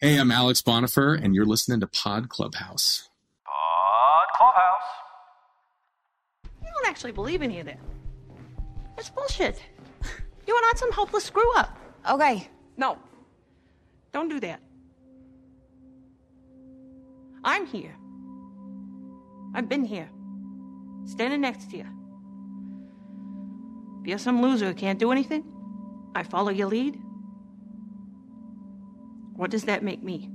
Hey, I'm Alex Bonifer, and you're listening to Pod Clubhouse. Pod Clubhouse. You don't actually believe any of that. It's bullshit. You are not some hopeless screw up. Okay. No. Don't do that. I'm here. I've been here. Standing next to you. If you're some loser who can't do anything, I follow your lead. What does that make me?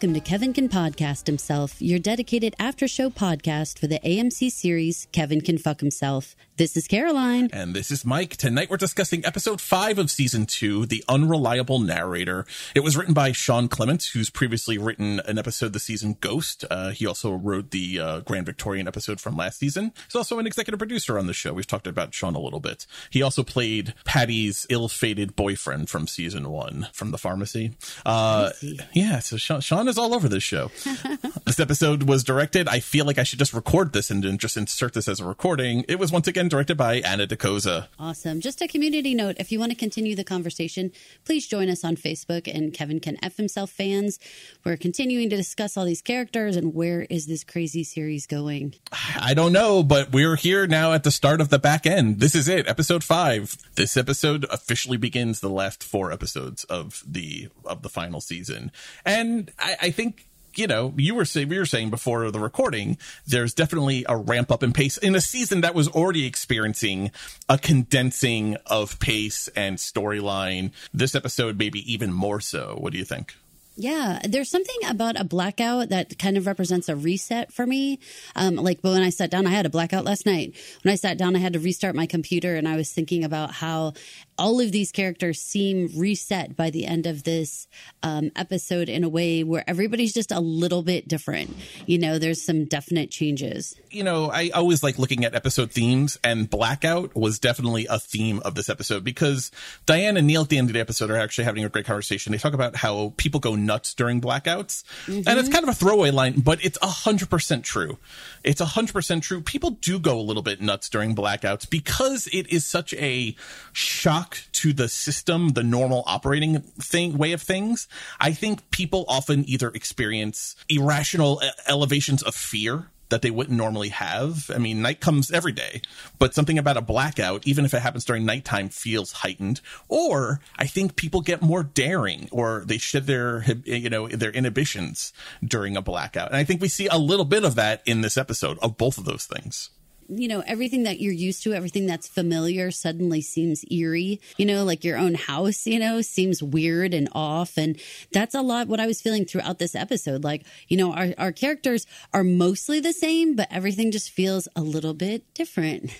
Welcome to Kevin Can Podcast Himself, your dedicated after show podcast for the AMC series Kevin Can Fuck Himself. This is Caroline. And this is Mike. Tonight we're discussing episode five of season two, The Unreliable Narrator. It was written by Sean Clements, who's previously written an episode this season, Ghost. Uh, he also wrote the uh, Grand Victorian episode from last season. He's also an executive producer on the show. We've talked about Sean a little bit. He also played Patty's ill-fated boyfriend from season one from the pharmacy. Uh, yeah, so Sean, Sean is all over this show. this episode was directed. I feel like I should just record this and then just insert this as a recording. It was once again directed by Anna Dokoza. Awesome. Just a community note if you want to continue the conversation, please join us on Facebook and Kevin Can F Himself fans. We're continuing to discuss all these characters and where is this crazy series going. I don't know, but we're here now at the start of the back end. This is it, episode five. This episode officially begins the last four episodes of the of the final season, and I, I think you know, you were saying, we were saying before the recording, there's definitely a ramp up in pace in a season that was already experiencing a condensing of pace and storyline. This episode, maybe even more so. What do you think? Yeah, there's something about a blackout that kind of represents a reset for me. Um, like when I sat down, I had a blackout last night. When I sat down, I had to restart my computer, and I was thinking about how all of these characters seem reset by the end of this um, episode in a way where everybody's just a little bit different. You know, there's some definite changes. You know, I always like looking at episode themes, and Blackout was definitely a theme of this episode because Diane and Neil at the end of the episode are actually having a great conversation. They talk about how people go nuts during blackouts, mm-hmm. and it's kind of a throwaway line, but it's 100% true. It's 100% true. People do go a little bit nuts during blackouts because it is such a shock to the system, the normal operating thing way of things, I think people often either experience irrational elevations of fear that they wouldn't normally have. I mean, night comes every day, but something about a blackout, even if it happens during nighttime, feels heightened. Or I think people get more daring, or they shed their you know their inhibitions during a blackout. And I think we see a little bit of that in this episode of both of those things you know, everything that you're used to, everything that's familiar suddenly seems eerie. You know, like your own house, you know, seems weird and off. And that's a lot what I was feeling throughout this episode. Like, you know, our, our characters are mostly the same, but everything just feels a little bit different.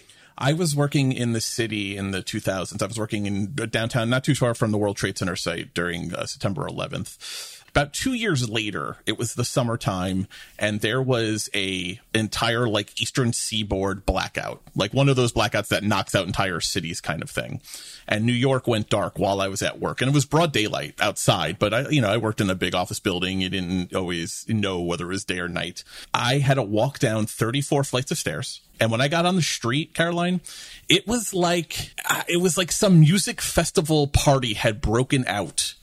I was working in the city in the 2000s. I was working in downtown, not too far from the World Trade Center site during uh, September 11th about two years later, it was the summertime, and there was a entire like Eastern Seaboard blackout, like one of those blackouts that knocks out entire cities, kind of thing. And New York went dark while I was at work, and it was broad daylight outside. But I, you know, I worked in a big office building. You didn't always know whether it was day or night. I had to walk down 34 flights of stairs. And when I got on the street, Caroline, it was like uh, it was like some music festival party had broken out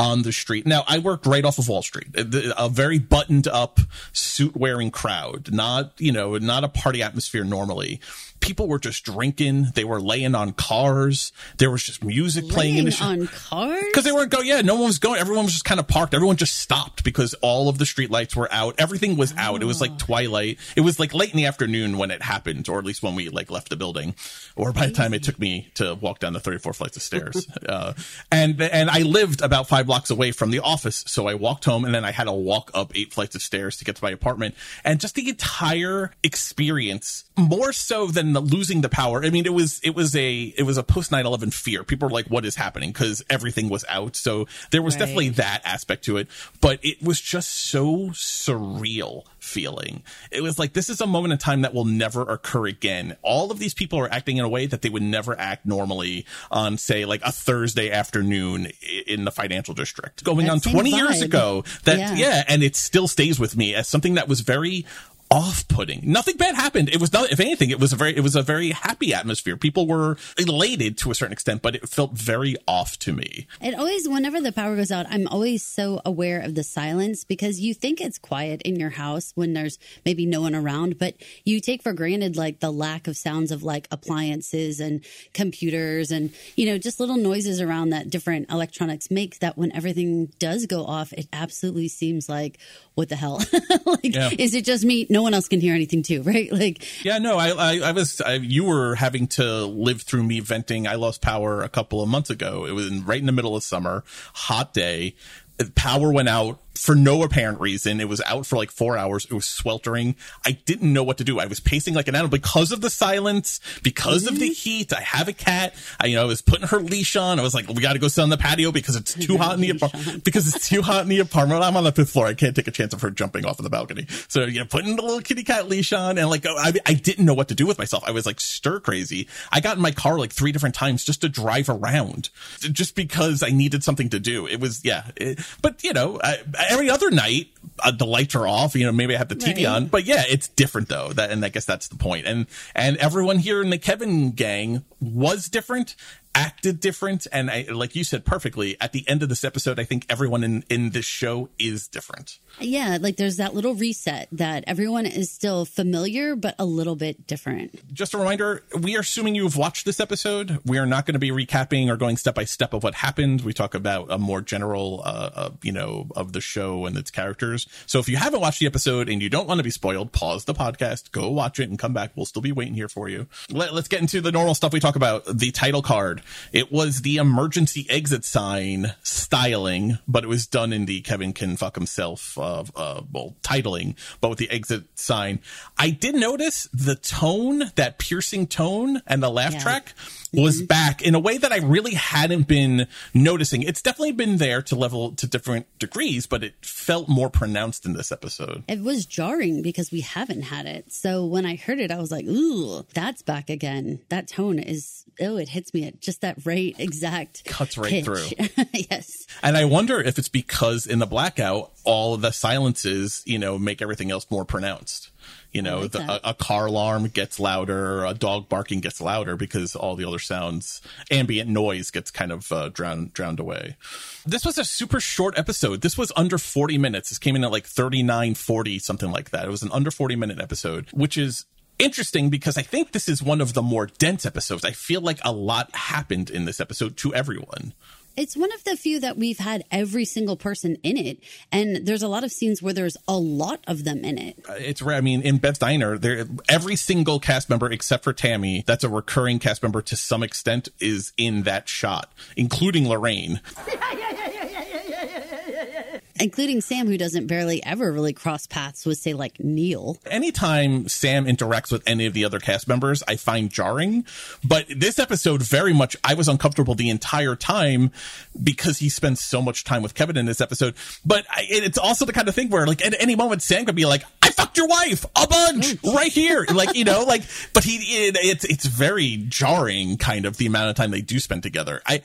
on the street. Now, I worked right off of Wall Street, a very buttoned up, suit wearing crowd, not, you know, not a party atmosphere normally people were just drinking. They were laying on cars. There was just music playing in the on cars because they weren't going. Yeah, no one was going. Everyone was just kind of parked. Everyone just stopped because all of the street lights were out. Everything was oh. out. It was like twilight. It was like late in the afternoon when it happened, or at least when we like left the building, or by the time it took me to walk down the 34 flights of stairs. uh, and and I lived about five blocks away from the office, so I walked home, and then I had to walk up eight flights of stairs to get to my apartment. And just the entire experience, more so than the losing the power. I mean, it was it was a it was a post 9-11 fear. People were like, "What is happening?" Because everything was out. So there was Right. definitely that aspect to it. But it was just so surreal feeling. It was like this is a moment in time that will never occur again. All of these people are acting in a way that they would never act normally on, say, like a Thursday afternoon in the financial district. Going That on same 20 years ago. That Yeah. yeah, and it still stays with me as something that was very off-putting. Nothing bad happened. It was not, if anything, it was a very, it was a very happy atmosphere. People were elated to a certain extent, but it felt very off to me. It always, whenever the power goes out, I'm always so aware of the silence because you think it's quiet in your house when there's maybe no one around, but you take for granted like the lack of sounds of like appliances and computers and, you know, just little noises around that different electronics make that when everything does go off, it absolutely seems like, what the hell? like, Yeah. is it just me? No one else can hear anything too, right? Like, Yeah, no, I, I, I was, I, you were having to live through me venting. I lost power a couple of months ago. It was right in the middle of summer, hot day. Power went out for no apparent reason. It was out for like four hours. It was sweltering. I didn't know what to do. I was pacing like an animal because of the silence, because of the mm-hmm. heat. I have a cat. I, you know, I was putting her leash on. I was like, we got to go sit on the patio because it's too hot in the apartment. Because it's too hot in the apartment. I'm on the fifth floor. I can't take a chance of her jumping off of the balcony. So, you know, putting the little kitty cat leash on and like, I, I didn't know what to do with myself. I was like stir crazy. I got in my car like three different times just to drive around just because I needed something to do. It was, yeah. It, but, you know, I, every other night, uh, the lights are off. You know, maybe I have the TV Right. on, but yeah, it's different though. That, and I guess that's the point. And, and everyone here in the Kevin gang was different acted different. And I, like you said perfectly at the end of this episode i think everyone in in this show is different. Yeah, like there's that little reset that everyone is still familiar, but a little bit different. just a reminder we are assuming you've watched this episode. We are not going to be recapping or going step by step of what happened. We talk about a more general uh, uh you know of the show and its characters. So if you haven't watched the episode and you don't want to be spoiled pause the podcast go watch it and come back. We'll still be waiting here for you. Let, let's get into the normal stuff we talk about. The title card it was the emergency exit sign styling but it was done in the kevin can fuck himself uh, uh well titling but with the exit sign i did notice the tone that piercing tone and the laugh Yeah. track was back in a way that I really hadn't been noticing. It's definitely been there to level to different degrees, but it felt more pronounced in this episode. It was jarring because we haven't had it. So when I heard it, I was like, ooh, that's back again. That tone is, oh, it hits me at just that right exact Cuts right pitch. through. yes. And I wonder if it's because in the blackout, all of the silences, you know, make everything else more pronounced. You know, like the, a, a car alarm gets louder, a dog barking gets louder because all the other sounds, ambient noise gets kind of uh, drowned drowned away. This was a super short episode. This was under 40 minutes. This came in at like 39, 40, something like that. It was an under 40 minute episode, which is interesting because I think this is one of the more dense episodes. I feel like a lot happened in this episode to everyone. It's one of the few that we've had every single person in it. And there's a lot of scenes where there's a lot of them in it. Uh, it's rare. I mean, in Beth's Diner, there every single cast member except for Tammy, that's a recurring cast member to some extent, is in that shot, including Lorraine. Including Sam, who doesn't barely ever really cross paths with, say, like Neil. Anytime Sam interacts with any of the other cast members, I find jarring. But this episode, very much, I was uncomfortable the entire time because he spends so much time with Kevin in this episode. But I, it's also the kind of thing where, like, at any moment, Sam could be like, "I fucked your wife a bunch mm. right here," like you know, like. But he, it, it's it's very jarring, kind of the amount of time they do spend together. I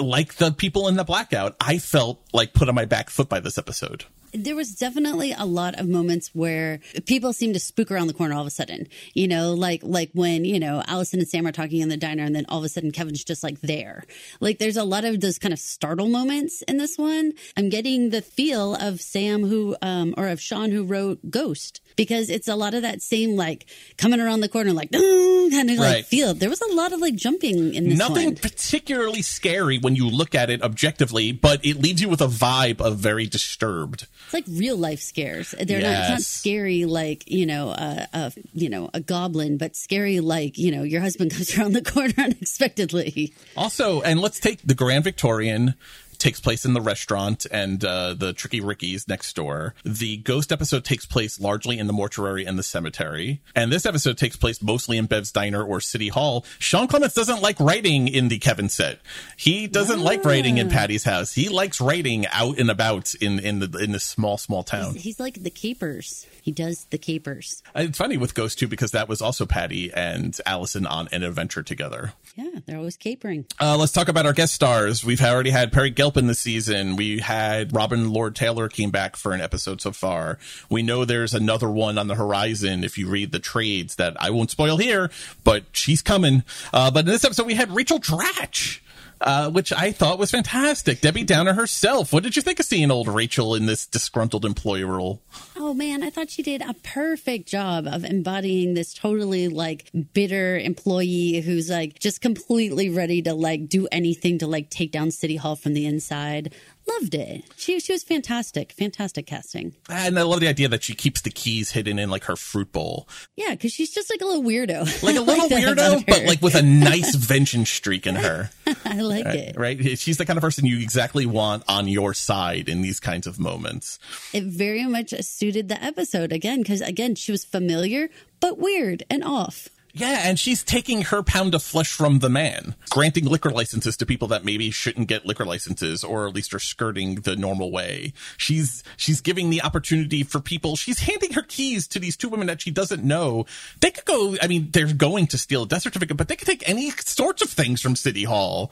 like the people in the blackout. I felt like put on my back foot by this episode. There was definitely a lot of moments where people seem to spook around the corner all of a sudden. You know, like like when you know Allison and Sam are talking in the diner, and then all of a sudden Kevin's just like there. Like there's a lot of those kind of startle moments in this one. I'm getting the feel of Sam who um or of Sean who wrote Ghost because it's a lot of that same like coming around the corner like kind of like Right. feel. There was a lot of like jumping in this Nothing one. particularly scary when you look at it objectively, but it leaves you with a vibe of very disturbed. It's like real life scares. They're not it's not scary like you know a, a you know a goblin, but scary like you know your husband comes around the corner unexpectedly. Also, and let's take the Grand Victorian takes place in the restaurant and uh, the Tricky Ricky's next door. The ghost episode takes place largely in the mortuary and the cemetery. And this episode takes place mostly in Bev's Diner or City Hall. Sean Clements doesn't like writing in the Kevin set. He doesn't like writing in Patty's house. He likes writing out and about in, in the in this small, small town. He's, he's like the capers. He does the capers. It's funny with Ghost too because that was also Patty and Allison on an adventure together. Yeah, they're always capering. Uh, let's talk about our guest stars. We've already had Peri Gilpin the season. We had Robin Lord Taylor came back for an episode so far. We know there's another one on the horizon if you read the trades that I won't spoil here, but she's coming. Uh, but in this episode, we had Rachel Dratch. Uh, which I thought was fantastic. Debbie Downer herself. What did you think of seeing old Rachel in this disgruntled employee role? Oh man, I thought she did a perfect job of embodying this totally like bitter employee who's like just completely ready to like do anything to like take down City Hall from the inside. Loved it. She she was fantastic. Fantastic casting. And I love the idea that she keeps the keys hidden in like her fruit bowl. Yeah, because she's just like a little weirdo. Like a little that weirdo, but like with a nice vengeance streak in her. I like it. Right? She's the kind of person you exactly want on your side in these kinds of moments. It very much suited the episode again because again she was familiar but weird and off. Yeah, and she's taking her pound of flesh from the man, granting liquor licenses to people that maybe shouldn't get liquor licenses or at least are skirting the normal way. She's she's giving the opportunity for people. She's handing her keys to these two women that she doesn't know. They could go, I mean, they're going to steal a death certificate, but they could take any sorts of things from City Hall.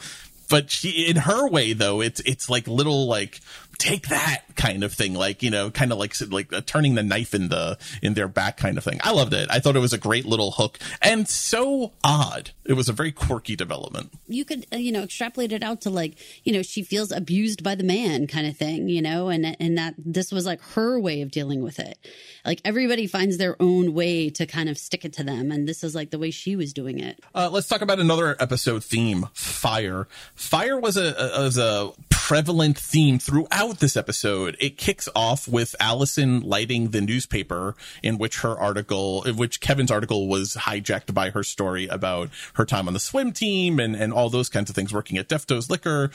But she in her way though, it's it's like little like take that kind of thing like you know kind of like like uh, turning the knife in the in their back kind of thing. I loved it. I thought it was a great little hook. And so odd. It was a very quirky development. You could uh, you know extrapolate it out to like you know she feels abused by the man kind of thing you know and and that this was like her way of dealing with it. Like everybody finds their own way to kind of stick it to them and this is like the way she was doing it. Uh, let's talk about another episode theme fire. Fire was a, a was a prevalent theme throughout this episode it kicks off with allison lighting the newspaper in which her article in which kevin's article was hijacked by her story about her time on the swim team and and all those kinds of things working at defto's liquor.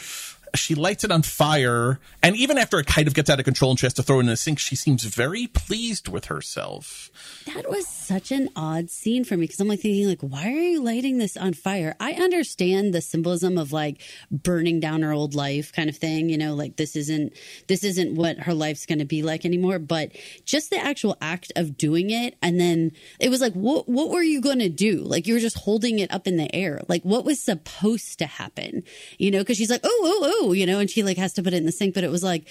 She lights it on fire and even after it kind of gets out of control and she has to throw it in the sink she seems very pleased with herself. That was such an odd scene for me because i'm like thinking like why are you lighting this on fire? I understand the symbolism of like burning down her old life kind of thing you know like this isn't this isn't what her life's going to be like anymore but just the actual act of doing it and then it was like what what were you going to do? Like you were just holding it up in the air. Like what was supposed to happen? You know because she's like oh oh oh you know, and she like has to put it in the sink. But it was like,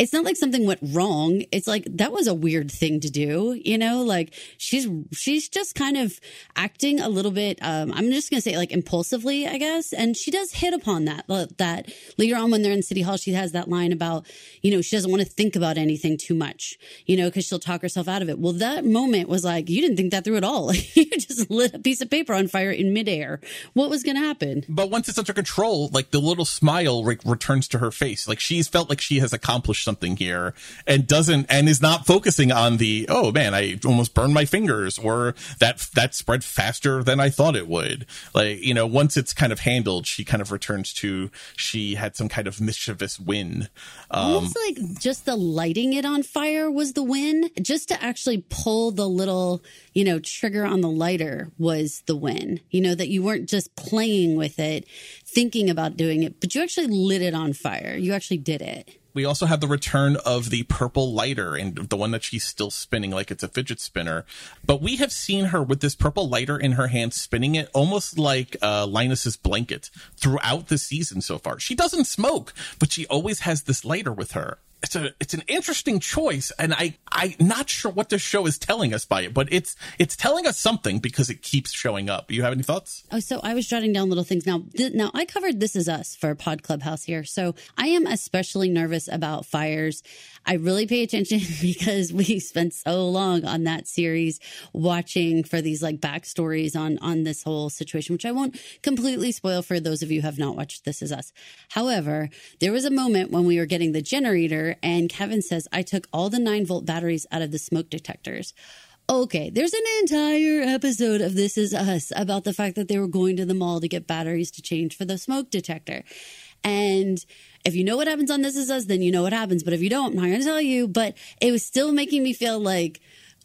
it's not like something went wrong. It's like that was a weird thing to do, you know. Like she's she's just kind of acting a little bit. Um, I'm just gonna say like impulsively, I guess. And she does hit upon that. That later on when they're in City Hall, she has that line about you know she doesn't want to think about anything too much, you know, because she'll talk herself out of it. Well, that moment was like you didn't think that through at all. you just lit a piece of paper on fire in midair. What was gonna happen? But once it's under control, like the little smile re- returns to her face. Like she's felt like she has accomplished something here and doesn't and is not focusing on the oh man i almost burned my fingers or that that spread faster than i thought it would. Like you know once it's kind of handled she kind of returns to she had some kind of mischievous win. Um, almost like just the lighting it on fire was the win. Just to actually pull the little you know trigger on the lighter was the win. You know that you weren't just playing with it thinking about doing it but you actually lit it on fire. You actually did it we also have the return of the purple lighter and the one that she's still spinning like it's a fidget spinner. But we have seen her with this purple lighter in her hand, spinning it almost like uh, Linus's blanket throughout the season so far. She doesn't smoke, but she always has this lighter with her it's a it's an interesting choice and i i'm not sure what this show is telling us by it but it's it's telling us something because it keeps showing up. You have any thoughts? Oh so i was jotting down little things. Now th- now i covered this is us for pod clubhouse here so i am especially nervous about fires. I really pay attention because we spent so long on that series watching for these like backstories on on this whole situation which i won't completely spoil for those of you who have not watched this is us. However there was a moment when we were getting the generator and Kevin says, I took all the nine volt batteries out of the smoke detectors. Okay, there's an entire episode of This Is Us about the fact that they were going to the mall to get batteries to change for the smoke detector. And if you know what happens on This Is Us, then you know what happens. But if you don't, I'm not going to tell you. But it was still making me feel like,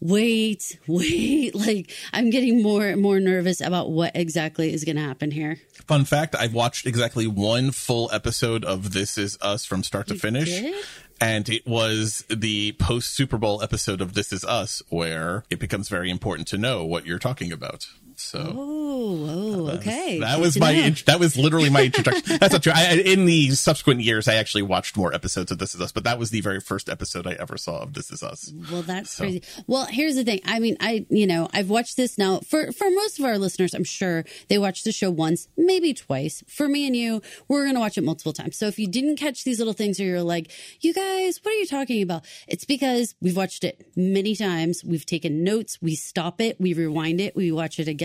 wait, wait. Like I'm getting more and more nervous about what exactly is going to happen here. Fun fact I've watched exactly one full episode of This Is Us from start to finish. did? And it was the post Super Bowl episode of This Is Us where it becomes very important to know what you're talking about. So Oh, oh okay. that Good was my int- that was literally my introduction. That's not true. I, in the subsequent years, I actually watched more episodes of This Is Us, but that was the very first episode I ever saw of This Is Us. Well, that's So- crazy. Well, here's the thing. I mean, I, you know, I've watched this now for, for most of our listeners, I'm sure they watched the show once, maybe twice. For me and you, we're going to watch it multiple times. So if you didn't catch these little things or you're like, you guys, what are you talking about? It's because we've watched it many times. We've taken notes. We stop it. We rewind it. We watch it again.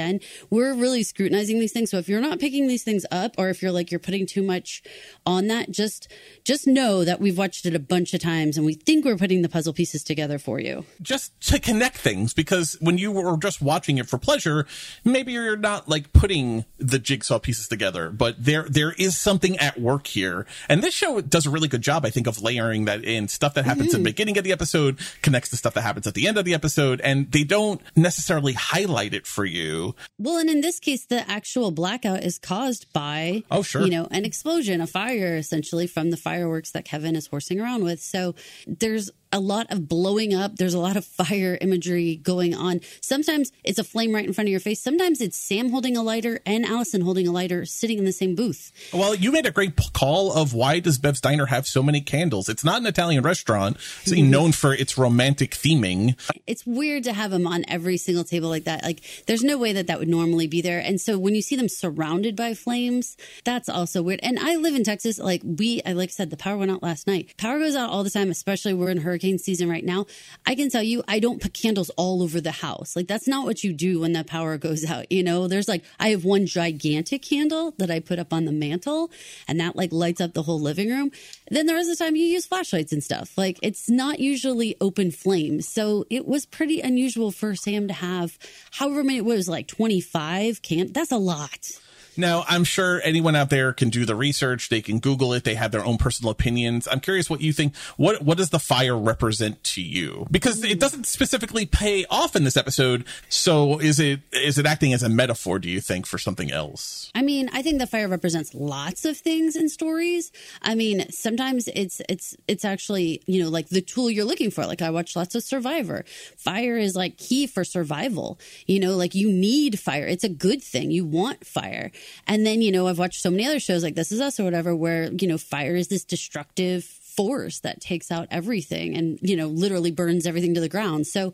We're really scrutinizing these things. So if you're not picking these things up or if you're like, you're putting too much on that, just, just know that we've watched it a bunch of times and we think we're putting the puzzle pieces together for you. just to connect things because when you were just watching it for pleasure maybe you're not like putting the jigsaw pieces together but there there is something at work here and this show does a really good job i think of layering that in stuff that happens in the mm-hmm. beginning of the episode connects to stuff that happens at the end of the episode and they don't necessarily highlight it for you Well, and in this case, the actual blackout is caused by, Oh, sure. you know, an explosion, a fire, essentially from the fireworks that Kevin is horsing around with. So there's a lot of blowing up. There's a lot of fire imagery going on. Sometimes it's a flame right in front of your face. Sometimes it's Sam holding a lighter and Allison holding a lighter, sitting in the same booth. well you made a great call of why does bev's diner have so many candles it's not an italian restaurant it's known for its romantic theming it's weird to have them on every single table like that. Like, there's no way that that would normally be there. And so when you see them surrounded by flames, that's also weird. And I live in Texas. Like, we, I like I said, the power went out last night. Power goes out all the time, especially we're in hurricane season right now. I can tell you, I don't put candles all over the house. Like, that's not what you do when the power goes out. You know, there's like, I have one gigantic candle that I put up on the mantle, and that like lights up the whole living room. Then the rest of the time, you use flashlights and stuff. Like, it's not usually open flames. So it was pretty unusual for Sam to have however many, what was like 25 can That's a lot. Now, I'm sure anyone out there can do the research. They can Google it. They have their own personal opinions. I'm curious what you think. What what does the fire represent to you? Because it doesn't specifically pay off in this episode. So is it is it acting as a metaphor? Do you think for something else? I mean, I think the fire represents lots of things in stories. I mean, sometimes it's it's it's actually, you know, like the tool you're looking for. Like I watch lots of Survivor. Fire is like key for survival. You know, like you need fire. It's a good thing. You want fire. And then, you know, I've watched so many other shows like This Is Us or whatever where, you know, fire is this destructive force that takes out everything and, you know, literally burns everything to the ground. So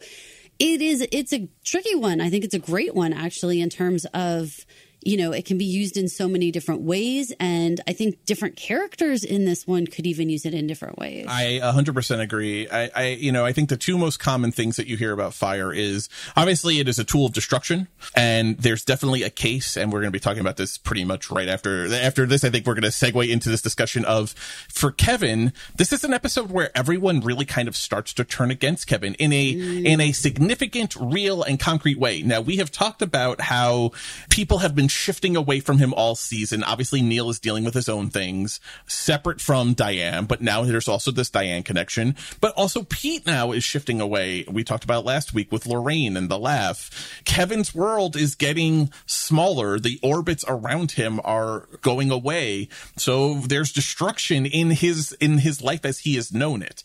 it is it's a tricky one. I think it's a great one actually in terms of you know, it can be used in so many different ways. And I think different characters in this one could even use it in different ways. I 100% agree. I, I, you know, I think the two most common things that you hear about fire is obviously it is a tool of destruction, and there's definitely a case, and we're going to be talking about this pretty much right after after this. I think we're going to segue into this discussion of for Kevin. This is an episode where everyone really kind of starts to turn against Kevin in a mm. in a significant, real, and concrete way. Now we have talked about how people have been shifting away from him all season. Obviously, Neil is dealing with his own things separate from Diane, but now there's also this Diane connection. But also, Pete now is shifting away. We talked about last week with Lorraine and the laugh. Kevin's world is getting smaller. The orbits around him are going away. So there's destruction in his in his life as he has known it.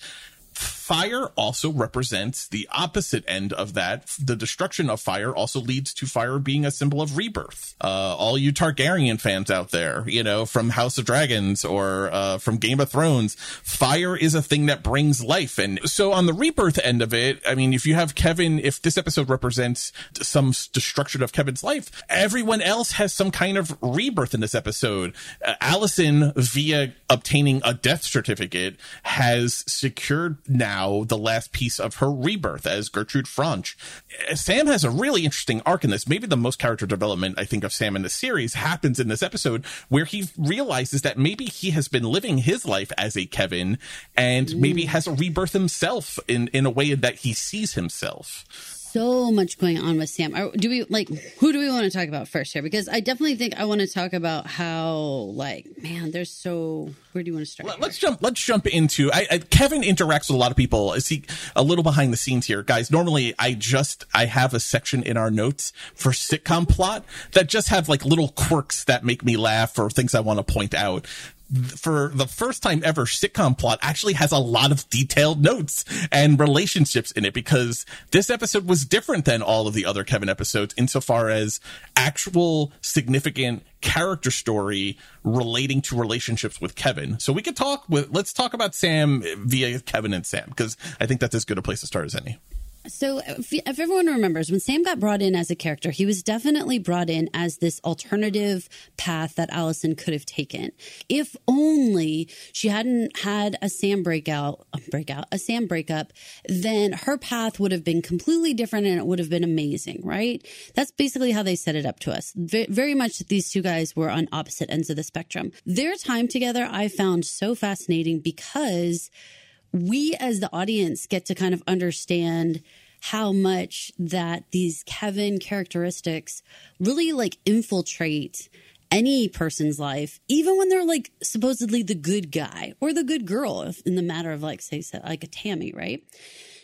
Fire also represents the opposite end of that. The destruction of fire also leads to fire being a symbol of rebirth. Uh, all you Targaryen fans out there, you know, from House of Dragons or uh, from Game of Thrones, fire is a thing that brings life. And so on the rebirth end of it, I mean, if you have Kevin, if this episode represents some destruction of Kevin's life, everyone else has some kind of rebirth in this episode. Uh, Allison, via obtaining a death certificate, has secured now the last piece of her rebirth as Gertrude Franch. Sam has a really interesting arc in this. Maybe the most character development I think of Sam in the series happens in this episode where he realizes that maybe he has been living his life as a Kevin and maybe has a rebirth himself in, in a way that he sees himself. So much going on with Sam. Are, do we like who do we want to talk about first here? Because I definitely think I want to talk about how like man, there's so Where do you want to start? Let, let's jump. Let's jump into. I, I, Kevin interacts with a lot of people. Is he a little behind the scenes here, guys? Normally, I just I have a section in our notes for sitcom plot that just have like little quirks that make me laugh or things I want to point out. For the first time ever, sitcom plot actually has a lot of detailed notes and relationships in it because this episode was different than all of the other Kevin episodes insofar as actual significant character story relating to relationships with Kevin. So we could talk with, let's talk about Sam via Kevin and Sam, because I think that's as good a place to start as any. So, if, if everyone remembers, when Sam got brought in as a character, he was definitely brought in as this alternative path that Allison could have taken. If only she hadn't had a Sam breakout, a breakout, a Sam breakup, then her path would have been completely different and it would have been amazing, right? That's basically how they set it up to us. Ve- Very much that these two guys were on opposite ends of the spectrum. Their time together I found so fascinating because we as the audience get to kind of understand how much that these Kevin characteristics really like infiltrate any person's life, even when they're like supposedly the good guy or the good girl, in the matter of like, say, like a Tammy, right?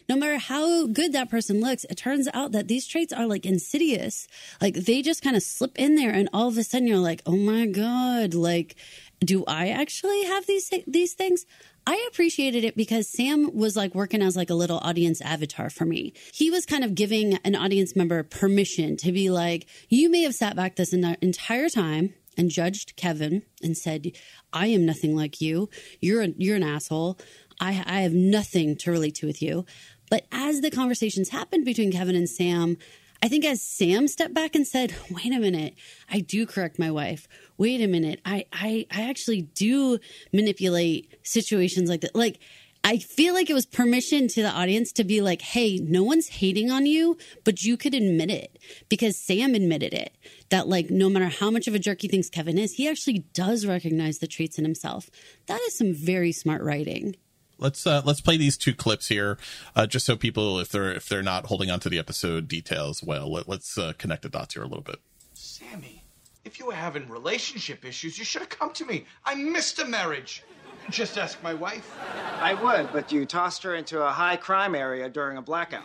no matter how good that person looks, it turns out that these traits are like insidious. Like they just kind of slip in there, and all of a sudden you're like, oh my god, like, do I actually have these these things? I appreciated it because Sam was like working as like a little audience avatar for me. He was kind of giving an audience member permission to be like, you may have sat back this en- entire time and judged Kevin and said, I am nothing like you. You're a, you're an asshole. I, I have nothing to relate to with you. But as the conversations happened between Kevin and Sam, I think as Sam stepped back and said, wait a minute, I do correct my wife. Wait a minute, I, I, I actually do manipulate situations like that. Like, I feel like it was permission to the audience to be like, hey, no one's hating on you, but you could admit it because Sam admitted it. That, like, no matter how much of a jerk he thinks Kevin is, he actually does recognize the traits in himself. That is some very smart writing. Let's uh, let's play these two clips here, uh, just so people, if they're if they're not holding on to the episode details, well, let, let's uh, connect the dots here a little bit. Sammy, if you were having relationship issues, you should have come to me. I missed a marriage. Just ask my wife. I would, but you tossed her into a high crime area during a blackout.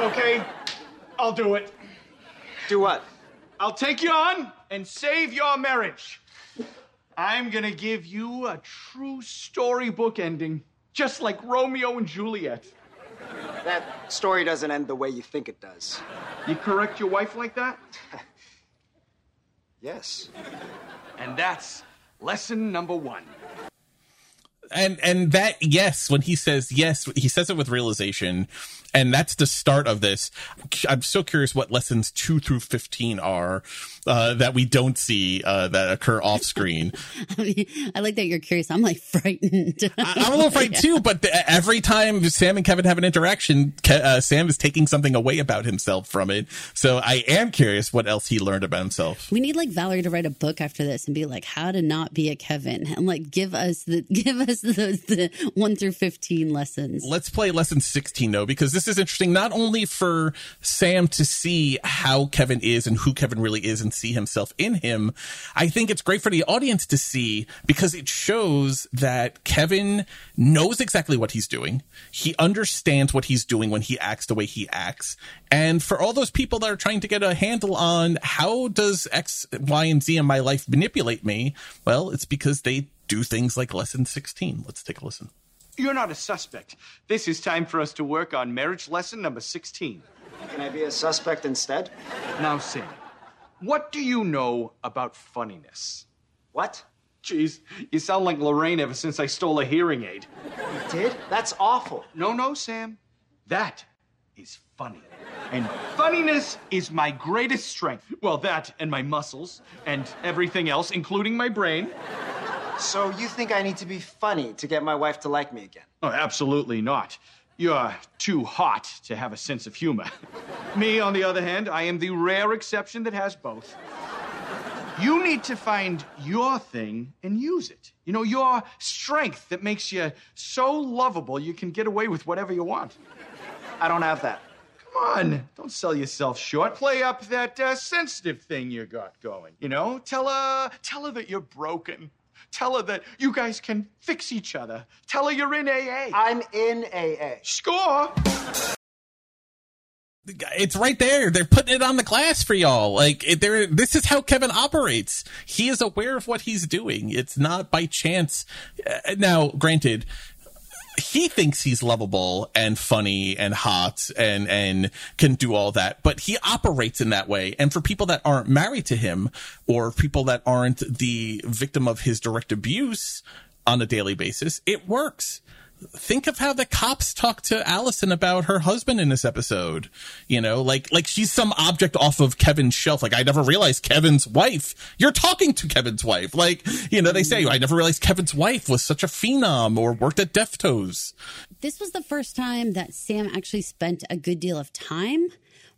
Okay, I'll do it. Do what? I'll take you on and save your marriage. I'm gonna give you a true storybook ending, just like Romeo and Juliet. That story doesn't end the way you think it does. You correct your wife like that? Yes. And that's lesson number one. And and that yes when he says yes he says it with realization. And that's the start of this. I'm so curious what lessons 2 through 15 are uh, that we don't see uh, that occur off screen. I like that you're curious. I'm like frightened. I- i'm a little afraid too but the, every time sam and kevin have an interaction Ke- uh, sam is taking something away about himself from it. So i am curious what else he learned about himself. We need like Valerie to write a book after this and be like, how to not be a Kevin, and like give us the give us the, the one through fifteen lessons. let's play lesson 16 though because this is interesting not only for sam to see how kevin is and who kevin really is and see himself in him i think it's great for the audience to see because it shows that kevin knows exactly what he's doing he understands what he's doing when he acts the way he acts and for all those people that are trying to get a handle on how does x y and z in my life manipulate me well it's because they do things like lesson 16 let's take a listen You're not a suspect. This is time for us to work on marriage lesson number 16. Can I be a suspect instead? Now, Sam, what do you know about funniness? What? Jeez, you sound like Lorraine ever since I stole a hearing aid. You Did? That's awful. No, no, Sam. That is funny. And funniness is my greatest strength. Well, that and my muscles and everything else, including my brain. So you think I need to be funny to get my wife to like me again? Oh, absolutely not. You're too hot to have a sense of humor. Me, on the other hand, I am the rare exception that has both. You need to find your thing and use it. You know, your strength that makes you so lovable you can get away with whatever you want. I don't have that. Come on, don't sell yourself short. Play up that uh, sensitive thing you got going. You know, tell her, tell her that you're broken. Tell her that you guys can fix each other. Tell her you're in AA. I'm in AA. Score! it's right there. They're putting it on the glass for y'all. Like there, this is how Kevin operates. He is aware of what he's doing. It's not by chance. Uh, now, granted, he thinks he's lovable and funny and hot and and can do all that but he operates in that way. And for people that aren't married to him or people that aren't the victim of his direct abuse on a daily basis it works think of how the cops talk to Allison about her husband in this episode. You know, like like she's some object off of Kevin's shelf. Like I never realized Kevin's wife. You're talking to Kevin's wife. Like you know, they say I never realized Kevin's wife was such a phenom or worked at Deftones. This was the first time that Sam actually spent a good deal of time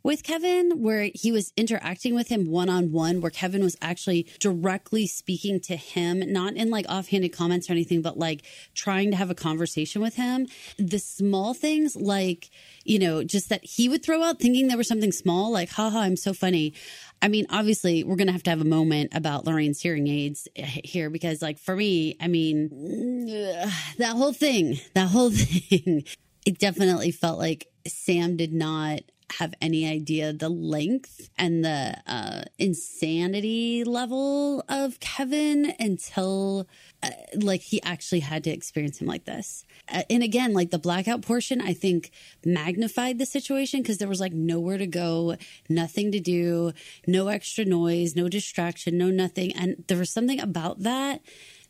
with Kevin where he was interacting with him one on one, where Kevin was actually directly speaking to him, not in like offhanded comments or anything, but like trying to have a conversation with him. The small things, like, you know, just that he would throw out thinking there was something small, like, haha, I'm so funny. I mean, obviously, we're going to have to have a moment about Lorraine's hearing aids eh, here because, like, for me, I mean, that whole thing, that whole thing, it definitely felt like Sam did not have any idea the length and the uh, insanity level of Kevin until uh, like he actually had to experience him like this. Uh, and again, like the blackout portion, I think magnified the situation because there was like nowhere to go, nothing to do, no extra noise, no distraction, no nothing. And there was something about that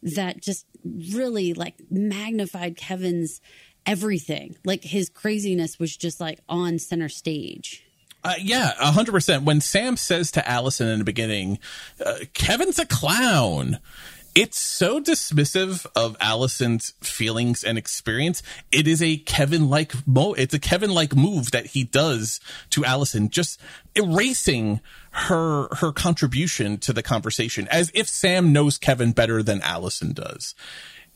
that just really like magnified Kevin's everything. Like his craziness was just like on center stage. Uh, yeah, hundred percent. When Sam says to Allison in the beginning, uh, "Kevin's a clown," it's so dismissive of Allison's feelings and experience. It is a Kevin like mo. It's a Kevin like move that he does to Allison, just erasing her her contribution to the conversation, as if Sam knows Kevin better than Allison does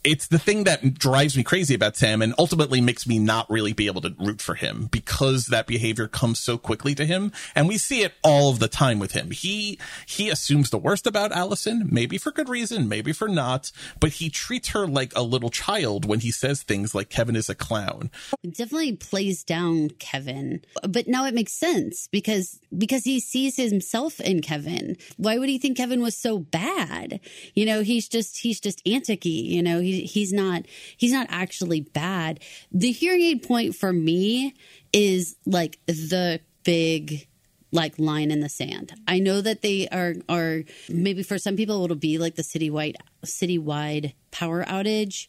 it's the thing that drives me crazy about Sam and ultimately makes me not really be able to root for him because that behavior comes so quickly to him. And we see it all of the time with him. He, he assumes the worst about Allison, maybe for good reason, maybe for not, but he treats her like a little child when he says things like Kevin is a clown. It definitely plays down Kevin, but now it makes sense because, because he sees himself in Kevin. Why would he think Kevin was so bad? You know, he's just, he's just anticky, you know, he, he's not he's not actually bad. The hearing aid point for me is like the big like line in the sand. I know that they are are maybe for some people it'll be like the citywide citywide power outage,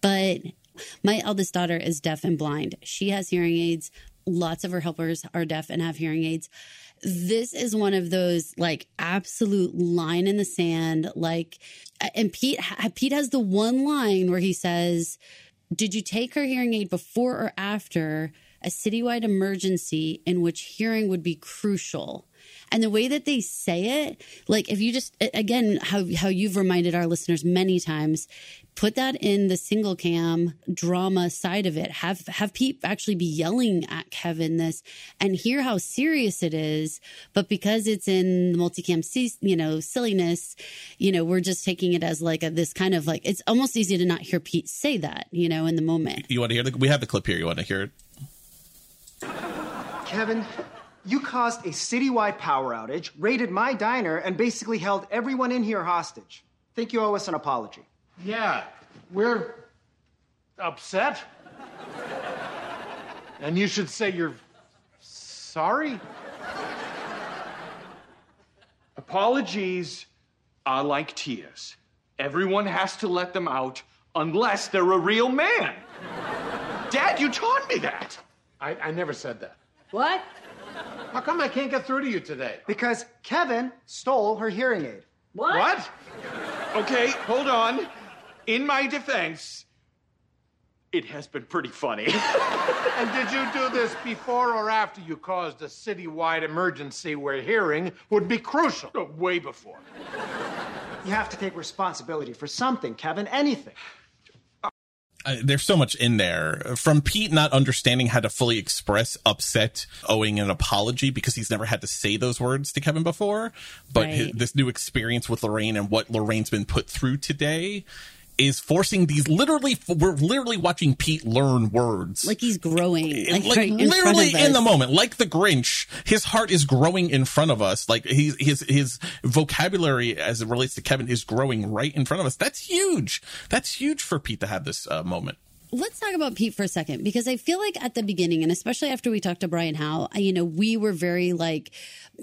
but my eldest daughter is deaf and blind. She has hearing aids. Lots of her helpers are deaf and have hearing aids this is one of those like absolute line in the sand like and pete pete has the one line where he says did you take her hearing aid before or after a citywide emergency in which hearing would be crucial. And the way that they say it like if you just again how how you've reminded our listeners many times put that in the single cam drama side of it. Have have pete actually be yelling at kevin this and hear how serious it is. But because it's in the multicam you know silliness you know we're just taking it as like a, this kind of like it's almost easy to not hear pete say that you know in the moment. You want to hear the we have the clip here. You want to hear it kevin you caused a citywide power outage raided my diner and basically held everyone in here hostage think you owe us an apology yeah, we're upset. and you should say you're sorry. Apologies are like tears. Everyone has to let them out unless they're a real man. Dad, you taught me that. I, I never said that. What? How come I can't get through to you today? Because Kevin stole her hearing aid. What? What? Okay, hold on in my defense, it has been pretty funny. and did you do this before or after you caused a citywide emergency where hearing would be crucial? Oh, way before. You have to take responsibility for something, Kevin, anything. Uh, there's so much in there from Pete not understanding how to fully express upset, owing an apology because he's never had to say those words to Kevin before. But his, this new experience with Lorraine and what Lorraine's been put through today is forcing these literally, we're literally watching Pete learn words. Like he's growing, like, like right literally of in the moment, like the Grinch, his heart is growing in front of us. Like he's, his his vocabulary as it relates to Kevin is growing right in front of us. That's huge. That's huge for Pete to have this uh, moment. Let's talk about Pete for a second because I feel like at the beginning, and especially after we talked to Brian Howe, you know, we were very like,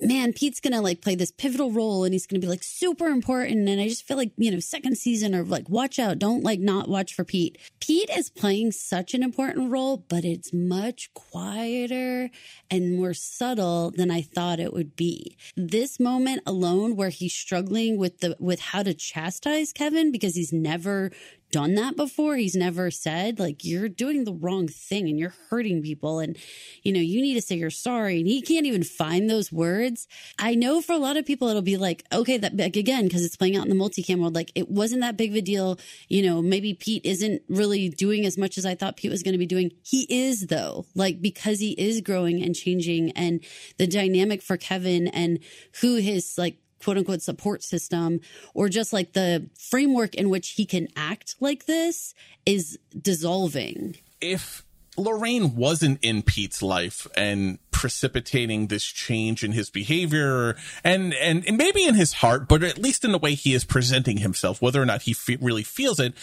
man, Pete's gonna like play this pivotal role and he's gonna be like super important. And I just feel like, you know, second season or like, watch out, don't like not watch for Pete. Pete is playing such an important role, but it's much quieter and more subtle than I thought it would be. This moment alone where he's struggling with the with how to chastise Kevin because he's never done that before. He's never said, like, you're doing the wrong thing and you're hurting people. And, you know, you need to say you're sorry. And he can't even find those words. I know for a lot of people, it'll be like, okay, that, like, again, because it's playing out in the multicam world, like, it wasn't that big of a deal. You know, maybe Pete isn't really doing as much as I thought Pete was going to be doing. He is, though, like, because he is growing and changing. And the dynamic for Kevin and who his, like, quote unquote support system or just like the framework in which he can act like this is dissolving. if Lorraine wasn't in Pete's life and precipitating this change in his behavior and, and, and maybe in his heart, but at least in the way he is presenting himself, whether or not he fe- really feels it,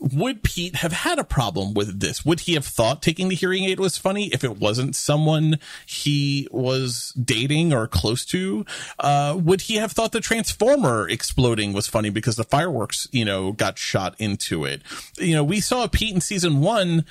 would Pete have had a problem with this? Would he have thought taking the hearing aid was funny if it wasn't someone he was dating or close to? Uh, would he have thought the Transformer exploding was funny because the fireworks, you know, got shot into it? You know, we saw Pete in season one,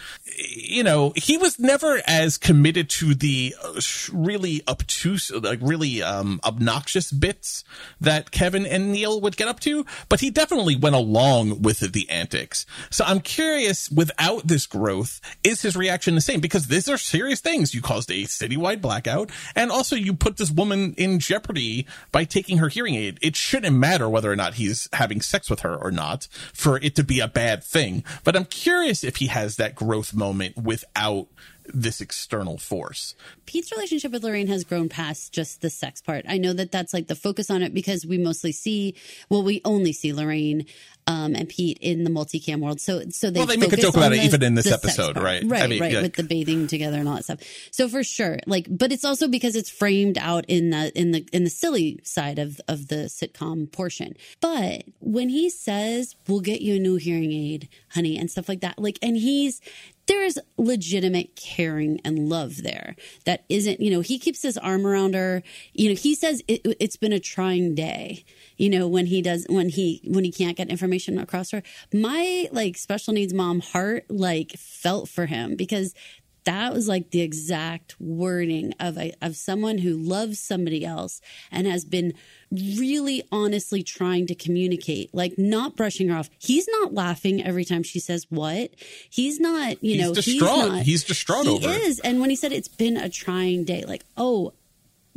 you know, he was never as committed to the uh, really obtuse, like really um, obnoxious bits that Kevin and Neil would get up to, but he definitely went along with the antics. So I'm curious, without this growth, is his reaction the same? Because these are serious things. You caused a citywide blackout, and also you put this woman in jeopardy by taking her hearing aid. It shouldn't matter whether or not he's having sex with her or not for it to be a bad thing. But I'm curious if he has that growth moment without this external force. Pete's relationship with Lorraine has grown past just the sex part. I know that that's like the focus on it because we mostly see, well, we only see Lorraine um, and Pete in the multicam world. So, so they Well, they make a joke about on it even in this episode, right? Right, I mean, right, yeah. with the bathing together and all that stuff. So for sure, like, but it's also because it's framed out in the in the in the silly side of of the sitcom portion. But when he says, "We'll get you a new hearing aid, honey," and stuff like that, like, and he's there's legitimate caring and love there that isn't you know he keeps his arm around her you know he says it, it's been a trying day you know when he does when he when he can't get information across her my like special needs mom heart like felt for him because that was like the exact wording of a, of someone who loves somebody else and has been really honestly trying to communicate like not brushing her off he's not laughing every time she says what he's not you He's know distraught. he's not He's distraught he over it. is and when he said it's been a trying day like oh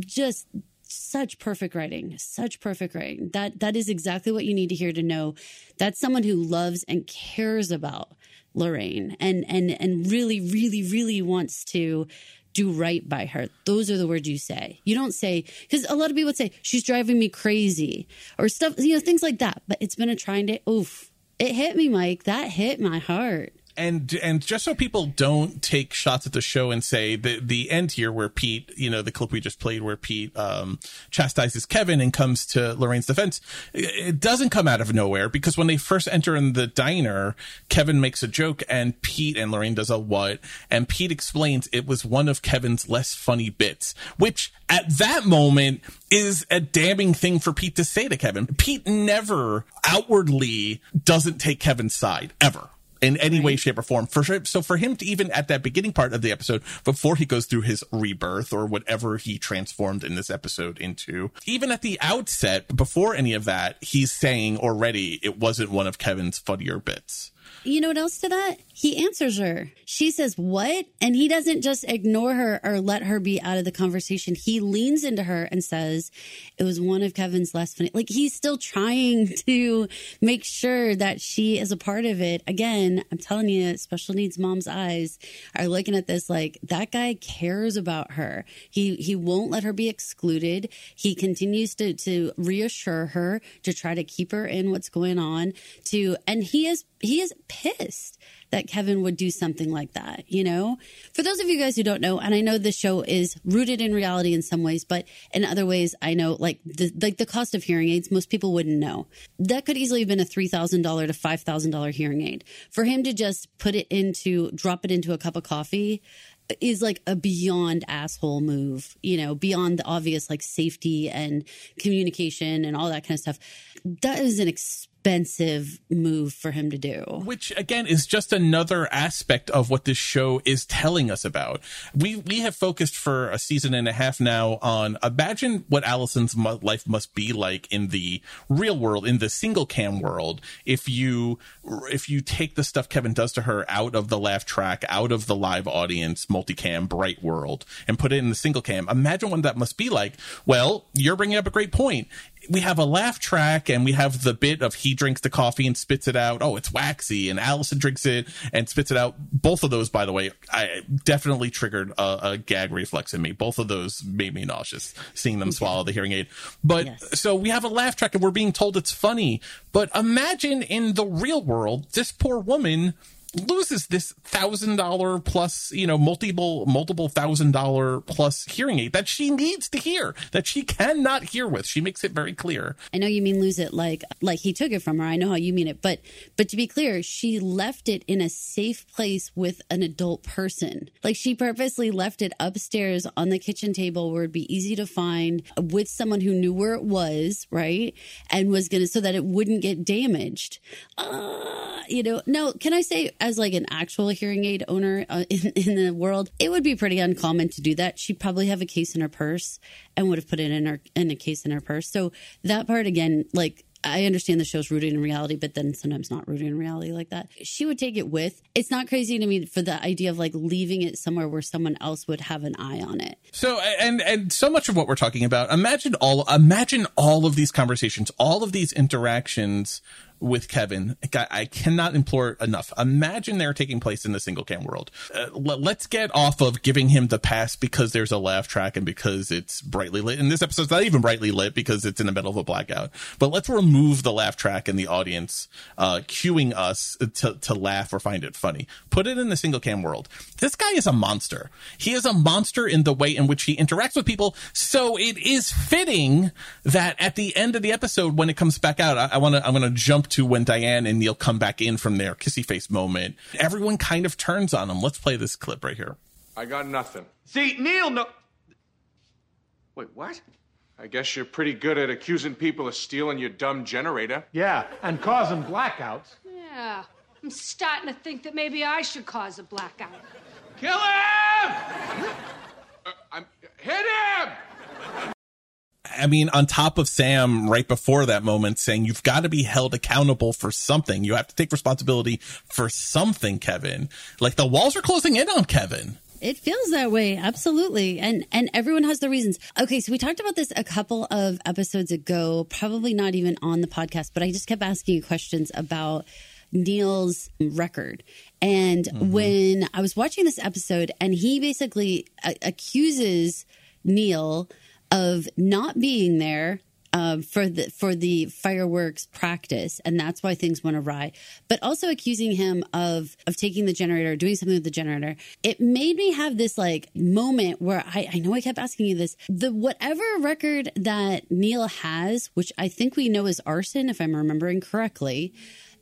just such perfect writing. Such perfect writing. That that is exactly what you need to hear to know that's someone who loves and cares about lorraine and and and really really really wants to do right by her. Those are the words you say. You don't say because a lot of people would say she's driving me crazy or stuff you know things like that. But it's been a trying day. Oof. It hit me mike. That hit my heart and and just so people don't take shots at the show and say the the end here where Pete, you know, the clip we just played where Pete um, chastises Kevin and comes to Lorraine's defense, it doesn't come out of nowhere because when they first enter in the diner, Kevin makes a joke and Pete and Lorraine does a what, and Pete explains it was one of Kevin's less funny bits, which at that moment is a damning thing for Pete to say to Kevin. Pete never outwardly doesn't take Kevin's side ever in any way, shape, or form. For sure. So for him to even at that beginning part of the episode, before he goes through his rebirth or whatever he transformed in this episode into, even at the outset, before any of that, he's saying already it wasn't one of Kevin's funnier bits. you know what else to that? He answers her. She says, What? And he doesn't just ignore her or let her be out of the conversation. He leans into her and says, It was one of Kevin's last funny. Like he's still trying to make sure that she is a part of it. Again, I'm telling you, special needs mom's eyes are looking at this like that guy cares about her. He he won't let her be excluded. He continues to to reassure her to try to keep her in what's going on to and he is he is pissed that Kevin would do something like that, you know? For those of you guys who don't know, and I know this show is rooted in reality in some ways, but in other ways, I know like the like the cost of hearing aids, most people wouldn't know. That could easily have been a $3,000 to $5,000 hearing aid. For him to just put it into drop it into a cup of coffee is like a beyond asshole move, you know, beyond the obvious like safety and communication and all that kind of stuff. That is an expensive move for him to do. Which again is just another aspect of what this show is telling us about. We we have focused for a season and a half now on imagine what Allison's life must be like in the real world, in the single cam world. If you if you take the stuff Kevin does to her out of the laugh track, out of the live audience, multicam, bright world, and put it in the single cam, imagine what that must be like. Well, you're bringing up a great point we have a laugh track and we have the bit of he drinks the coffee and spits it out. Oh, it's waxy. And Allison drinks it and spits it out. Both of those, by the way, I definitely triggered a, a gag reflex in me. Both of those made me nauseous seeing them swallow the hearing aid. But Yes. so we have a laugh track and we're being told it's funny. But imagine in the real world, this poor woman loses this thousand dollar plus you know multiple multiple thousand dollar plus hearing aid that she needs to hear that she cannot hear with she makes it very clear I know you mean lose it like like he took it from her. I know how you mean it, but but to be clear, she left it in a safe place with an adult person. Like she purposely left it upstairs on the kitchen table where it'd be easy to find with someone who knew where it was, right? And was gonna so that it wouldn't get damaged. Uh, you know, no, can I say as like an actual hearing aid owner uh, in, in the world, it would be pretty uncommon to do that. She'd probably have a case in her purse and would have put it in her in a case in her purse. So that part again, like I understand the show's rooted in reality, but then sometimes not rooted in reality like that. She would take it with. It's not crazy to me for the idea of like leaving it somewhere where someone else would have an eye on it. so and and so much of what we're talking about imagine all imagine all of these conversations all of these interactions with Kevin, I, cannot implore enough. Imagine they're taking place in the single cam world. Uh, let, let's get off of giving him the pass because there's a laugh track and because it's brightly lit. And this episode's not even brightly lit because it's in the middle of a blackout. But let's remove the laugh track and the audience uh, cueing us to, to laugh or find it funny. Put it in the single cam world. This guy is a monster. He is a monster in the way in which he interacts with people. So it is fitting that at the end of the episode, when it comes back out, I, I want to, I'm going to jump to when Diane and Neil come back in from their kissy face moment. Everyone kind of turns on him. Let's play this clip right here. I got nothing. See, Neil, no. Wait, what? I guess you're pretty good at accusing people of stealing your dumb generator. Yeah, and causing blackouts. Yeah, I'm starting to think that maybe I should cause a blackout. Kill him! Uh, I'm, hit him! I mean, on top of Sam right before that moment saying you've got to be held accountable for something. You have to take responsibility for something, Kevin. Like the walls are closing in on Kevin. It feels that way, absolutely, and and everyone has their reasons. Okay, so we talked about this a couple of episodes ago, probably not even on the podcast, but I just kept asking you questions about Neil's record. And when I was watching this episode, and he basically uh, accuses Neil of not being there um, for the for the fireworks practice, and that's why things went awry. But also accusing him of of taking the generator, doing something with the generator. It made me have this like moment where I, I know I kept asking you this. The whatever record that Neil has, which I think we know is arson, if I'm remembering correctly.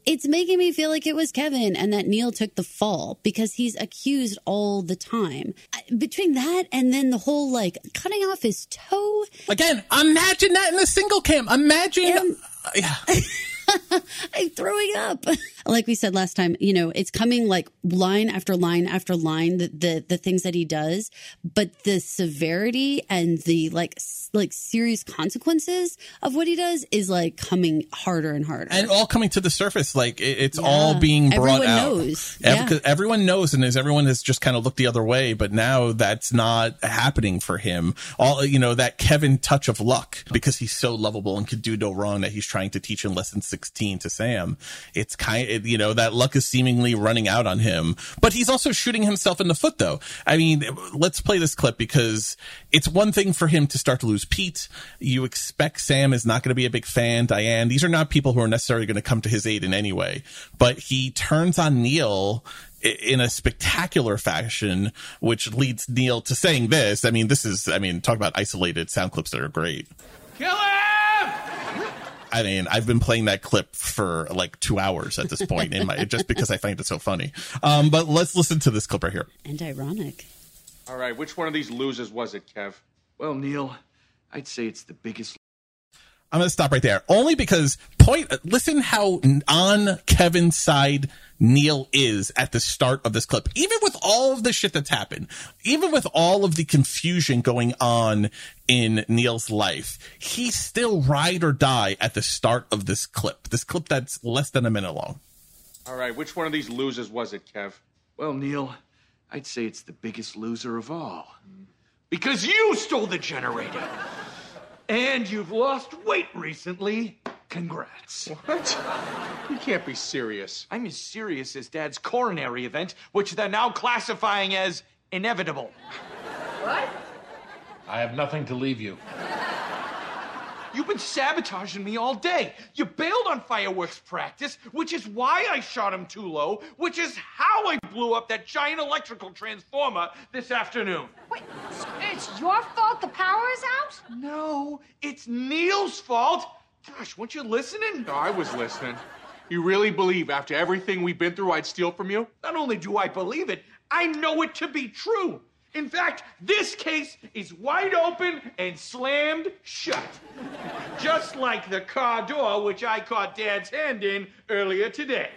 It's making me feel like it was Kevin and that Neil took the fall because he's accused all the time. Between that and then the whole like cutting off his toe, Again, imagine that in a single cam. Imagine. And- uh, yeah. I'm throwing up. like we said last time, you know, it's coming like line after line after line, the, the, the things that he does, but the severity and the like, like serious consequences of what he does is like coming harder and harder. and all coming to the surface like it, it's Yeah. all being brought Everyone out knows. Ev- Yeah. everyone knows and as everyone has just kind of looked the other way but now that's not happening for him all you know that kevin touch of luck because he's so lovable and could do no wrong that he's trying to teach in lesson 16 to sam it's kind of you know that luck is seemingly running out on him but he's also shooting himself in the foot though i mean let's play this clip because it's one thing for him to start to lose pete you expect sam is not going to be a big fan diane these are not people who are necessarily going to come to his aid in any way but he turns on neil in a spectacular fashion which leads neil to saying this i mean this is i mean talk about isolated sound clips that are great Kill him! I mean, I've been playing that clip for like two hours at this point in my just because I find it so funny. Um, but let's listen to this clip right here. and ironic. All right, which one of these losers was it, Kev? Well, Neil, I'd say it's the biggest. I'm going to stop right there only because point, listen how on Kevin's side Neil is at the start of this clip. Even with all of the shit that's happened, even with all of the confusion going on in Neil's life, he's still ride or die at the start of this clip. This clip that's less than a minute long. All right, which one of these losers was it, Kev? Well, Neil, I'd say it's the biggest loser of all. Because you stole the generator. And you've lost weight recently. Congrats. What? You can't be serious. I'm as serious as Dad's coronary event, which they're now classifying as inevitable. What? I have nothing to leave you. You've been sabotaging me all day. You bailed on fireworks practice, which is why I shot him too low, which is how I blew up that giant electrical transformer this afternoon. Wait, it's your fault the power is out? No, it's Neil's fault. Gosh, weren't you listening? No, I was listening. You really believe after everything we've been through, I'd steal from you? Not only do I believe it, I know it to be true. In fact, this case is wide open and slammed shut. Just like the car door, which I caught Dad's hand in earlier today.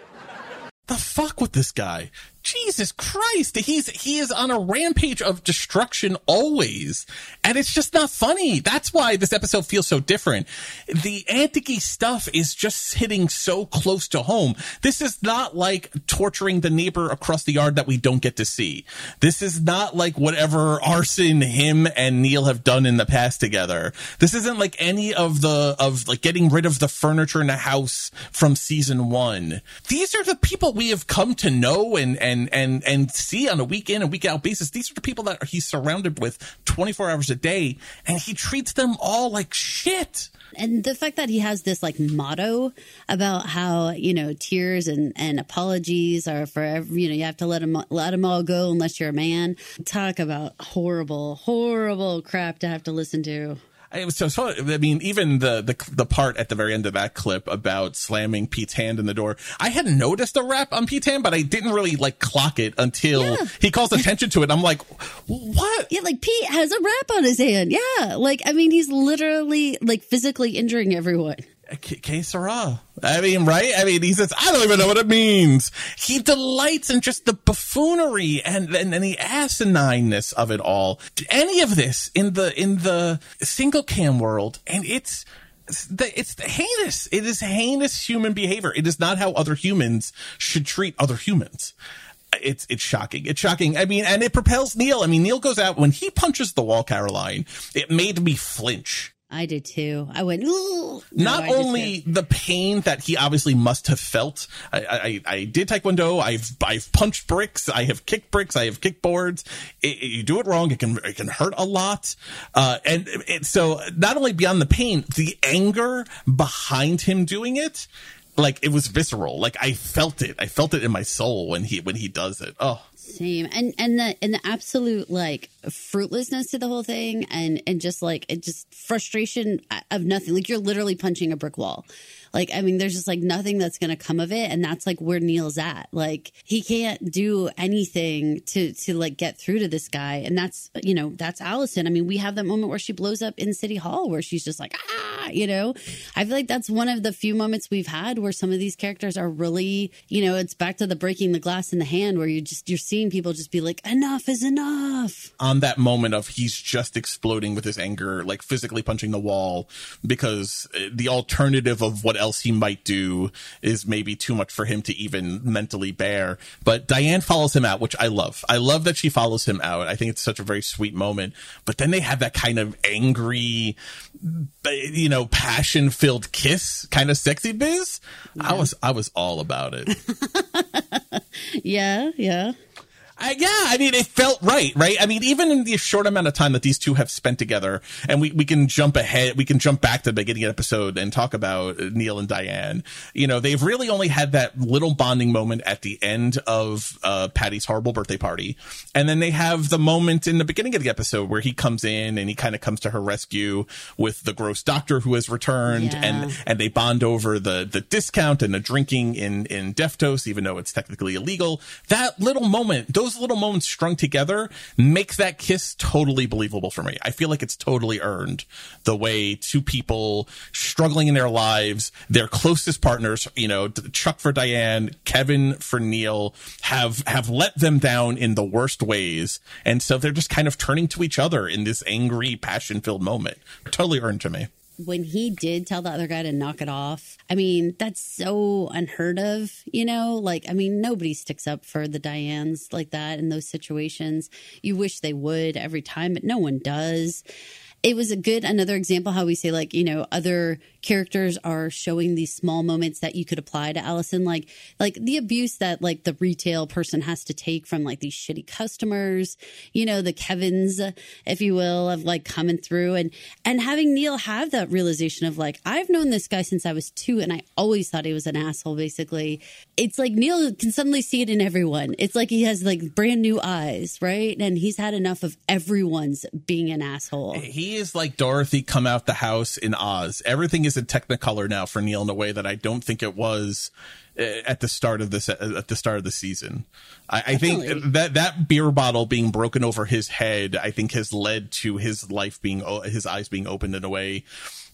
the fuck with this guy? Jesus Christ, he's he is on a rampage of destruction always, and it's just not funny. That's why this episode feels so different. The anticky stuff is just hitting so close to home. This is not like torturing the neighbor across the yard that we don't get to see. This is not like whatever arson him and Neil have done in the past together. This isn't like any of the of like getting rid of the furniture in the house from season one. These are the people we have come to know and and and and and see on a week in and week out basis. These are the people that he's surrounded with 24 hours a day, and he treats them all like shit. And the fact that he has this like motto about how you know tears and and apologies are for every, you know you have to let them let them all go unless you're a man. Talk about horrible, horrible crap to have to listen to. It was so, so I mean, even the, the the part at the very end of that clip about slamming Pete's hand in the door, I had noticed a wrap on Pete's hand, but I didn't really like clock it until Yeah. he calls attention to it. I'm like, what? Yeah, like Pete has a wrap on his hand. Yeah, like I mean, he's literally like physically injuring everyone. Que? I mean, right? I mean, he says, I don't even know what it means. He delights in just the buffoonery and, and, and the asinineness of it all. Any of this in the, in the single cam world, and it's, it's heinous. It is heinous human behavior. It is not how other humans should treat other humans. It's it's shocking. It's shocking. I mean, and it propels Neil. I mean, Neil goes out when he punches the wall, Caroline. It made me flinch I did too. I went. No, not I only the pain that he obviously must have felt. I, I, I did taekwondo. I've I've punched bricks. I have kicked bricks. I have kicked boards. It, it- you do it wrong, it can it can hurt a lot. Uh, and it, so not only beyond the pain, the anger behind him doing it, like it was visceral. Like I felt it. I felt it in my soul when he when he does it. Oh. Same. And and the and the absolute like fruitlessness to the whole thing and and just like it just frustration of nothing. Like you're literally punching a brick wall. Like I mean there's just like nothing that's to come of it and that's like where Neil's at. Like he can't do anything to to like get through to this guy and that's you know, that's Allison. I mean, we have that moment where she blows up in City Hall where she's just like, "Ah, you know? I feel like that's one of the few moments we've had where some of these characters are really, you know, it's back to the breaking the glass in the hand where you just, you're seeing people just be like, enough is enough. On that moment of he's just exploding with his anger, like physically punching the wall, because uh, the alternative of what else he might do is maybe too much for him to even mentally bear. But Diane follows him out, which I love. I love that she follows him out. I think it's such a very sweet moment. But then they have that kind of angry, you know, passion filled kiss, kind of sexy biz. Yeah. I was, I was all about it. yeah, yeah. I, yeah, I mean, it felt right, right? I mean, even in the short amount of time that these two have spent together, and we, we can jump ahead, we can jump back to the beginning of the episode and talk about Neil and Diane. You know, they've really only had that little bonding moment at the end of uh, Patty's horrible birthday party. And then they have the moment in the beginning of the episode where he comes in and he kind of comes to her rescue with the gross doctor who has returned yeah. and, and they bond over the, the discount and the drinking in, in Deftos, even though it's technically illegal. That little moment, those those little moments strung together make that kiss totally believable for me. I feel like it's totally earned the way two people struggling in their lives, their closest partners, you know, Chuck for Diane, Kevin for Neil have, have let them down in the worst ways. And so they're just kind of turning to each other in this angry, passion filled moment. Totally earned to me when he did tell the other guy to knock it off, I mean, that's so unheard of, you know? Like, I mean, nobody sticks up for the Dianes like that in those situations. You wish they would every time, but no one does. It was a good, another example how we say, like, you know, other characters are showing these small moments that you could apply to Allison, like like the abuse that like the retail person has to take from like these shitty customers, you know, the Kevins, if you will, of like coming through and and having Neil have that realization of like I've known this guy since I was two, and I always thought he was an asshole. Basically, it's like Neil can suddenly see it in everyone. It's like he has like brand new eyes, right? And he's had enough of everyone's being an asshole. He is like Dorothy come out the house in Oz. Everything is a Technicolor now for Neil in a way that I don't think it was uh, at the start of this at the start of the season. I, I, think that that beer bottle being broken over his head, I think, has led to his life being his eyes being opened in a way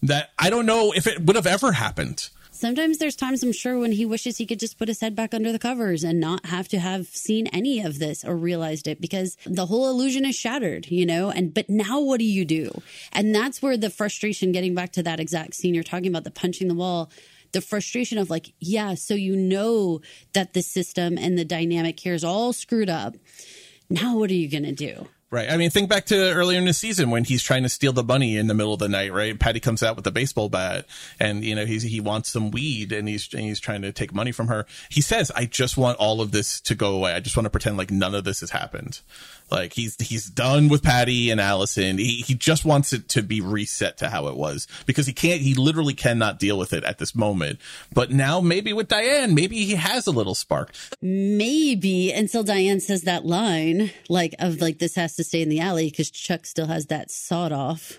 that I don't know if it would have ever happened. Sometimes there's times I'm sure when he wishes he could just put his head back under the covers and not have to have seen any of this or realized it because the whole illusion is shattered, you know? And but now what do you do? And that's where the frustration getting back to that exact scene you're talking about the punching the wall the frustration of like, yeah, so you know that the system and the dynamic here is all screwed up. Now what are you going to do? Right. I mean, think back to earlier in the season when he's trying to steal the bunny in the middle of the night, right? Patty comes out with a baseball bat and, you know, he's, he wants some weed and he's, and he's trying to take money from her. He says, I just want all of this to go away. I just want to pretend like none of this has happened. Like he's he's done with Patty and Allison. He he just wants it to be reset to how it was because he can't he literally cannot deal with it at this moment. But now maybe with Diane, maybe he has a little spark. Maybe until Diane says that line like of like this has to stay in the alley because Chuck still has that sawed off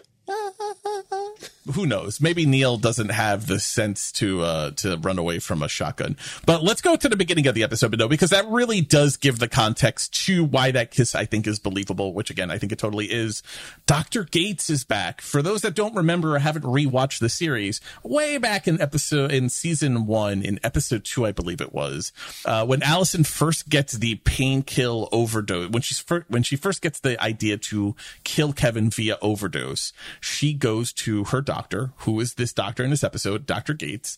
who knows? Maybe Neil doesn't have the sense to uh, to run away from a shotgun. But let's go to the beginning of the episode, though, because that really does give the context to why that kiss I think is believable. Which again, I think it totally is. Doctor Gates is back. For those that don't remember or haven't rewatched the series, way back in episode in season one, in episode two, I believe it was, uh, when Allison first gets the painkill overdose, when she's fir- when she first gets the idea to kill Kevin via overdose, she goes to her doctor doctor, who is this doctor in this episode, Dr. Gates,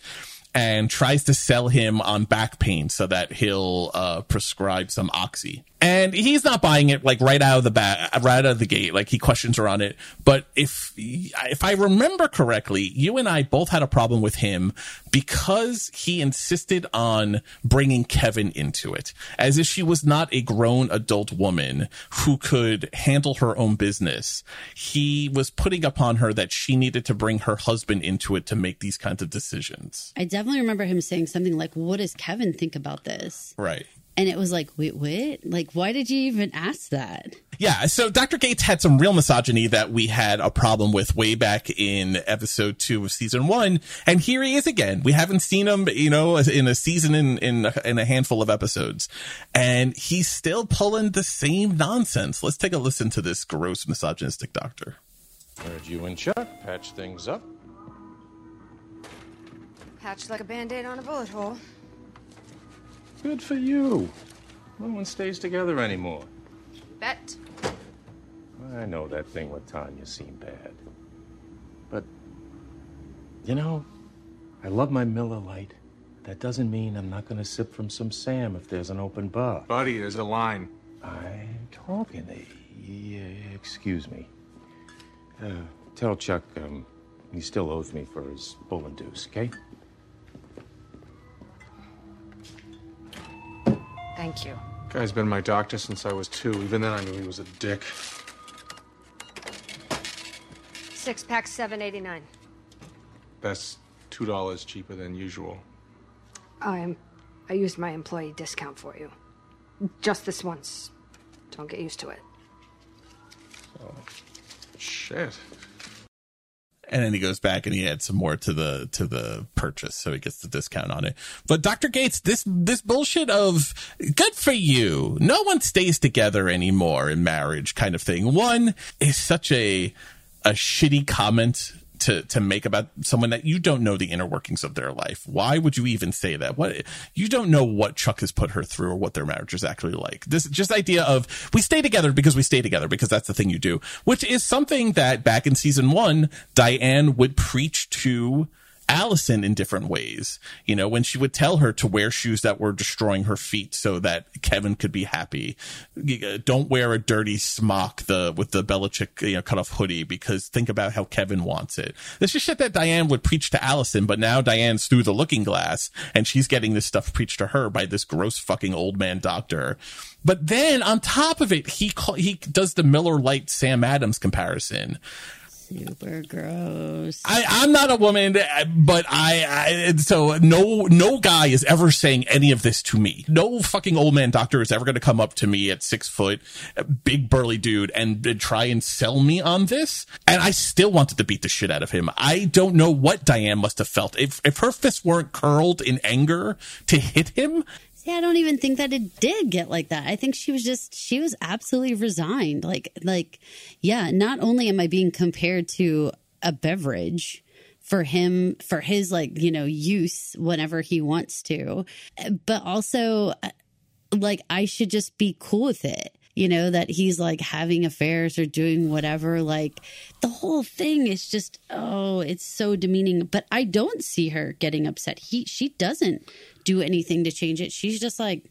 and tries to sell him on back pain so that he'll uh, prescribe some oxy and he's not buying it like right out of the bat, right out of the gate. Like he questions her on it. But if if I remember correctly, you and I both had a problem with him because he insisted on bringing Kevin into it, as if she was not a grown adult woman who could handle her own business. He was putting upon her that she needed to bring her husband into it to make these kinds of decisions. I definitely remember him saying something like, "What does Kevin think about this?" Right. And it was like, wait, what? Like, why did you even ask that? Yeah, so Dr. Gates had some real misogyny that we had a problem with way back in episode two of season one, and here he is again. We haven't seen him, you know, in a season in in in a handful of episodes, and he's still pulling the same nonsense. Let's take a listen to this gross misogynistic doctor. Heard you and Chuck patch things up. Patched like a band-aid on a bullet hole. Good for you. No one stays together anymore. Bet. I know that thing with Tanya seemed bad. But, you know, I love my Miller Lite. That doesn't mean I'm not gonna sip from some Sam if there's an open bar. Buddy, there's a line. I'm talking to yeah, excuse me. Uh, tell Chuck um, he still owes me for his bull and deuce, okay? Thank you. Guy's been my doctor since I was two. Even then, I knew he was a dick. Six pack, seven eighty nine. That's two dollars cheaper than usual. I am. I used my employee discount for you. Just this once. Don't get used to it. Oh, shit. And then he goes back and he adds some more to the to the purchase. So he gets the discount on it. But dr gates this this bullshit of good for you. No one stays together anymore in marriage kind of thing. One is such a a shitty comment to to make about someone that you don't know the inner workings of their life. Why would you even say that? What you don't know what Chuck has put her through or what their marriage is actually like. This just idea of we stay together because we stay together because that's the thing you do, which is something that back in season 1 Diane would preach to Allison in different ways. You know, when she would tell her to wear shoes that were destroying her feet so that Kevin could be happy. Uh, don't wear a dirty smock the with the Belichick you know cut off hoodie because think about how Kevin wants it. This is shit that Diane would preach to Allison, but now Diane's through the looking glass and she's getting this stuff preached to her by this gross fucking old man doctor. But then on top of it, he call, he does the Miller Lite Sam Adams comparison super gross. I, I'm not a woman, but I, I, so no, no guy is ever saying any of this to me. No fucking old man doctor is ever going to come up to me at six foot, big burly dude and, and try and sell me on this. And I still wanted to beat the shit out of him. I don't know what Diane must have felt. If, if her fists weren't curled in anger to hit him, See, I don't even think that it did get like that. I think she was just she was absolutely resigned. Like like yeah, not only am I being compared to a beverage for him for his like, you know, use whenever he wants to, but also uh, like I should just be cool with it you know, that he's like having affairs or doing whatever. Like the whole thing is just, oh, it's so demeaning. But I don't see her getting upset. He, she doesn't do anything to change it. She's just like,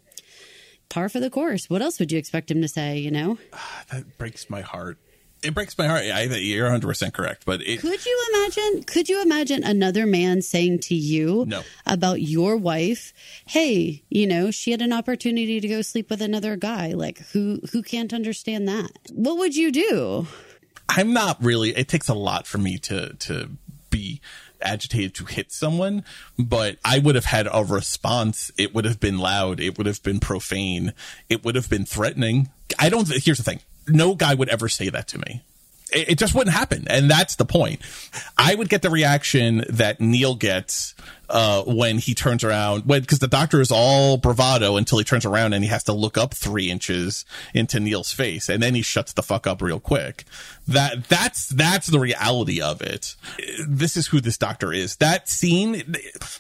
par for the course. What else would you expect him to say, you know? Ah, that breaks my heart it breaks my heart. I, you're 100 percent correct, but it, could you imagine? Could you imagine another man saying to you no. about your wife, "Hey, you know, she had an opportunity to go sleep with another guy. Like, who who can't understand that? What would you do?" I'm not really. It takes a lot for me to to be agitated to hit someone, but I would have had a response. It would have been loud. It would have been profane. It would have been threatening. I don't. Here's the thing no guy would ever say that to me. It, it just wouldn't happen. And that's the point. I would get the reaction that Neil gets uh, when he turns around, when because the doctor is all bravado until he turns around and he has to look up three inches into Neil's face, and then he shuts the fuck up real quick. That that's that's the reality of it. This is who this doctor is. That scene,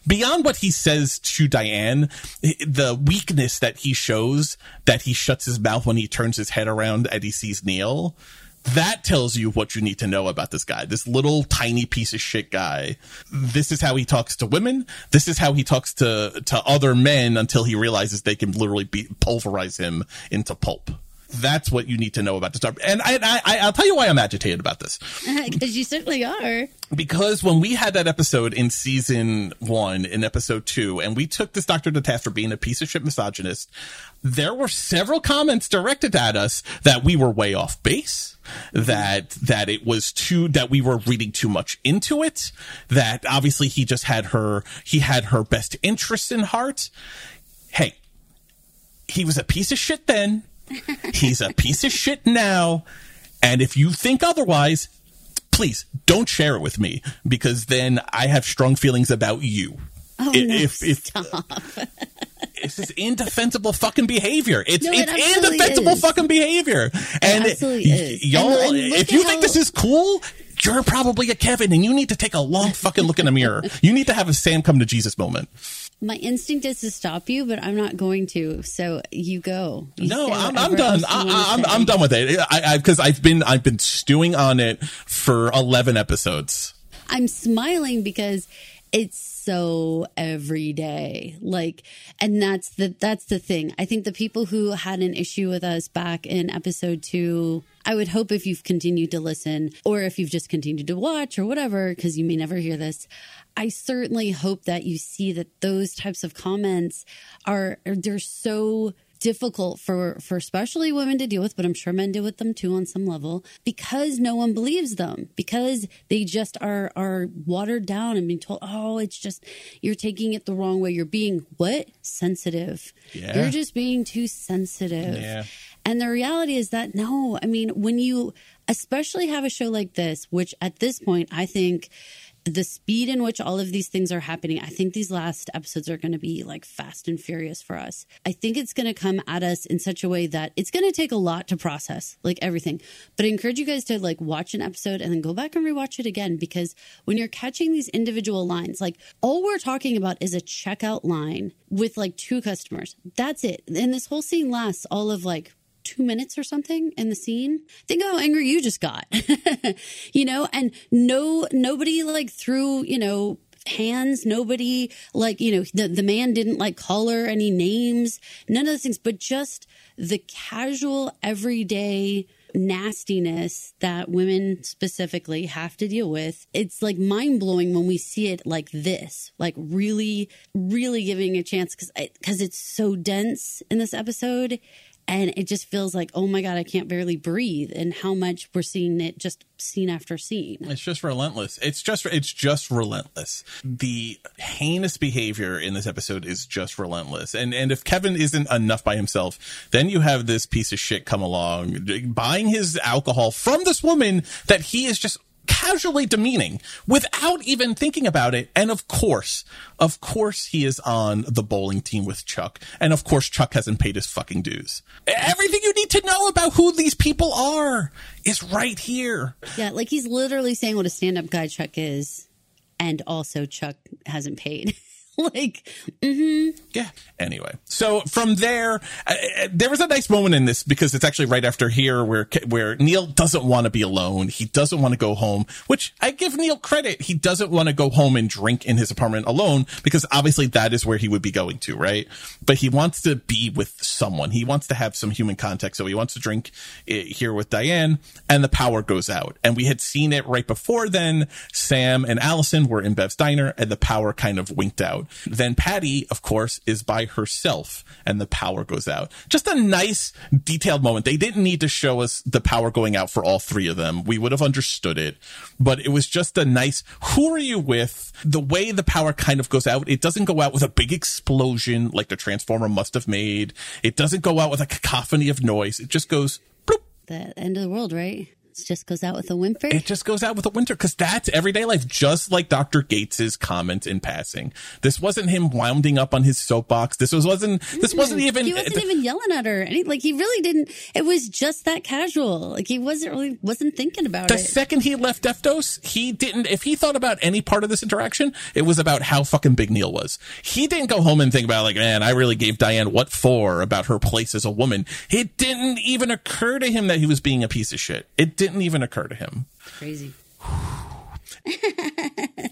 beyond what he says to Diane, the weakness that he shows that he shuts his mouth when he turns his head around and he sees Neil that tells you what you need to know about this guy. This little tiny piece of shit guy. This is how he talks to women. This is how he talks to to other men until he realizes they can literally be, pulverize him into pulp. That's what you need to know about the star. And I, I, I'll tell you why I'm agitated about this. Because you certainly are. Because when we had that episode in season one, in episode two, and we took this doctor to task for being a piece of shit misogynist, there were several comments directed at us that we were way off base, that that it was too that we were reading too much into it, that obviously he just had her he had her best interest in heart. Hey, he was a piece of shit then He's a piece of shit now. And if you think otherwise, please don't share it with me because then I have strong feelings about you. Oh, if, no, if, stop. This is indefensible fucking behavior. It's no, it's indefensible is. fucking behavior. And y- y'all, and, and if you how... think this is cool, you're probably a Kevin and you need to take a long fucking look in the mirror. You need to have a Sam come to Jesus moment. My instinct is to stop you, but I'm not going to. So you go. You no, I'm, I'm done. I, wanna I'm. I'm done with it. I, because I've been, I've been stewing on it for 11 episodes. I'm smiling because it's so every day. Like, and that's the that's the thing. I think the people who had an issue with us back in episode two, I would hope if you've continued to listen or if you've just continued to watch or whatever, because you may never hear this. I certainly hope that you see that those types of comments are they're so difficult for for especially women to deal with but i'm sure men deal with them too on some level because no one believes them because they just are are watered down and being told oh it's just you're taking it the wrong way you're being what sensitive Yeah. you're just being too sensitive Yeah. and the reality is that no, I mean, when you especially have a show like this, which at this point, I think the speed in which all of these things are happening, I think these last episodes are going to be like fast and furious for us. I think it's going to come at us in such a way that it's going to take a lot to process, like everything. But I encourage you guys to like watch an episode and then go back and rewatch it again because when you're catching these individual lines, like all we're talking about is a checkout line with like two customers. That's it. And this whole scene lasts all of like two minutes or something in the scene. Think how angry you just got, you know, and no, nobody like threw, you know, hands. Nobody like, you know, the, the man didn't like call her any names, none of those things, but just the casual everyday nastiness that women specifically have to deal with. It's like mind blowing when we see it like this, like really, really giving a chance because because eh, it's so dense in this episode. And it just feels like, oh my God, I can't barely breathe. And how much we're seeing it just scene after scene. It's just relentless. It's just it's just relentless. The heinous behavior in this episode is just relentless. And and if Kevin isn't enough by himself, then you have this piece of shit come along buying his alcohol from this woman that he is just casually demeaning without even thinking about it. And of course, of course he is on the bowling team with Chuck. And of course Chuck hasn't paid his fucking dues. Everything you need to know about who these people are is right here. Yeah, like he's literally saying what a stand up guy Chuck is. And also, Chuck hasn't paid. like, mm-hmm. Yeah. Anyway, so from there, uh, uh, there was a nice moment in this because it's actually right after here where where Neil doesn't want to be alone. He doesn't want to go home, which I give Neil credit. He doesn't want to go home and drink in his apartment alone because obviously that is where he would be going to, right? But he wants to be with someone. He wants to have some human contact. So he wants to drink uh, here with Diane, and the power goes out. And we had seen it right before then. Sam and Allison were in Bev's diner, and the power kind of winked out. Then Patty, of course, is by herself and the power goes out. Just a nice detailed moment. They didn't need to show us the power going out for all three of them. We would have understood it, but it was just a nice, who are you with? The way the power kind of goes out, it doesn't go out with a big explosion like the transformer must have made. It doesn't go out with a cacophony of noise. It just goes bloop. The end of the world, right? It just goes out with a whimper. It just goes out with a winter because that's everyday life, just like Dr. Gates's comment in passing. This wasn't him winding up on his soapbox. This was wasn't this wasn't even He wasn't even yelling at her. Any like he really didn't. It was just that casual. Like he wasn't really wasn't thinking about it. the second he left Deftos, he didn't. If he thought about any part of this interaction, it was about how fucking big Neil was. He didn't go home and think about like, man, I really gave Diane what for about her place as a woman. It didn't even occur to him that he was being a piece of shit. It didn't even occur to him. Crazy.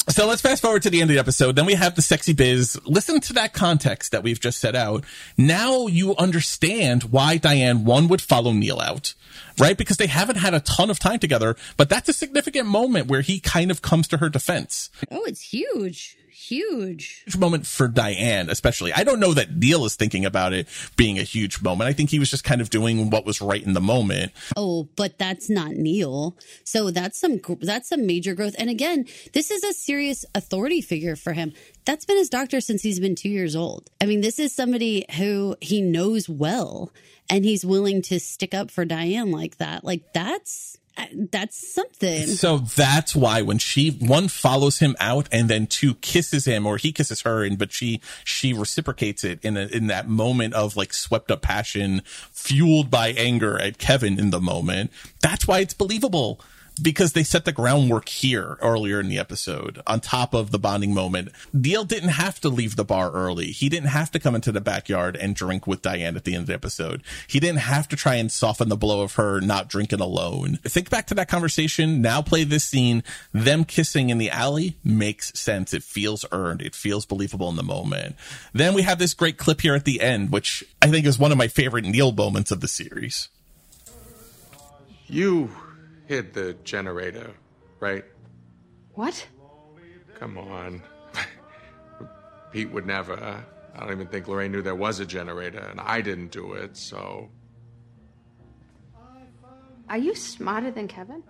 So let's fast forward to the end of the episode. Then we have the sexy biz. Listen to that context that we've just set out. Now you understand why Diane one would follow Neil out, right? Because they haven't had a ton of time together, but that's a significant moment where he kind of comes to her defense. Oh, it's huge. Huge. Huge moment for Diane, especially. I don't know that Neil is thinking about it being a huge moment. I think he was just kind of doing what was right in the moment. Oh, but that's not Neil. So that's some that's some major growth. And again, this is a serious authority figure for him. That's been his doctor since he's been 2 years old. I mean, this is somebody who he knows well and he's willing to stick up for Diane like that. Like that's that's something. So that's why when she one follows him out and then two kisses him or he kisses her and but she she reciprocates it in a, in that moment of like swept up passion fueled by anger at Kevin in the moment. That's why it's believable. Because they set the groundwork here earlier in the episode on top of the bonding moment. Neil didn't have to leave the bar early. He didn't have to come into the backyard and drink with Diane at the end of the episode. He didn't have to try and soften the blow of her not drinking alone. Think back to that conversation. Now play this scene. Them kissing in the alley makes sense. It feels earned. It feels believable in the moment. Then we have this great clip here at the end, which I think is one of my favorite Neil moments of the series. You hid the generator, right? What? Come on. Pete would never. I don't even think Lorraine knew there was a generator, and I didn't do it, so. Are you smarter than Kevin?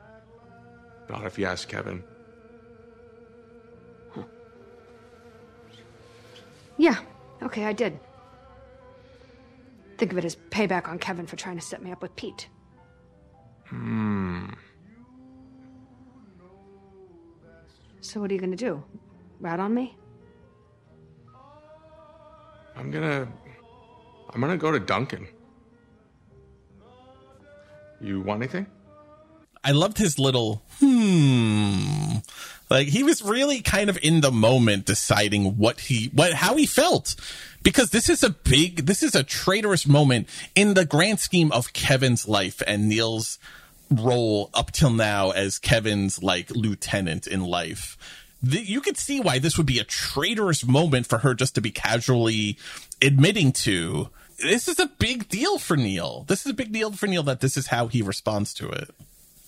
Not if you ask Kevin. Yeah, okay, I did. Think of it as payback on Kevin for trying to set me up with Pete. Hmm. So what are you gonna do? Rat on me? I'm gonna. I'm gonna go to Dunkin. You want anything? I loved his little hmm. Like he was really kind of in the moment deciding what he what how he felt. Because this is a big this is a traitorous moment in the grand scheme of Kevin's life and Neil's role up till now as Kevin's like lieutenant in life. The, you could see why this would be a traitorous moment for her just to be casually admitting to. This is a big deal for Neil. This is a big deal for Neil that this is how he responds to it.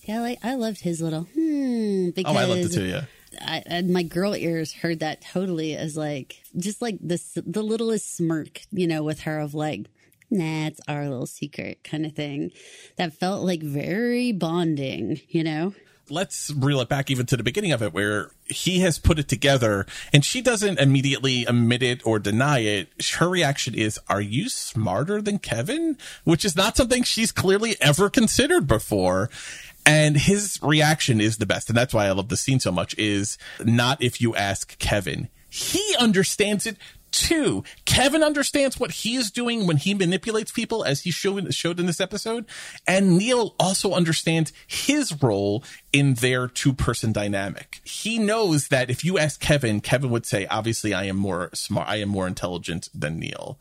Yeah, like I loved his little hmm because Oh, I loved it too, yeah. I, and my girl ears heard that totally as like just like this the littlest smirk, you know, with her of like, nah, it's our little secret kind of thing. That felt like very bonding, you know. let's reel it back even to the beginning of it where he has put it together and she doesn't immediately admit it or deny it. Her reaction is, are you smarter than Kevin? Which is not something she's clearly ever considered before. And his reaction is the best. And that's why I love the scene so much is not if you ask Kevin. He understands it too. Kevin understands what he is doing when he manipulates people, as he showed, showed in this episode. And Neil also understands his role in their two person dynamic. He knows that if you ask Kevin, Kevin would say, obviously, I am more smart, I am more intelligent than Neil.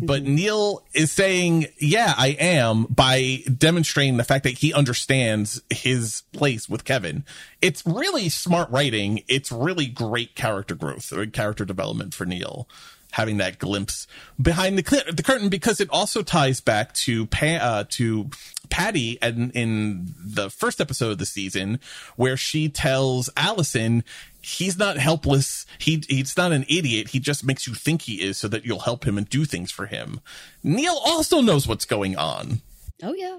But Neil is saying, yeah, I am by demonstrating the fact that he understands his place with Kevin. It's really smart writing. It's really great character growth or character development for Neil. Having that glimpse behind the, the curtain because it also ties back to pa- uh, to Patty and in the first episode of the season where she tells Allison he's not helpless. He he's not an idiot. He just makes you think he is so that you'll help him and do things for him. Neil also knows what's going on. Oh yeah,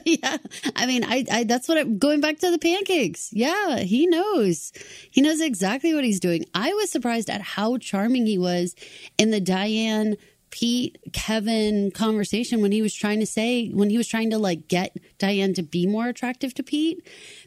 yeah. I mean, I, I that's what I'm going back to the pancakes. Yeah, he knows. He knows exactly what he's doing. I was surprised at how charming he was in the Diane Pete Kevin conversation when he was trying to say when he was trying to like get Diane to be more attractive to Pete.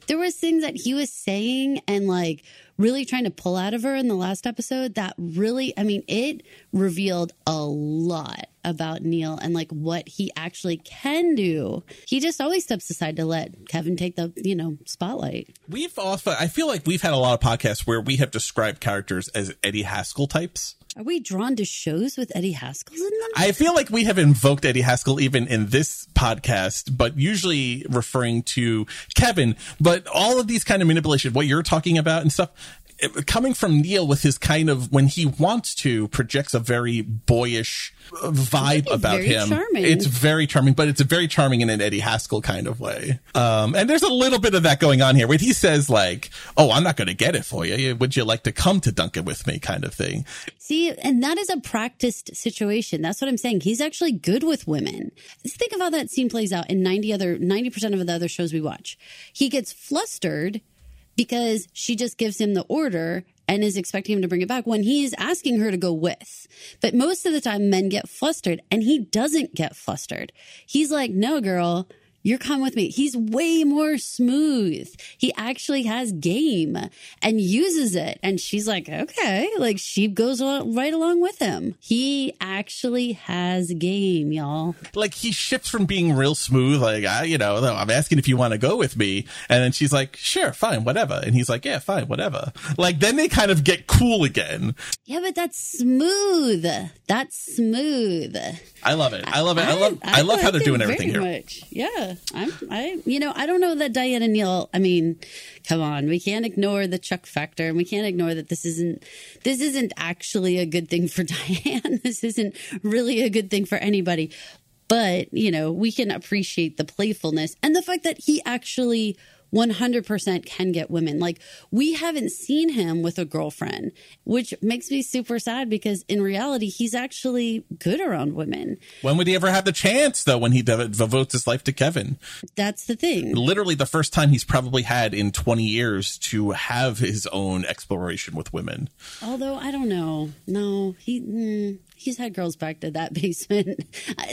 There was things that he was saying and like really trying to pull out of her in the last episode that really I mean it revealed a lot about Neil and like what he actually can do. He just always steps aside to let Kevin take the, you know, spotlight. We've often I feel like we've had a lot of podcasts where we have described characters as Eddie Haskell types. Are we drawn to shows with Eddie Haskell in them? I feel like we have invoked Eddie Haskell even in this podcast, but usually referring to Kevin. But all of these kind of manipulation, what you're talking about and stuff, coming from Neil with his kind of when he wants to projects a very boyish vibe about very him. charming. It's very charming, but it's a very charming in an Eddie Haskell kind of way. Um, and there's a little bit of that going on here where he says like, "Oh, I'm not going to get it for you. Would you like to come to Dunkin with me?" kind of thing. See, and that is a practiced situation. That's what I'm saying. He's actually good with women. Just think of how that scene plays out in 90 other 90% of the other shows we watch. He gets flustered because she just gives him the order and is expecting him to bring it back when he is asking her to go with. But most of the time men get flustered and he doesn't get flustered. He's like, "No, girl, You're calm with me. He's way more smooth. He actually has game and uses it. And she's like, okay, like she goes right along with him. He actually has game, y'all. Like he shifts from being real smooth, like I, you know, I'm asking if you want to go with me, and then she's like, sure, fine, whatever, and he's like, yeah, fine, whatever. Like then they kind of get cool again. Yeah, but that's smooth. That's smooth. I love it. I love it. I, I love. I, I love how they're doing everything here. Much. Yeah, I'm. I. You know, I don't know that Diane and Neil. I mean, come on, we can't ignore the Chuck factor, and we can't ignore that this isn't. This isn't actually a good thing for Diane. this isn't really a good thing for anybody. But you know, we can appreciate the playfulness and the fact that he actually 100% can get women. Like, we haven't seen him with a girlfriend, which makes me super sad because in reality, he's actually good around women. When would he ever have the chance, though, when he devotes his life to Kevin? That's the thing. Literally, the first time he's probably had in 20 years to have his own exploration with women. Although, I don't know. No, he. Mm, he's had girls back to that basement.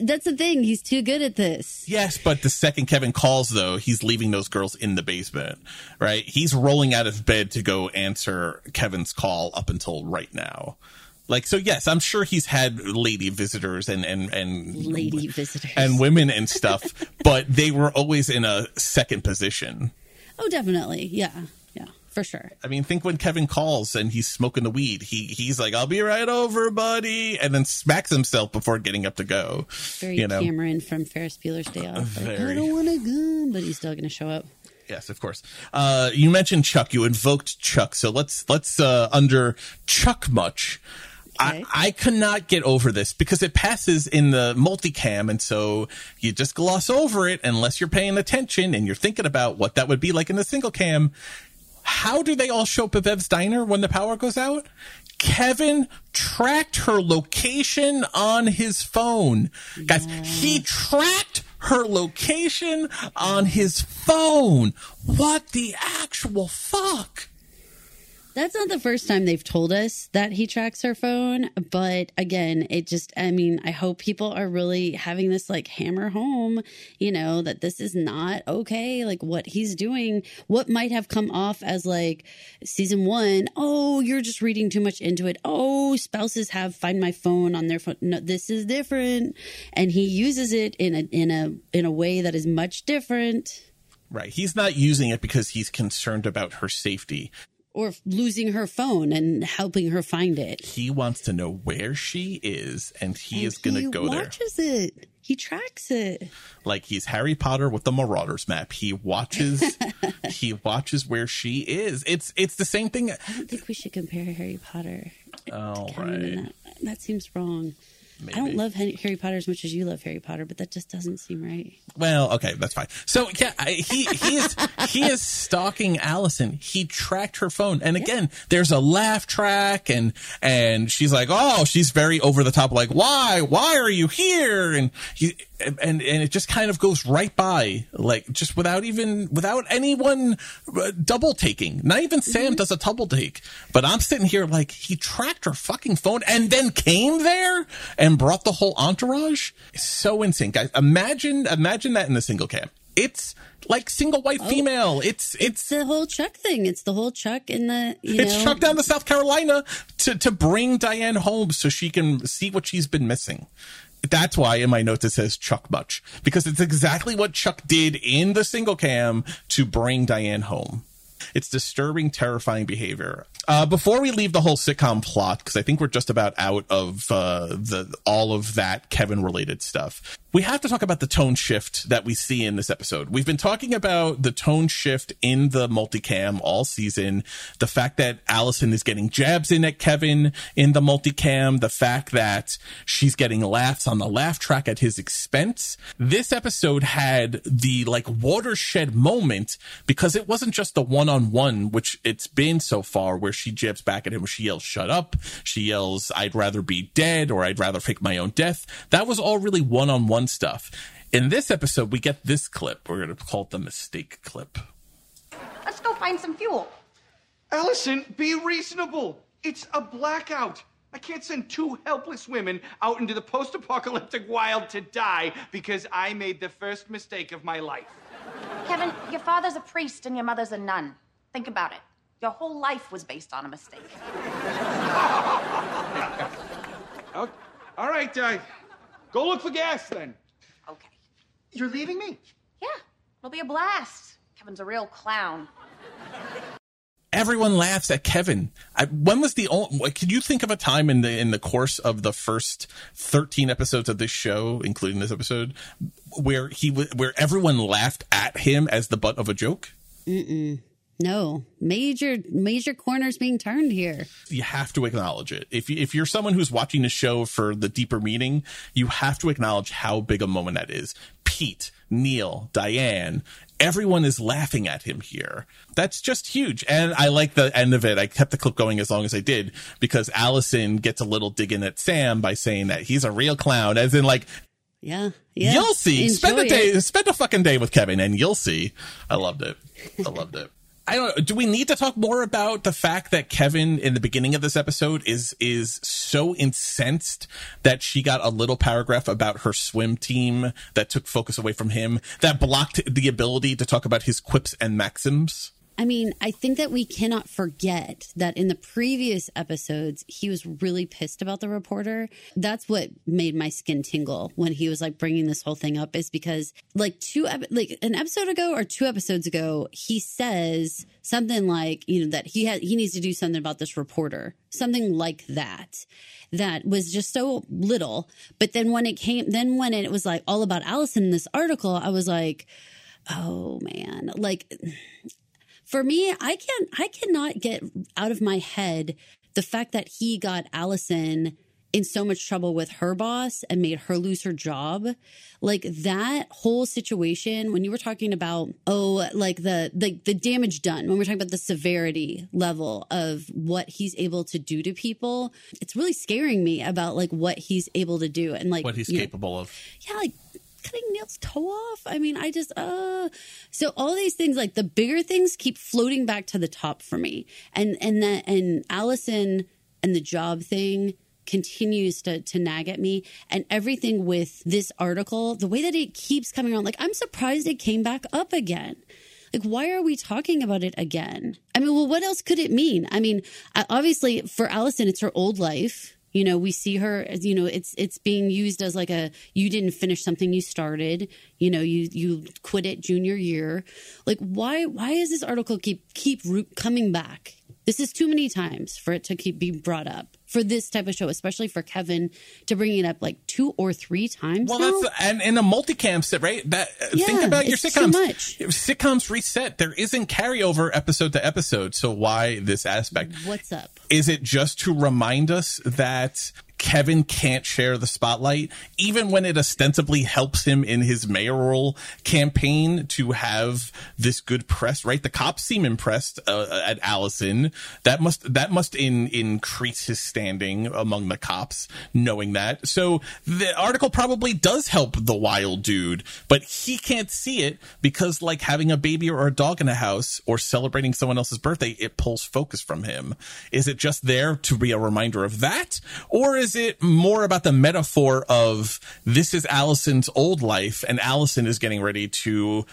That's the thing. He's too good at this. Yes, but the second Kevin calls, though, he's leaving those girls in the basement, right? He's rolling out of bed to go answer Kevin's call up until right now. Like so, yes, I'm sure he's had lady visitors and and and lady visitors and women and stuff, but they were always in a second position. Oh, definitely, yeah for sure. I mean, think when Kevin calls and he's smoking the weed, he he's like, "I'll be right over, buddy," and then smacks himself before getting up to go. Very you know? Cameron from Ferris Bueller's Day Off. Like, I don't want to go, but he's still going to show up. Yes, of course. Uh, you mentioned Chuck. You invoked Chuck, so let's let's uh, under Chuck much. Okay. I, I cannot get over this because it passes in the multicam, and so you just gloss over it unless you're paying attention and you're thinking about what that would be like in the single cam. How do they all show up at Bev's diner when the power goes out? Kevin tracked her location on his phone. Yeah. Guys, he tracked her location on his phone. What the actual fuck? That's not the first time they've told us that he tracks her phone. But again, it just, I mean, I hope people are really having this like hammer home, you know, that this is not okay. Like what he's doing, what might have come off as like season one. Oh, you're just reading too much into it. Oh, spouses have find my phone on their phone. No, this is different. And he uses it in a, in a, in a way that is much different. Right. He's not using it because he's concerned about her safety or losing her phone and helping her find it. He wants to know where she is, and he and is going to go there. He watches it. He tracks it. Like he's Harry Potter with the Marauders map. He watches. he watches where she is. It's it's the same thing. I don't think we should compare Harry Potter. Oh right. That. that seems wrong. Maybe. I don't love Harry Potter as much as you love Harry Potter, but that just doesn't seem right. Well, okay, that's fine. So yeah, he he is he is stalking Allison. He tracked her phone, and again, yeah. there's a laugh track, and and she's like, oh, she's very over the top, like, why, why are you here? And he and and it just kind of goes right by like just without even without anyone uh, double taking not even sam mm-hmm. does a double take but i'm sitting here like he tracked her fucking phone and then came there and brought the whole entourage so insane guys imagine imagine that in the single cam it's like single white oh, female. It's, it's, it's the whole Chuck thing. It's the whole Chuck in the it's know. Chuck down to South Carolina to to bring Diane home so she can see what she's been missing. That's why in my notes it says Chuck Much because it's exactly what Chuck did in the single cam to bring Diane home. It's disturbing, terrifying behavior. Uh, before we leave the whole sitcom plot, because I think we're just about out of uh, the all of that Kevin related stuff we have to talk about the tone shift that we see in this episode. We've been talking about the tone shift in the multicam all season. The fact that Allison is getting jabs in at Kevin in the multicam. The fact that she's getting laughs on the laugh track at his expense. This episode had the like watershed moment because it wasn't just the one on one, which it's been so far where she jabs back at him. She yells, shut up. She yells, I'd rather be dead or I'd rather fake my own death. That was all really one on one stuff. In this episode, we get this clip. We're going to call it the mistake clip. Let's go find some fuel. Allison, be reasonable. It's a blackout. I can't send two helpless women out into the post apocalyptic wild to die because I made the first mistake of my life. Kevin, your father's a priest and your mother's a nun. Think about it. Your whole life was based on a mistake. Oh, all right, uh, go look for gas then. Okay. You're leaving me? Yeah, it'll be a blast. Kevin's a real clown. everyone laughs at Kevin. I, when was the only? Can you think of a time in the in the course of the first thirteen episodes of this show, including this episode, where he where everyone laughed at him as the butt of a joke? Mm-mm. No, major major corners being turned here. You have to acknowledge it. If you, if you're someone who's watching the show for the deeper meaning, you have to acknowledge how big a moment that is. Pete, Neil, Diane, everyone is laughing at him here. That's just huge. And I like the end of it. I kept the clip going as long as I did because Allison gets a little digging at Sam by saying that he's a real clown, as in like, Yeah, yeah. you'll see. Enjoy spend a day, it. spend a fucking day with Kevin, and you'll see. I loved it. I loved it. I don't know. Do we need to talk more about the fact that Kevin in the beginning of this episode is is so incensed that she got a little paragraph about her swim team that took focus away from him that blocked the ability to talk about his quips and maxims? I mean, I think that we cannot forget that in the previous episodes, he was really pissed about the reporter. That's what made my skin tingle when he was like bringing this whole thing up, is because like two, like an episode ago or two episodes ago, he says something like, you know, that he had, he needs to do something about this reporter, something like that. That was just so little. But then when it came, then when it was like all about Allison in this article, I was like, oh man, like, for me, I can't I cannot get out of my head the fact that he got Allison in so much trouble with her boss and made her lose her job. Like that whole situation when you were talking about oh like the the the damage done when we're talking about the severity level of what he's able to do to people, it's really scaring me about like what he's able to do and like What he's you know, capable of. yeah, like cutting Neil's toe off. I mean, I just uh. So all these things like the bigger things keep floating back to the top for me. And and that and Allison and the job thing continues to to nag at me. And everything with this article the way that it keeps coming around, like i'm surprised it came back up again. Like why are we talking about it again? I mean well what else could it mean? I mean obviously for allison it's her old life you know we see her as you know it's it's being used as like a you didn't finish something you started. You know you you quit it junior year. Like why why is this article keep keep coming back? This is too many times for it to keep be brought up for this type of show especially for kevin to bring it up like two or three times Well, now. that's and in a multicam set, right? That uh, think Yeah, about your sitcoms. much. Sitcoms reset. There isn't carryover episode to episode. So why this aspect? what's up Is it just to remind us that Kevin can't share the spotlight, even when it ostensibly helps him in his mayoral campaign to have this good press? Right, the cops seem impressed uh, at Allison. That must that must in, increase his standing among the cops, knowing that. So the article probably does help the wild dude, but he can't see it because, like having a baby or a dog in a house or celebrating someone else's birthday, it pulls focus from him. Is it just there to be a reminder of that? Or is it more about the metaphor of this is Allison's old life and Allison is getting ready to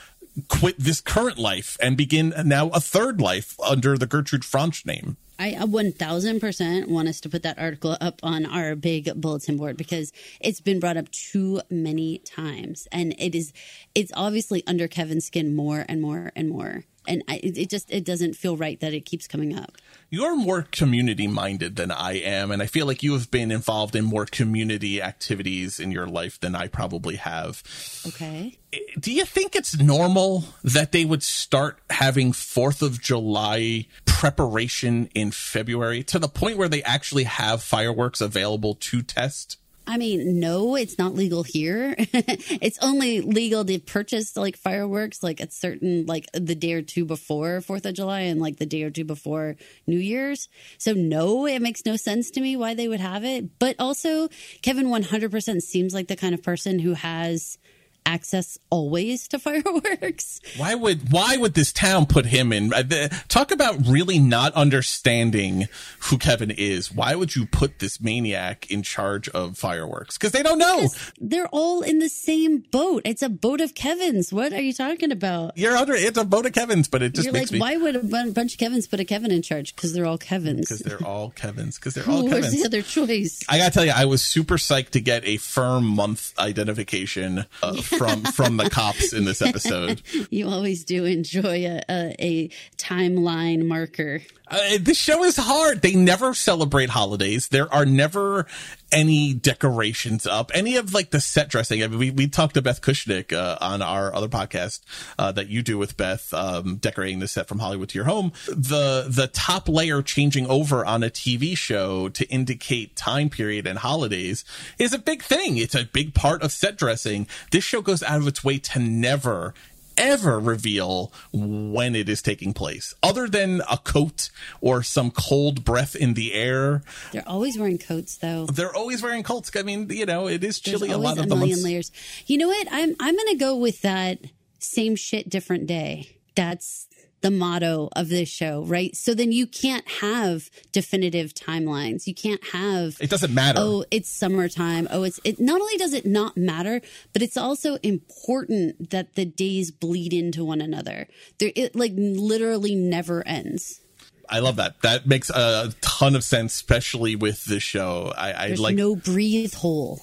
quit this current life and begin now a third life under the Gertrude Franch name? I uh, 1000% want us to put that article up on our big bulletin board because it's been brought up too many times and it is it's obviously under Kevin's skin more and more and more and I, it just it doesn't feel right that it keeps coming up. You're more community minded than I am, and I feel like you have been involved in more community activities in your life than I probably have. Okay. Do you think it's normal that they would start having 4th of July preparation in February to the point where they actually have fireworks available to test? I mean, no, it's not legal here. it's only legal to purchase like fireworks like at certain like the day or two before 4th of July and like the day or two before New Year's. So no, it makes no sense to me why they would have it. But also, Kevin 100% seems like the kind of person who has access always to fireworks. Why would why would this town put him in? uh, the- Talk about really not understanding who Kevin is. Why would you put this maniac in charge of fireworks? Because they don't know. They're all in the same boat. It's a boat of Kevin's. What are you talking about? You're under. It's a boat of Kevin's, but it just You're makes like, me why would a bunch of Kevins put a Kevin in charge? Because they're all Kevins. because they're all Kevin's. Because they're all Who was the Kevin's. other choice? I gotta tell you, I was super psyched to get a firm month identification uh, from from the cops in this episode. you always do enjoy a, a, a timeline marker. Uh, this show is hard. They never celebrate holidays. There are never any decorations up. Any of like the set dressing. I mean, we, we talked to Beth Kushnick uh, on our other podcast uh, that you do with Beth, um, decorating the set from Hollywood to your home. The the top layer changing over on a TV show to indicate time period and holidays is a big thing. It's a big part of set dressing. This show goes out of its way to never ever reveal when it is taking place other than a coat or some cold breath in the air They're always wearing coats, though. they're always wearing coats i mean you know it is There's chilly a lot a of the million months layers. You know what? I'm I'm gonna go with that same shit, different day. That's the motto of this show, right? So then you can't have definitive timelines. You can't have it doesn't matter Oh, it's summertime. Oh, it's it. Not only does it not matter, but it's also important that the days bleed into one another. There, it like literally never ends. i love that that makes a ton of sense especially with this show i, I There's like no breathe hole.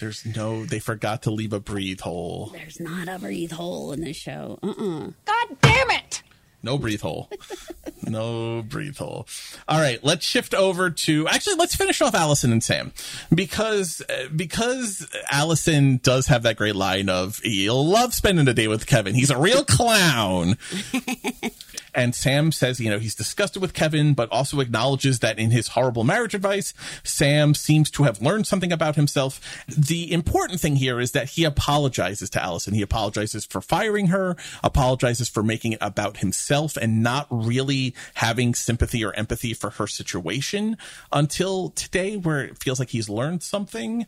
there's no they forgot to leave a breathe hole There's not a breathe hole in this show. Uh uh God damn it! No breathe hole. no breathe hole. All right, let's shift over to actually let's finish off Allison and Sam because uh, because Allison does have that great line of he'll love spending a day with Kevin. He's a real clown. And Sam says, you know, he's disgusted with Kevin, but also acknowledges that in his horrible marriage advice, Sam seems to have learned something about himself. The important thing here is that he apologizes to Allison. He apologizes for firing her, apologizes for making it about himself and not really having sympathy or empathy for her situation until today, where it feels like he's learned something,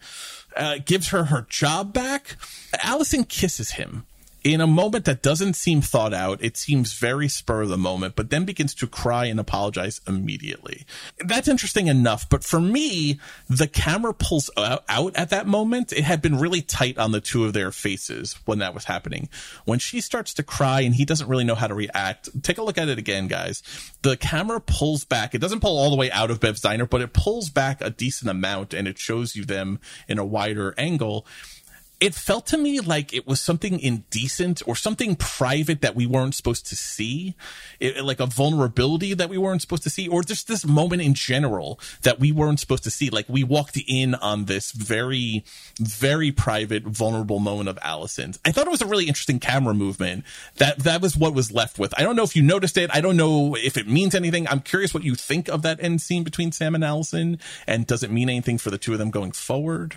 uh, gives her her job back. Allison kisses him in a moment that doesn't seem thought out, it seems very spur of the moment, but then begins to cry and apologize immediately. That's interesting enough, but for me, the camera pulls out, at that moment. It had been really tight on the two of their faces when that was happening. When she starts to cry and he doesn't really know how to react, take a look at it again, guys. The camera pulls back. It doesn't pull all the way out of Bev's diner, but it pulls back a decent amount and it shows you them in a wider angle it felt to me like it was something indecent or something private that we weren't supposed to see, it, like a vulnerability that we weren't supposed to see, or just this moment in general that we weren't supposed to see. Like we walked in on this very, very private, vulnerable moment of Allison's. I thought it was a really interesting camera movement. That that was what was left with. I don't know if you noticed it. I don't know if it means anything. I'm curious what you think of that end scene between Sam and Allison, and does it mean anything for the two of them going forward?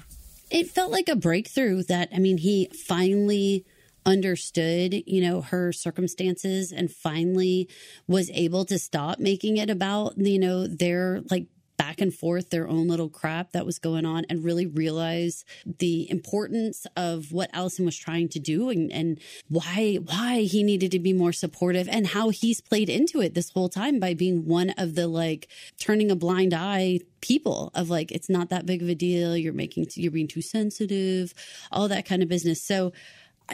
It felt like a breakthrough that i mean he finally understood you know her circumstances and finally was able to stop making it about you know their like back and forth their own little crap that was going on and really realize the importance of what Allison was trying to do and, and why why he needed to be more supportive and how he's played into it this whole time by being one of the like turning a blind eye people of like it's not that big of a deal. You're making you're being too sensitive all that kind of business. So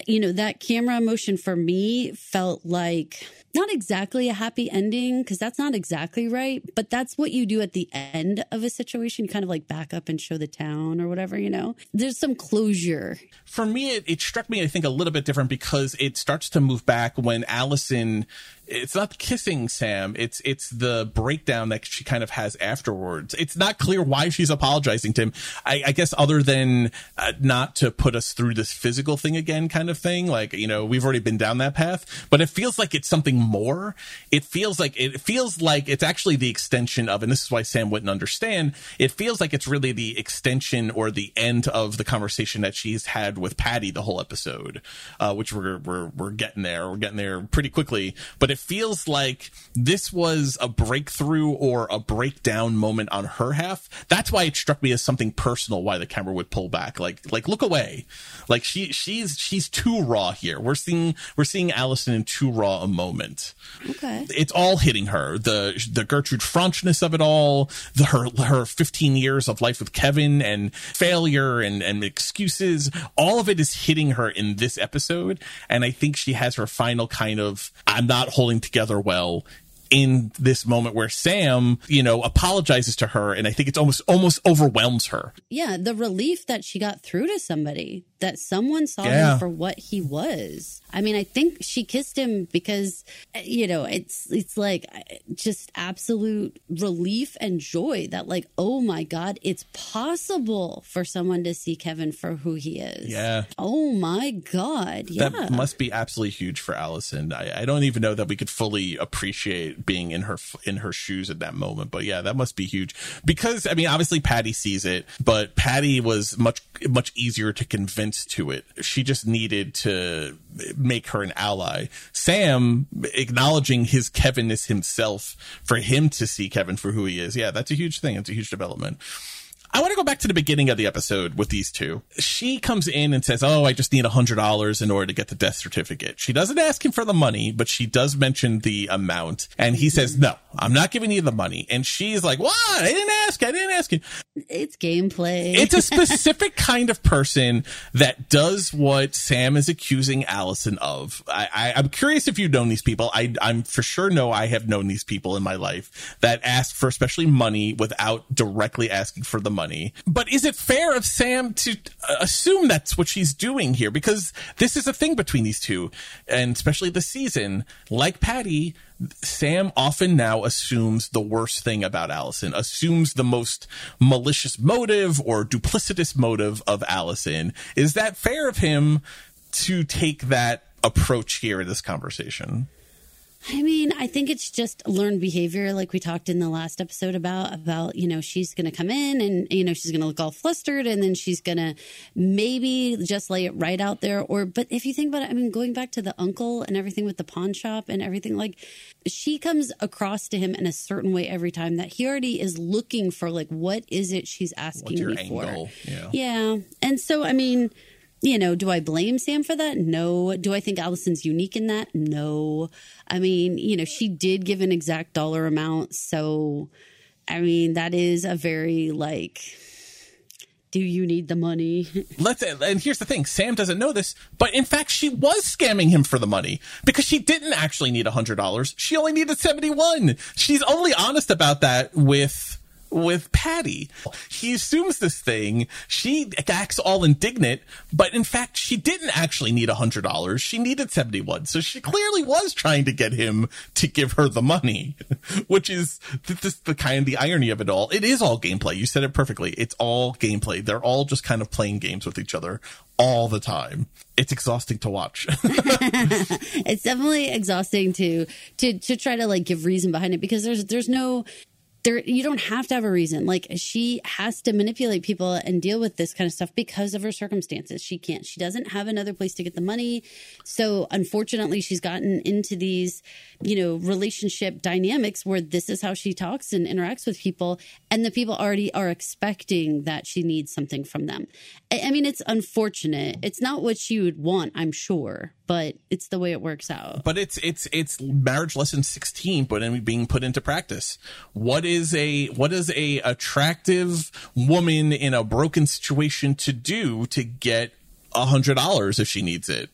you know that camera motion for me felt like not exactly a happy ending because that's not exactly right but that's what you do at the end of a situation. Kind of like back up and show the town or whatever you know? There's some closure. For me it, it struck me i think a little bit different because it starts to move back when allison it's not kissing Sam. It's it's the breakdown that she kind of has afterwards. It's not clear why she's apologizing to him. I, I guess other than uh, not to put us through this physical thing again, kind of thing. Like you know, we've already been down that path, but it feels like it's something more. It feels like it feels like it's actually the extension of, and this is why Sam wouldn't understand. It feels like it's really the extension or the end of the conversation that she's had with Patty the whole episode, uh, which we're we're we're getting there. We're getting there pretty quickly, but it it feels like this was a breakthrough or a breakdown moment on her half. That's why it struck me as something personal. Why the camera would pull back, like like look away, like she she's she's too raw here. We're seeing we're seeing Allison in too raw a moment. Okay, it's all hitting her. The the Gertrude Franchness of it all, the her her 15 years of life with Kevin and failure and and excuses. All of it is hitting her in this episode, and I think she has her final kind of I'm not holding together well in this moment where Sam, you know, apologizes to her and I think it's almost almost overwhelms her. Yeah, the relief that she got through to somebody, that someone saw Yeah. him for what he was. I mean, I think she kissed him because eh, you know, it's it's like eh, just absolute relief and joy that like, oh my god, it's possible for someone to see Kevin for who he is. Yeah. Oh my god. Yeah. That must be absolutely huge for Allison. I, I don't even know that we could fully appreciate being in her in her shoes at that moment. But yeah, that must be huge because I mean, obviously Patty sees it, but Patty was much much easier to convince to it. She just needed to make her an ally. Sam acknowledging his Kevinness himself for him to see Kevin for who he is. Yeah, that's a huge thing. It's a huge development. I want to go back to the beginning of the episode with these two. She comes in and says, Oh, I just need a hundred dollars in order to get the death certificate. She doesn't ask him for the money, but she does mention the amount. And he says, No, I'm not giving you the money. And she's like, What? I didn't ask. I didn't ask you. It's gameplay. It's a specific kind of person that does what Sam is accusing Allison of. I, I'm curious if you've known these people. I, I'm for sure know I have known these people in my life that ask for especially money without directly asking for the money. But is it fair of Sam to uh, assume that's what she's doing here? Because this is a thing between these two, and especially this season. Like Patty, Sam often now assumes the worst thing about Allison, assumes the most malicious motive or duplicitous motive of Allison. Is that fair of him to take that approach here in this conversation? I mean, I think it's just learned behavior, like we talked in the last episode about. About you know, she's going to come in and you know she's going to look all flustered, and then she's going to maybe just lay it right out there. Or, but if you think about it, I mean, going back to the uncle and everything with the pawn shop and everything, like she comes across to him in a certain way every time that he already is looking for, like, what is it she's asking me angle? for? Yeah. Yeah, and so I mean you know, do I blame Sam for that? No. Do I think Allison's unique in that? No. I mean, you know, she did give an exact dollar amount. So, I mean, that is a very like, do you need the money? Let's and here's the thing: Sam doesn't know this, but in fact, she was scamming him for the money because she didn't actually need hundred dollars. She only needed seventy one. She's only honest about that with with Patty. He assumes this thing. She acts all indignant, but in fact, she didn't actually need a hundred dollars. She needed seventy one. So she clearly was trying to get him to give her the money, which is this the kind of the irony of it all. It is all gameplay. You said it perfectly. It's all gameplay. They're all just kind of playing games with each other all the time. It's exhausting to watch. it's definitely exhausting to to to try to like give reason behind it because there's there's no there you don't have to have a reason. Like she has to manipulate people and deal with this kind of stuff because of her circumstances. She can't she doesn't have another place to get the money. So unfortunately she's gotten into these you know relationship dynamics where this is how she talks and interacts with people and the people already are expecting that she needs something from them. I, I mean it's unfortunate. It's not what she would want i'm sure but it's the way it works out. But it's it's it's marriage lesson 16 but in being put into practice. What is a what is a attractive woman in a broken situation to do to get a hundred dollars if she needs it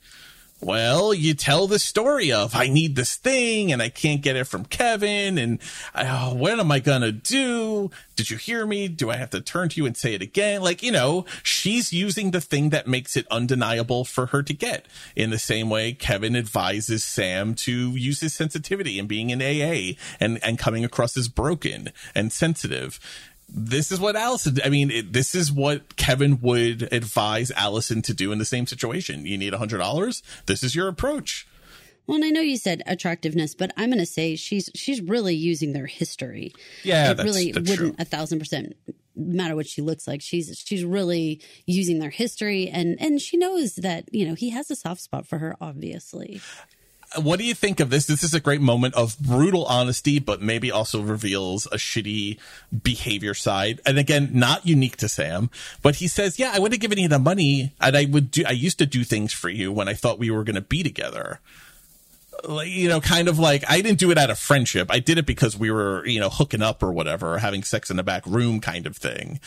well, you tell the story of I need this thing and I can't get it from Kevin and oh, what am I gonna do? Did you hear me? Do I have to turn to you and say it again? Like, you know, she's using the thing that makes it undeniable for her to get. In the same way, Kevin advises Sam to use his sensitivity and being in AA and, and coming across as broken and sensitive this is what Allison, I mean, it, this is what Kevin would advise Allison to do in the same situation. You need a hundred dollars. This is your approach. Well, and I know you said attractiveness, but I'm going to say she's she's really using their history. Yeah, it that's, really that's wouldn't true. a thousand percent matter what she looks like. She's she's really using their history, and and she knows that you know he has a soft spot for her, obviously. What do you think of this? This is a great moment of brutal honesty, but maybe also reveals a shitty behavior side. And again, not unique to Sam, but he says, yeah, I would have given you the money and I would do, I used to do things for you when I thought we were going to be together. Like, you know, kind of like I didn't do it out of friendship. I did it because we were, you know, hooking up or whatever, having sex in the back room kind of thing.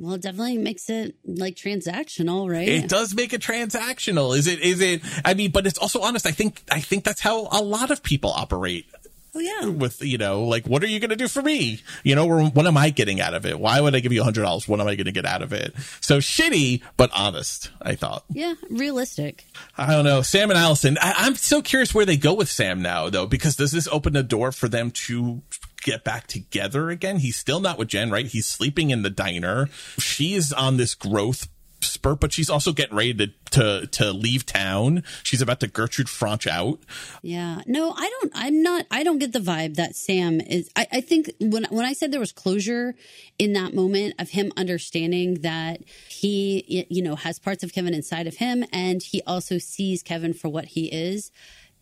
Well, it definitely makes it like transactional, right? It does make it transactional. Is it? Is it? I mean, but it's also honest. I think. I think that's how a lot of people operate. Oh yeah. With you know, like, what are you going to do for me? You know, or what am I getting out of it? Why would I give you a hundred dollars? What am I going to get out of it? So shitty, but honest. I thought. Yeah, realistic. I don't know. Sam and Allison. I, I'm so curious where they go with Sam now, though, because does this open the door for them to get back together again? He's still not with Jen, right? He's sleeping in the diner. She is on this growth spurt, but she's also getting ready to, to, to leave town. She's about to Gertrude Franch out. Yeah. No, I don't, I'm not, I don't get the vibe that Sam is. I, I think when, when I said there was closure in that moment of him understanding that he, you know, has parts of Kevin inside of him and he also sees Kevin for what he is,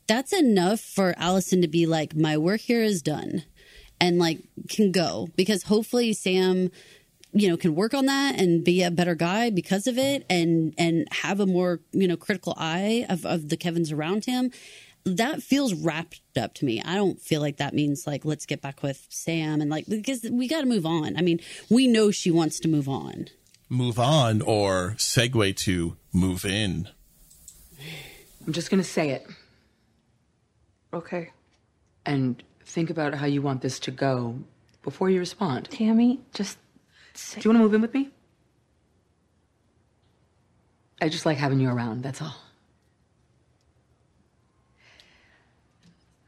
that's enough for Allison to be like, my work here is done and like can go because hopefully Sam you know can work on that and be a better guy because of it and and have a more you know critical eye of, of the Kevins around him that feels wrapped up to me. I don't feel like that means like let's get back with Sam and like because we got to move on. I mean, we know she wants to move on. Move on or segue to move in. I'm just going to say it. Okay. And think about how you want this to go before you respond. Tammy, just. Do you want to move in with me? I just like having you around, that's all.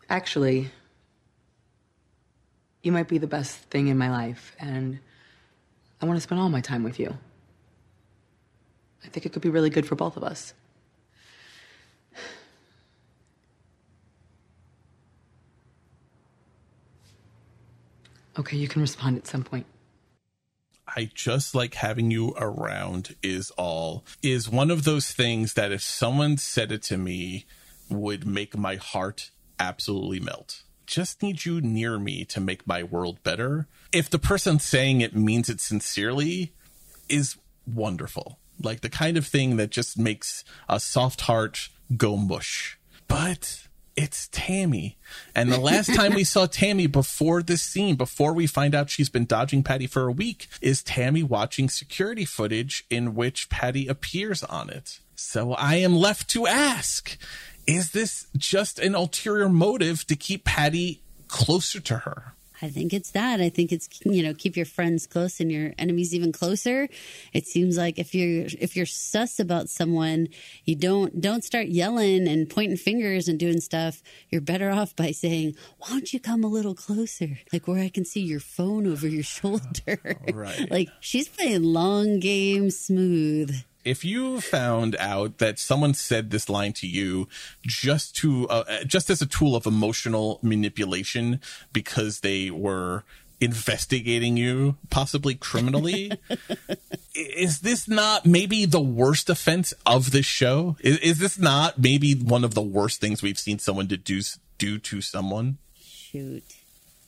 Actually, you might be the best thing in my life, and I want to spend all my time with you. I think it could be really good for both of us. Okay, you can respond at some point. I just like having you around is all is one of those things that if someone said it to me would make my heart absolutely melt. Just need you near me to make my world better. If the person saying it means it sincerely is wonderful. Like the kind of thing that just makes a soft heart go mush. But it's Tammy. And the last time we saw Tammy before this scene, before we find out she's been dodging Patty for a week, is Tammy watching security footage in which Patty appears on it. So I am left to ask is this just an ulterior motive to keep Patty closer to her? I think it's that. I think it's you know keep your friends close and your enemies even closer. It seems like if you're if you're sus about someone, you don't don't start yelling and pointing fingers and doing stuff. You're better off by saying, "Why don't you come a little closer, like where I can see your phone over your shoulder?" Right. like she's playing long game smooth if you found out that someone said this line to you just to uh, just as a tool of emotional manipulation because they were investigating you possibly criminally is this not maybe the worst offense of this show? Is, is, this not maybe one of the worst things we've seen someone to do do to someone? Shoot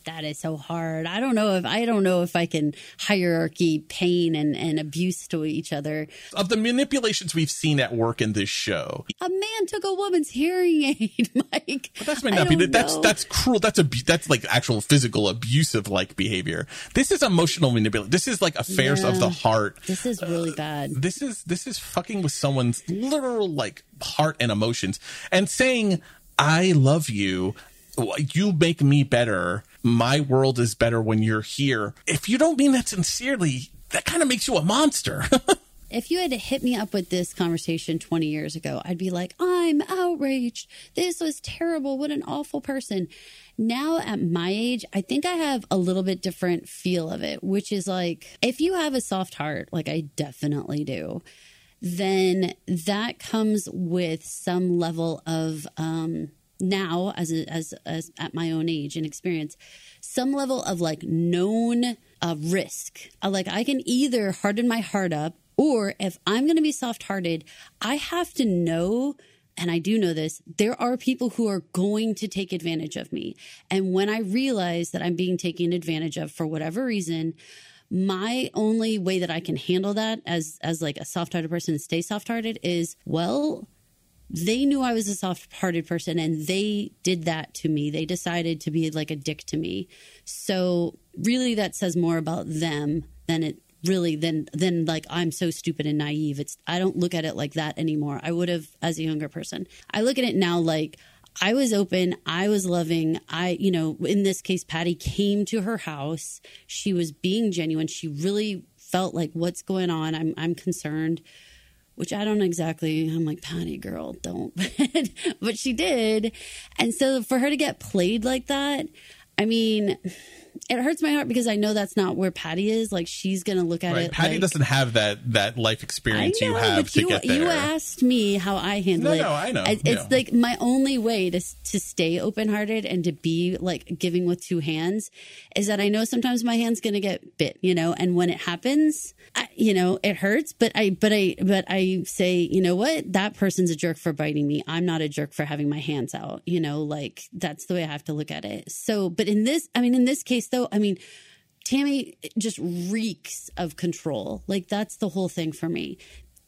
that is so hard. I don't know if I don't know if I can hierarchy pain and, and abuse to each other. Of the manipulations we've seen at work in this show. A man took a woman's hearing aid, Mike. But that's be that's that's cruel. That's a that's like actual physical abusive like behavior. This is emotional manipulation. This is like affairs Yeah. of the heart. This is really uh, bad. This is this is fucking with someone's literal like heart and emotions and saying I love you. You make me better. My world is better when you're here. If you don't mean that sincerely, that kind of makes you a monster. If you had to hit me up with this conversation 20 years ago, I'd be like, I'm outraged. This was terrible. What an awful person. Now, at my age, I think I have a little bit different feel of it, which is like, if you have a soft heart, like I definitely do, then that comes with some level of, um, now as a, as as at my own age and experience some level of like known uh, risk Uh, like i can either harden my heart up or if i'm going to be soft hearted i have to know and I do know this, there are people who are going to take advantage of me. And when I realize that I'm being taken advantage of for whatever reason, my only way that I can handle that as as like a soft-hearted person stay soft-hearted is well they knew I was a soft-hearted person and they did that to me. They decided to be like a dick to me. So really that says more about them than it really than than like I'm so stupid and naive. It's I don't look at it like that anymore. I would have as a younger person. I look at it now like I was open, I was loving. I, you know, in this case Patty came to her house. She was being genuine. She really felt like what's going on? I'm I'm concerned which I don't exactly, I'm like, Patty girl, don't. but she did. And so for her to get played like that, I mean, it hurts my heart because I know that's not where Patty is. Like she's gonna look at Right. it. Patty like, doesn't have that that life experience I know, you have to you, get there. You asked me how I handle No, it. no, I know, It- It's yeah. like my only way to to stay open hearted and to be like giving with two hands is that I know sometimes my hand's gonna get bit, you know, and when it happens, I, you know, it hurts. But I, but I, but I say, you know what, that person's a jerk for biting me. I'm not a jerk for having my hands out. You know, like that's the way I have to look at it. So, but in this, I mean, in this case though, I mean. Tammy just reeks of control. Like that's the whole thing for me.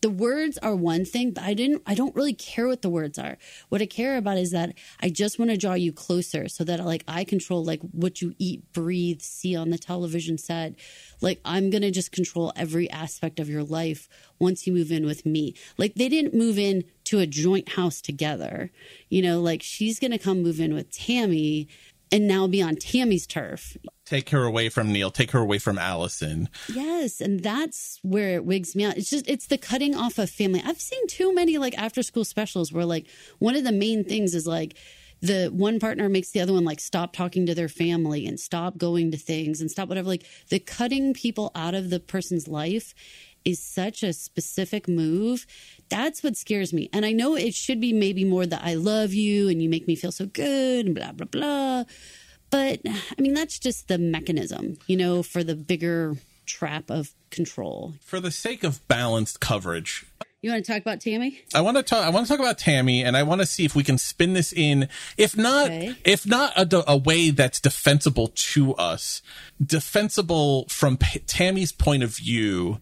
The words are one thing, but I didn't I don't really care what the words are. What I care about is that I just want to draw you closer so that like I control like what you eat, breathe, see on the television set. Like I'm going to just control every aspect of your life once you move in with me. Like they didn't move in to a joint house together. You know, like she's going to come move in with Tammy and now be on Tammy's turf. Take her away from Neil. Take her away from Allison. Yes, and that's where it wigs me out. It's just it's the cutting off of family. I've seen too many like after school specials where like one of the main things is like the one partner makes the other one like stop talking to their family and stop going to things and stop whatever. Like the cutting people out of the person's life is such a specific move. That's what scares me. And I know it should be maybe more that I love you and you make me feel so good and blah blah blah. But I mean, that's just the mechanism, you know, for the bigger trap of control. For the sake of balanced coverage, You want to talk about Tammy? I want to talk. I want to talk about Tammy, and I want to see if we can spin this in, if not, Okay. if not a, a way that's defensible to us, defensible from P- Tammy's point of view.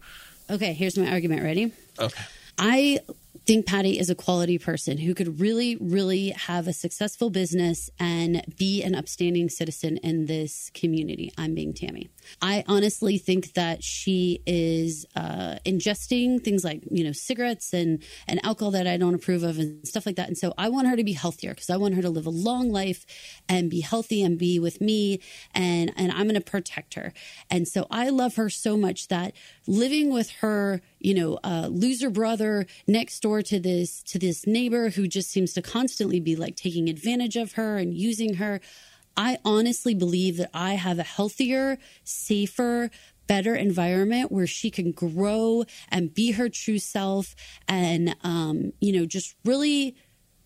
Okay, here's my argument. Ready? Okay. I think Patty is a quality person who could really, really have a successful business and be an upstanding citizen in this community. I'm being Tammy. I honestly think that she is uh, ingesting things like you know cigarettes and and alcohol that I don't approve of and stuff like that. And so I want her to be healthier because I want her to live a long life and be healthy and be with me and and I'm going to protect her. And so I love her so much that living with her, you know, loser brother next door to this to this neighbor who just seems to constantly be like taking advantage of her and using her. I honestly believe that I have a healthier, safer, better environment where she can grow and be her true self and, um, you know, just really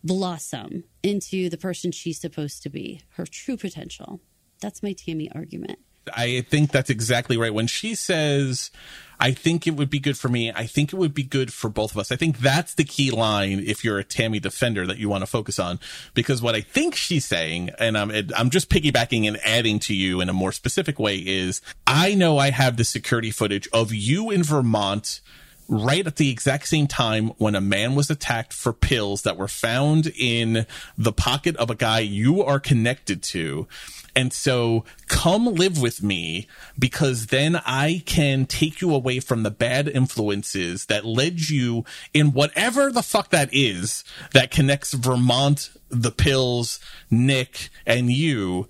blossom into the person she's supposed to be, her true potential. That's my Tammy argument. I think that's exactly right. When she says, I think it would be good for me, I think it would be good for both of us. I think that's the key line if you're a Tammy defender that you want to focus on. Because what I think she's saying, and I'm, I'm just piggybacking and adding to you in a more specific way, is I know I have the security footage of you in Vermont right at the exact same time when a man was attacked for pills that were found in the pocket of a guy you are connected to. And so come live with me because then I can take you away from the bad influences that led you in whatever the fuck that is that connects Vermont, the pills, Nick, and you.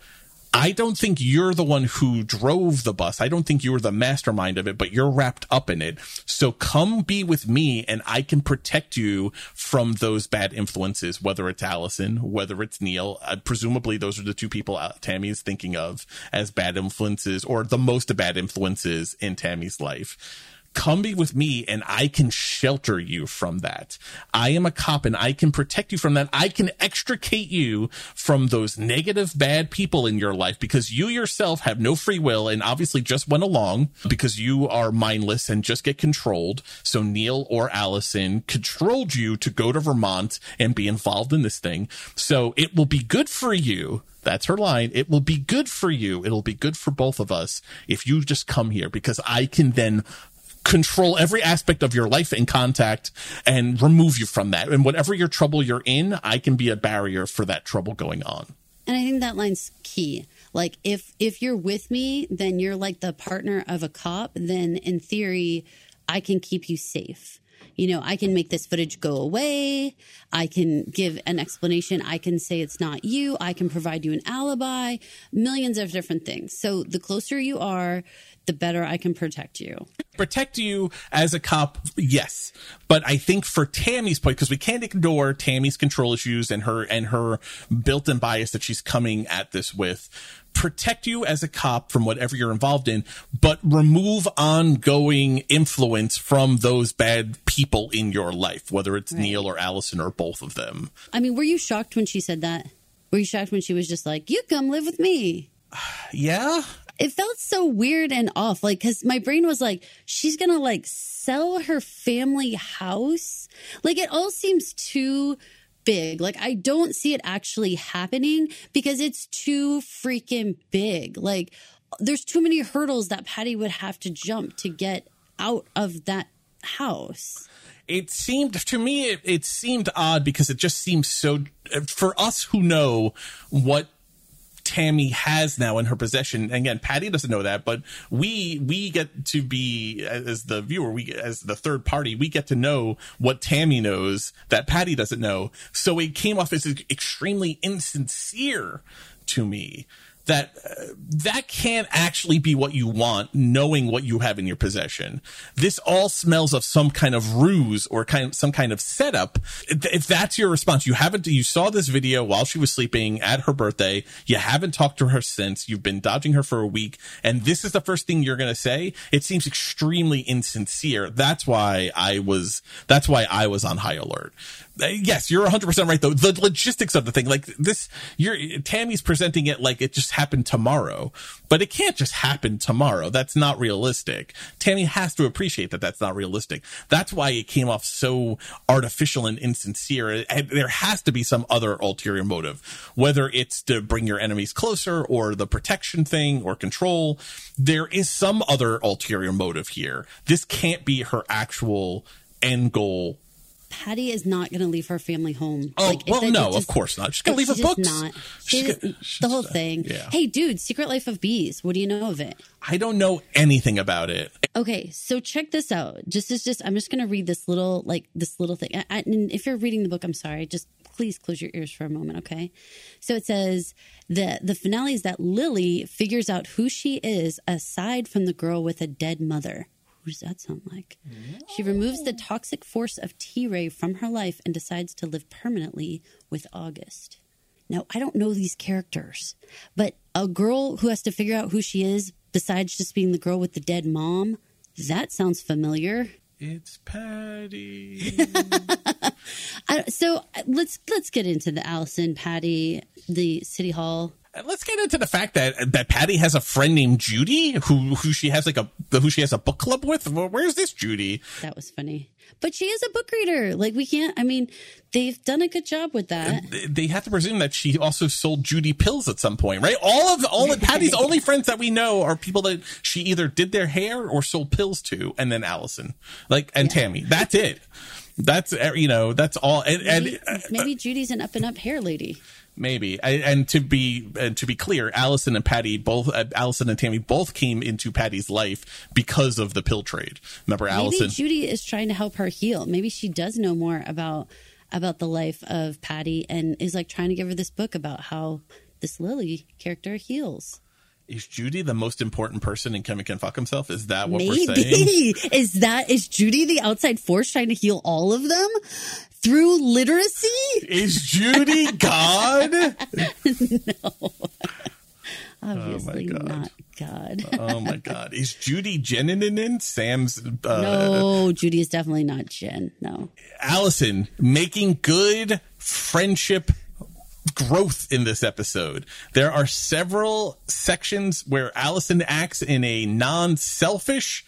I don't think you're the one who drove the bus. I don't think you were the mastermind of it, but you're wrapped up in it. So come be with me and I can protect you from those bad influences, whether it's Allison, whether it's Neil. Uh, presumably those are the two people uh, Tammy is thinking of as bad influences or the most bad influences in Tammy's life. Come be with me and I can shelter you from that. I am a cop and I can protect you from that. I can extricate you from those negative, bad people in your life because you yourself have no free will and obviously just went along because you are mindless and just get controlled. So Neil or Allison controlled you to go to Vermont and be involved in this thing. So it will be good for you that's her line. It will be good for you. It'll be good for both of us if you just come here because I can then control every aspect of your life and contact and remove you from that. And whatever your trouble you're in, I can be a barrier for that trouble going on. And I think that line's key. Like if if you're with me, then you're like the partner of a cop, then in theory I can keep you safe. You know, I can make this footage go away. I can give an explanation. I can say it's not you. I can provide you an alibi, millions of different things. So the closer you are, the better I can protect you. Protect you as a cop, yes. But I think for Tammy's point, because we can't ignore Tammy's control issues and her and her built-in bias that she's coming at this with. Protect you as a cop from whatever you're involved in, but remove ongoing influence from those bad people in your life, whether it's right. Neil or Allison or both of them. I mean, were you shocked when she said that? Were you shocked when she was just like, "You come live with me"? Yeah, it felt so weird and off. Like, cause my brain was like, she's gonna like sell her family house. Like, it all seems too big. Like, I don't see it actually happening because it's too freaking big. Like, there's too many hurdles that Patty would have to jump to get out of that house it seemed to me it, it, seemed odd because it just seems so for us who know what Tammy has now in her possession. And again, Patty doesn't know that, but we we get to be as the viewer, we as the third party, we get to know what Tammy knows that Patty doesn't know. So it came off as extremely insincere to me that uh, that can't actually be what you want knowing what you have in your possession. This all smells of some kind of ruse or kind of some kind of setup. If that's your response you haven't you saw this video while she was sleeping at her birthday. You haven't talked to her since. You've been dodging her for a week. And this is the first thing you're going to say? It seems extremely insincere. That's why i was that's why i was on high alert. Uh, yes, you're 100% right though. The logistics of the thing, like this, you're, Tammy's presenting it like it just happened tomorrow, but it can't just happen tomorrow. That's not realistic. Tammy has to appreciate that that's not realistic. That's why it came off so artificial and insincere. There has to be some other ulterior motive, whether it's to bring your enemies closer or the protection thing or control. There is some other ulterior motive here. This can't be her actual end goal Patty is not going to leave her family home. Oh like, well, no, just, of course not. She's going to leave her books. Not. She's, she's, she's the whole thing. Yeah. Hey, dude, Secret Life of Bees. What do you know of it? I don't know anything about it. Okay, so check this out. Just is just I'm just going to read this little like this little thing. I, I, if you're reading the book, I'm sorry. Just please close your ears for a moment, okay? So it says the the finale is that Lily figures out who she is aside from the girl with a dead mother. What does that sound like? She removes the toxic force of T Ray from her life and decides to live permanently with August. Now, I don't know these characters, but a girl who has to figure out who she is besides just being the girl with the dead mom, that sounds familiar. It's Patty. so uh, let's let's get into the Allison Patty, the City Hall uh, let's get into the fact that that Patty has a friend named Judy who who she has like a who she has a book club with. Where's this Judy? That was funny. But she is a book reader. Like we can't. I mean, they've done a good job with that. They have to presume that she also sold Judy pills at some point, right? All of all of Patty's only friends that we know are people that she either did their hair or sold pills to, and then Allison, like and yeah. Tammy. That's it. That's eh, you know that's all. And, maybe, and maybe Judy's an up and up hair lady maybe. And to be and to be clear allison and patty both uh, allison and tammy both came into patty's life because of the pill trade. Remember maybe allison? Judy is trying to help her heal. Maybe she does know more about about the life of patty and is like trying to give her this book about how this lily character heals is Judy the most important person in Kevin Can Fuck Himself? Is that what Maybe. we're saying? Is that is Judy the outside force trying to heal all of them? through literacy? Is Judy God? no. Obviously God. not God. oh my God. Is Judy Jenin in Sam's? Uh, no, Judy is definitely not Jen. No. Allison making good friendship growth in this episode. There are several sections where Allison acts in a non selfish,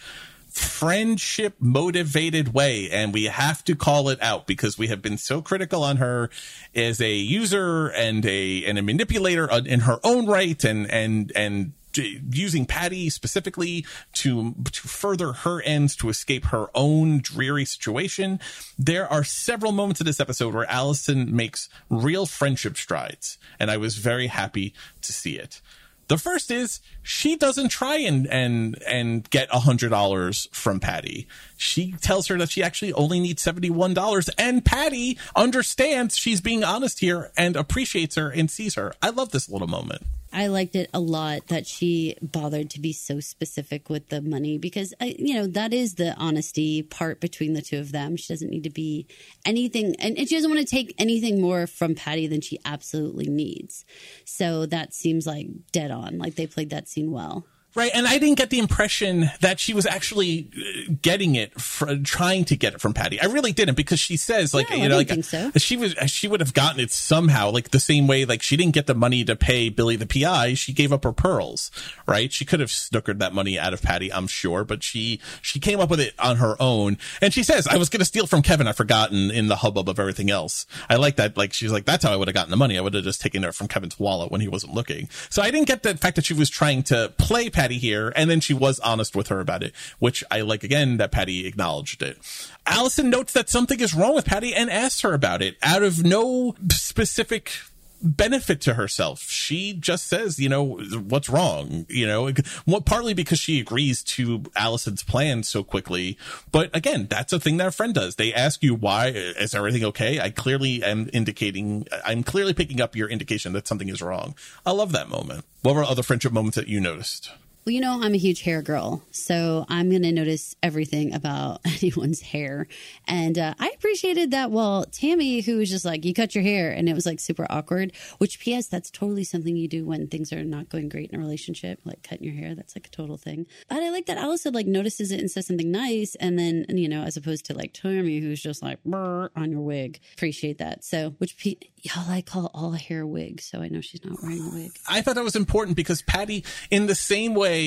friendship motivated way and we have to call it out because we have been so critical on her as a user and a and a manipulator in her own right and and and using Patty specifically to to further her ends to escape her own dreary situation. There are several moments in this episode where Allison makes real friendship strides, and I was very happy to see it. The first is she doesn't try and and and get hundred dollars from Patty. She tells her that she actually only needs seventy one dollars, and Patty understands she's being honest here and appreciates her and sees her. I love this little moment. I liked it a lot that she bothered to be so specific with the money because I, you know that is the honesty part between the two of them. She doesn't need to be anything, and she doesn't want to take anything more from Patty than she absolutely needs. So that seems like dead on. Like they played that scene well. Right, and I didn't get the impression that she was actually uh, getting it, for, trying to get it from Patty. I really didn't because she says like No, you know like so. she was she would have gotten it somehow like the same way like she didn't get the money to pay Billy the PI. She gave up her pearls, right? She could have snookered that money out of Patty, I'm sure, but she she came up with it on her own. And she says, "I was going to steal from Kevin. I've forgotten in the hubbub of everything else." I like that. Like she's like, "That's how I would have gotten the money. I would have just taken it from Kevin's wallet when he wasn't looking." So I didn't get the fact that she was trying to play Patty here, and then she was honest with her about it, which I like again that Patty acknowledged it. Allison notes that something is wrong with Patty and asks her about it out of no specific benefit to herself. She just says, you know, what's wrong, you know, what partly because she agrees to Allison's plan so quickly. But again, that's a thing that a friend does. They ask you why is everything okay? I clearly am indicating, I'm clearly picking up your indication that something is wrong. I love that moment. What were other friendship moments that you noticed? Well, you know, I'm a huge hair girl, so I'm going to notice everything about anyone's hair. And uh, I appreciated that. Well, Tammy, who was just like, you cut your hair, and it was like super awkward, which, P.S., that's totally something you do when things are not going great in a relationship, like cutting your hair. That's like a total thing. But I like that Allison like notices it and says something nice. And then, you know, as opposed to like Tammy, who's just like, on your wig. Appreciate that. So, which, P- y'all, I call all hair wigs, so I know she's not wearing a wig. I thought that was important because Patty, in the same way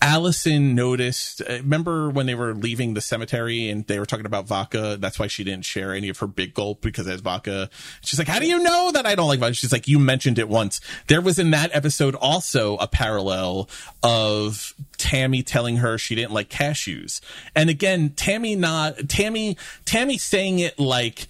Allison noticed, uh, remember when they were leaving the cemetery and they were talking about vodka? That's why she didn't share any of her big gulp because there's vodka. She's like, How do you know that I don't like vodka? She's like, You mentioned it once. There was in that episode also a parallel of Tammy telling her she didn't like cashews. And again, Tammy not, Tammy, Tammy saying it like,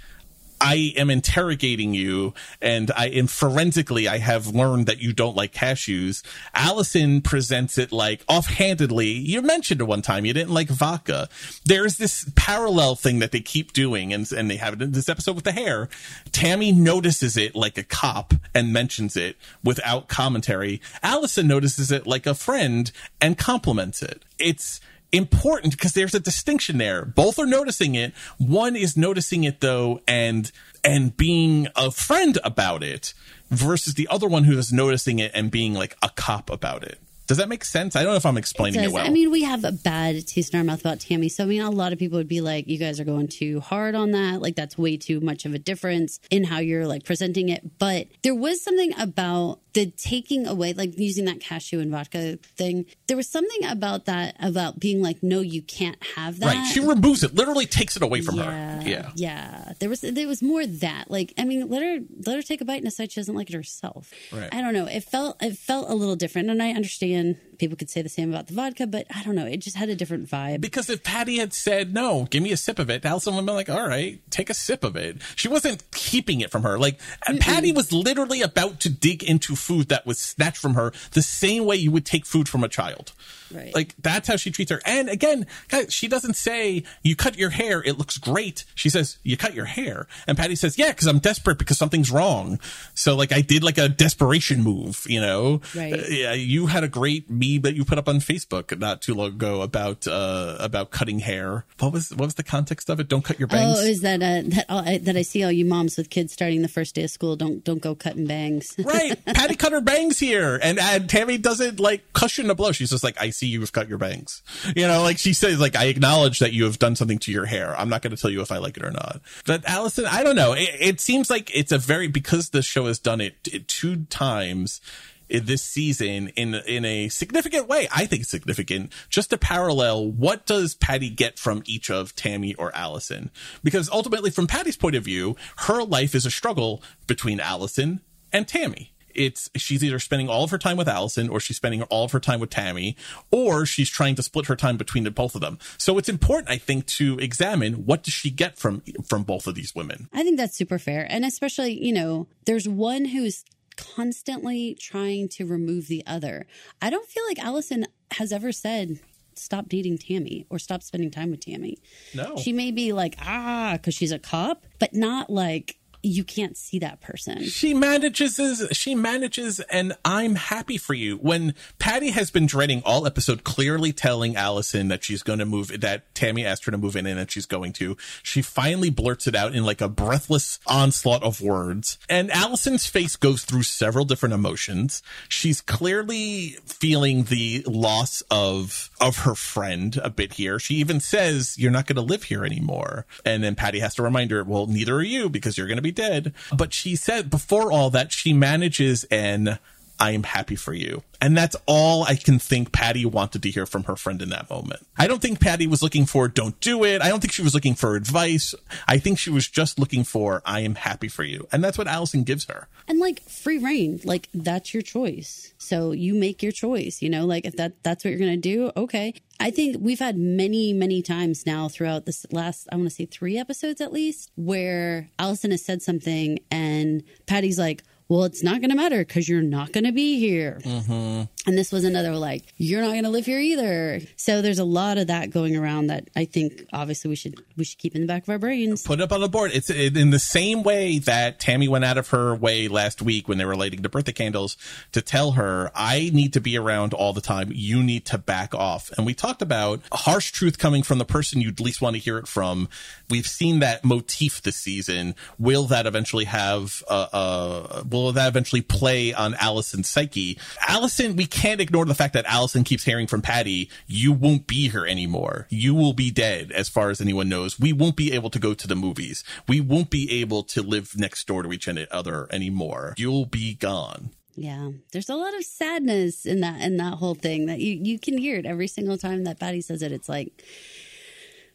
I am interrogating you and I am forensically I have learned that you don't like cashews. Allison presents it like offhandedly. You mentioned it one time you didn't like vodka. There's this parallel thing that they keep doing and and they have it in this episode with the hair. Tammy notices it like a cop and mentions it without commentary. Allison notices it like a friend and compliments it. It's important because there's a distinction there. Both are noticing it. One is noticing it though and and being a friend about it versus the other one who is noticing it and being like a cop about it. Does that make sense? I don't know if I'm explaining it, does. well. I mean, we have a bad taste in our mouth about Tammy. So, I mean, a lot of people would be like, you guys are going too hard on that. Like, that's way too much of a difference in how you're like presenting it. But there was something about the taking away, like using that cashew and vodka thing. There was something about that, about being like, no, you can't have that. right. She removes it, literally takes it away from yeah, her. Yeah. Yeah. There was there was more that. Like, I mean, let her let her take a bite and decide she doesn't like it herself. Right. I don't know. It felt it felt a little different. And I understand in people could say the same about the vodka, but I don't know. It just had a different vibe. Because if Patty had said, no, give me a sip of it, Allison would have been like, all right, take a sip of it. She wasn't keeping it from her. Like, Patty was literally about to dig into food that was snatched from her the same way you would take food from a child. Right. Like, that's how she treats her. And again, guys, she doesn't say, you cut your hair, it looks great. She says, you cut your hair. And Patty says, yeah, because I'm desperate because something's wrong. So, like, I did like a desperation move, you know? Right. Uh, yeah, you had a great meeting that you put up on Facebook not too long ago about uh, about cutting hair. What was what was the context of it? Don't cut your bangs. Oh, is that uh, that I, that I see all you moms with kids starting the first day of school? Don't don't go cutting bangs. right, Patty cut her bangs here, and and Tammy doesn't like cushion a blow. She's just like, I see you've cut your bangs. You know, like she says, like I acknowledge that you have done something to your hair. I'm not going to tell you if I like it or not. But Allison, I don't know. It, it seems like it's a very because the show has done it, it two times this season in in a significant way. I think significant. Just to parallel, what does Patty get from each of Tammy or Allison? Because ultimately, from Patty's point of view, her life is a struggle between Allison and Tammy it's she's either spending all of her time with Allison or she's spending all of her time with Tammy or she's trying to split her time between the both of them. So it's important I think to examine what does she get from from both of these women. I think that's super fair. And especially, you know, there's one who's constantly trying to remove the other. I don't feel like Allison has ever said stop dating Tammy or stop spending time with Tammy. No. She may be like, ah, because she's a cop, but not like you can't see that person. She manages she manages and I'm happy for you. When Patty has been dreading all episode clearly telling Allison that she's going to move that Tammy asked her to move in and that she's going to, she finally blurts it out in like a breathless onslaught of words. And Allison's face goes through several different emotions. She's clearly feeling the loss of of her friend a bit here. She even says, "You're not going to live here anymore." And then Patty has to remind her, "Well, neither are you because you're going to be dead. But she said before all that, she manages an I am happy for you. And that's all I can think Patty wanted to hear from her friend in that moment. I don't think Patty was looking for don't do it. I don't think she was looking for advice. I think she was just looking for I am happy for you. And that's what Allison gives her. And like free reign, like that's your choice. So you make your choice, you know, like if that that's what you're going to do, okay. I think we've had many, many times now throughout this last, I want to say three episodes at least, where Allison has said something and Patty's like, well, it's not going to matter because you're not going to be here. Mm-hmm. And this was another like, you're not going to live here either. So there's a lot of that going around that I think obviously we should we should keep in the back of our brains. Put it up on the board. It's in the same way that Tammy went out of her way last week when they were lighting the birthday candles to tell her, I need to be around all the time. You need to back off. And we talked about harsh truth coming from the person you'd least want to hear it from. We've seen that motif this season. Will that eventually have uh, uh will that eventually play on Allison's psyche? Allison, we can't ignore the fact that Allison keeps hearing from Patty, you won't be here anymore. You will be dead as far as anyone knows. We won't be able to go to the movies. We won't be able to live next door to each other anymore. You'll be gone. Yeah, there's a lot of sadness in that in that whole thing that you you can hear it every single time that Patty says it. It's like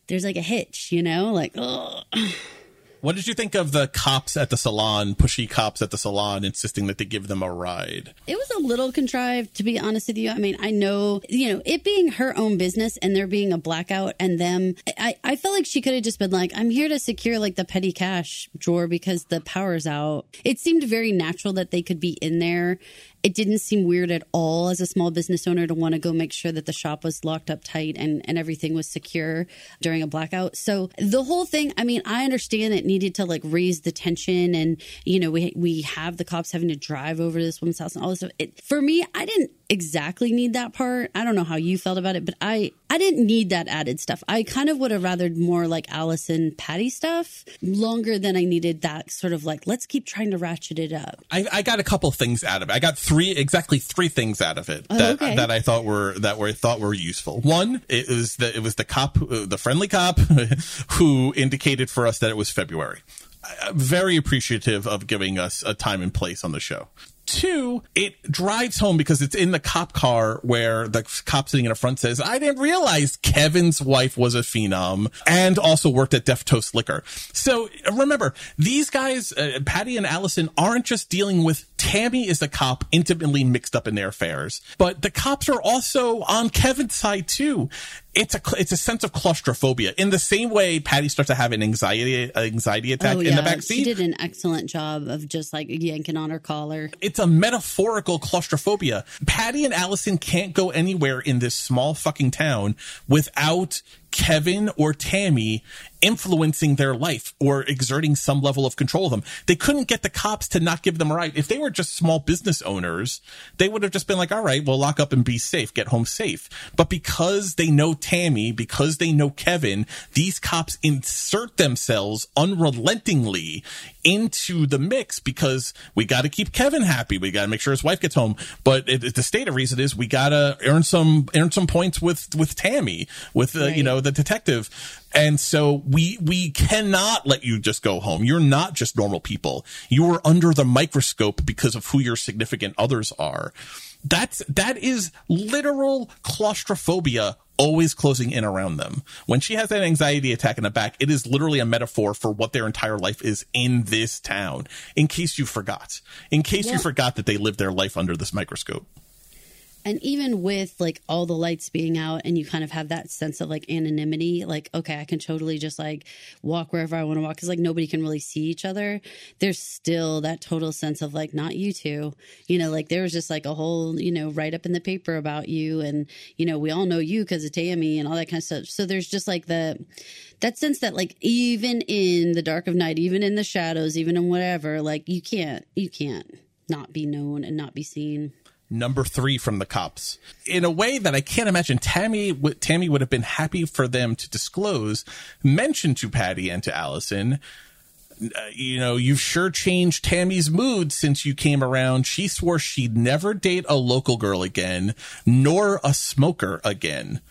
there's like a hitch, you know, like oh. What did you think of the cops at the salon, pushy cops at the salon, insisting that they give them a ride? It was a little contrived, to be honest with you. I mean, I know, you know, it being her own business and there being a blackout and them, I, I felt like she could have just been like, I'm here to secure like the petty cash drawer because the power's out. It seemed very natural that they could be in there it didn't seem weird at all as a small business owner to want to go make sure that the shop was locked up tight and, and everything was secure during a blackout. So the whole thing, I mean, I understand it needed to like raise the tension and, you know, we, we have the cops having to drive over to this woman's house and all this stuff. It, for me, I didn't exactly need that part. I don't know how you felt about it, but I I didn't need that added stuff. I kind of would have rathered more like Allison Patty stuff longer than I needed that sort of like let's keep trying to ratchet it up. I, I got a couple things out of it. I got three exactly three things out of it Oh, that okay. that I thought were that were thought were useful. One, it was the it was the cop, the friendly cop, who indicated for us that it was February. Very appreciative of giving us a time and place on the show. Two, it drives home because it's in the cop car where the cop sitting in the front says, I didn't realize Kevin's wife was a phenom and also worked at Def Toast Liquor. So remember, these guys, uh, Patty and Allison, aren't just dealing with Tammy is the cop intimately mixed up in their affairs, but the cops are also on Kevin's side too. It's a it's a sense of claustrophobia in the same way Patty starts to have an anxiety anxiety attack oh, in the back She did an excellent job of just like yanking on her collar. It's a metaphorical claustrophobia. Patty and Allison can't go anywhere in this small fucking town without Kevin or Tammy influencing their life or exerting some level of control of them. They couldn't get the cops to not give them a ride. If they were just small business owners, they would have just been like, all right, well, lock up and be safe, get home safe. But because they know Tammy, because they know Kevin, these cops insert themselves unrelentingly into the mix because we got to keep Kevin happy. We got to make sure his wife gets home. But it, it- the state of reason is we got to earn some earn some points with with Tammy, with uh, you know the detective. And so we we cannot let you just go home. You're not just normal people. You are under the microscope because of who your significant others are. That's that is literal claustrophobia always closing in around them. When she has that anxiety attack in the back, it is literally a metaphor for what their entire life is in this town. In case you forgot. In case Yeah. you forgot that they live their life under this microscope. And even with like all the lights being out and you kind of have that sense of like anonymity, like, okay, I can totally just like walk wherever I want to walk because like nobody can really see each other. There's still that total sense of like, not you two, you know, like there was just like a whole, you know, write up in the paper about you. And, you know, we all know you because of Tammy and all that kind of stuff. So there's just like the, that sense that like even in the dark of night, even in the shadows, even in whatever, like you can't, you can't not be known and not be seen. Number three from the cops in a way that I can't imagine Tammy would Tammy would have been happy for them to disclose, mention to Patty and to Allison. uh, You know, you've sure changed Tammy's mood since you came around. She swore she'd never date a local girl again, nor a smoker again.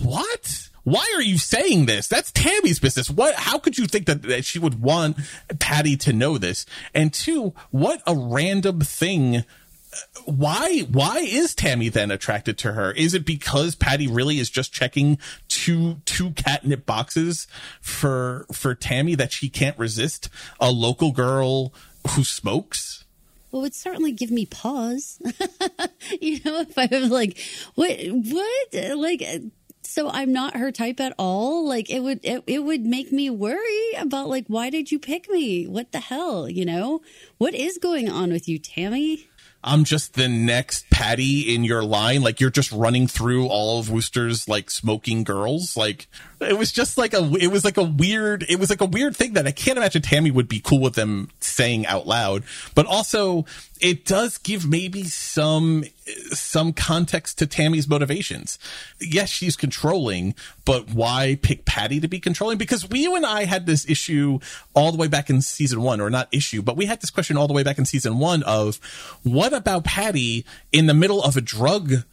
What? Why are you saying this? That's Tammy's business. What? How could you think that, that she would want Patty to know this? And two, what a random thing why why is Tammy then attracted to her? Is it because Patty really is just checking two two catnip boxes for for Tammy that she can't resist a local girl who smokes? Well, it would certainly give me pause. you know, if I was like, what, what, like, so I'm not her type at all. Like, it would, it, it would make me worry about like, why did you pick me? What the hell? You know, what is going on with you, Tammy? I'm just the next Patty in your line. Like you're just running through all of Worcester's like smoking girls. Like it was just like a, it was like a weird, it was like a weird thing that I can't imagine Tammy would be cool with them saying out loud. But also it does give maybe some, some context to Tammy's motivations. Yes, she's controlling, but why pick Patty to be controlling? Because we, you and I had this issue all the way back in season one, or not issue, but we had this question all the way back in season one of what about Patty in the middle of a drug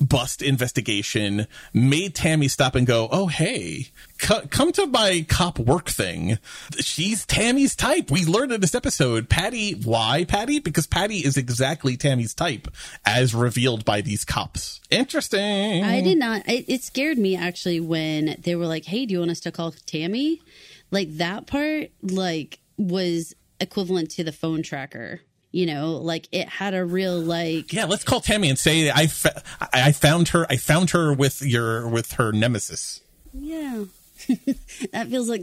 bust investigation made Tammy stop and go, "Oh, hey, c- come to my cop work thing." She's Tammy's type. We learned in this episode, Patty. Why Patty? Because Patty is exactly Tammy's type, as revealed by these cops. Interesting. I did not. It, it scared me actually when they were like, "Hey, do you want us to call Tammy?" Like that part, like was equivalent to the phone tracker. You know, like it had a real like. Yeah, let's call Tammy and say I, fa- I found her. I found her with your with her nemesis. Yeah, that feels like.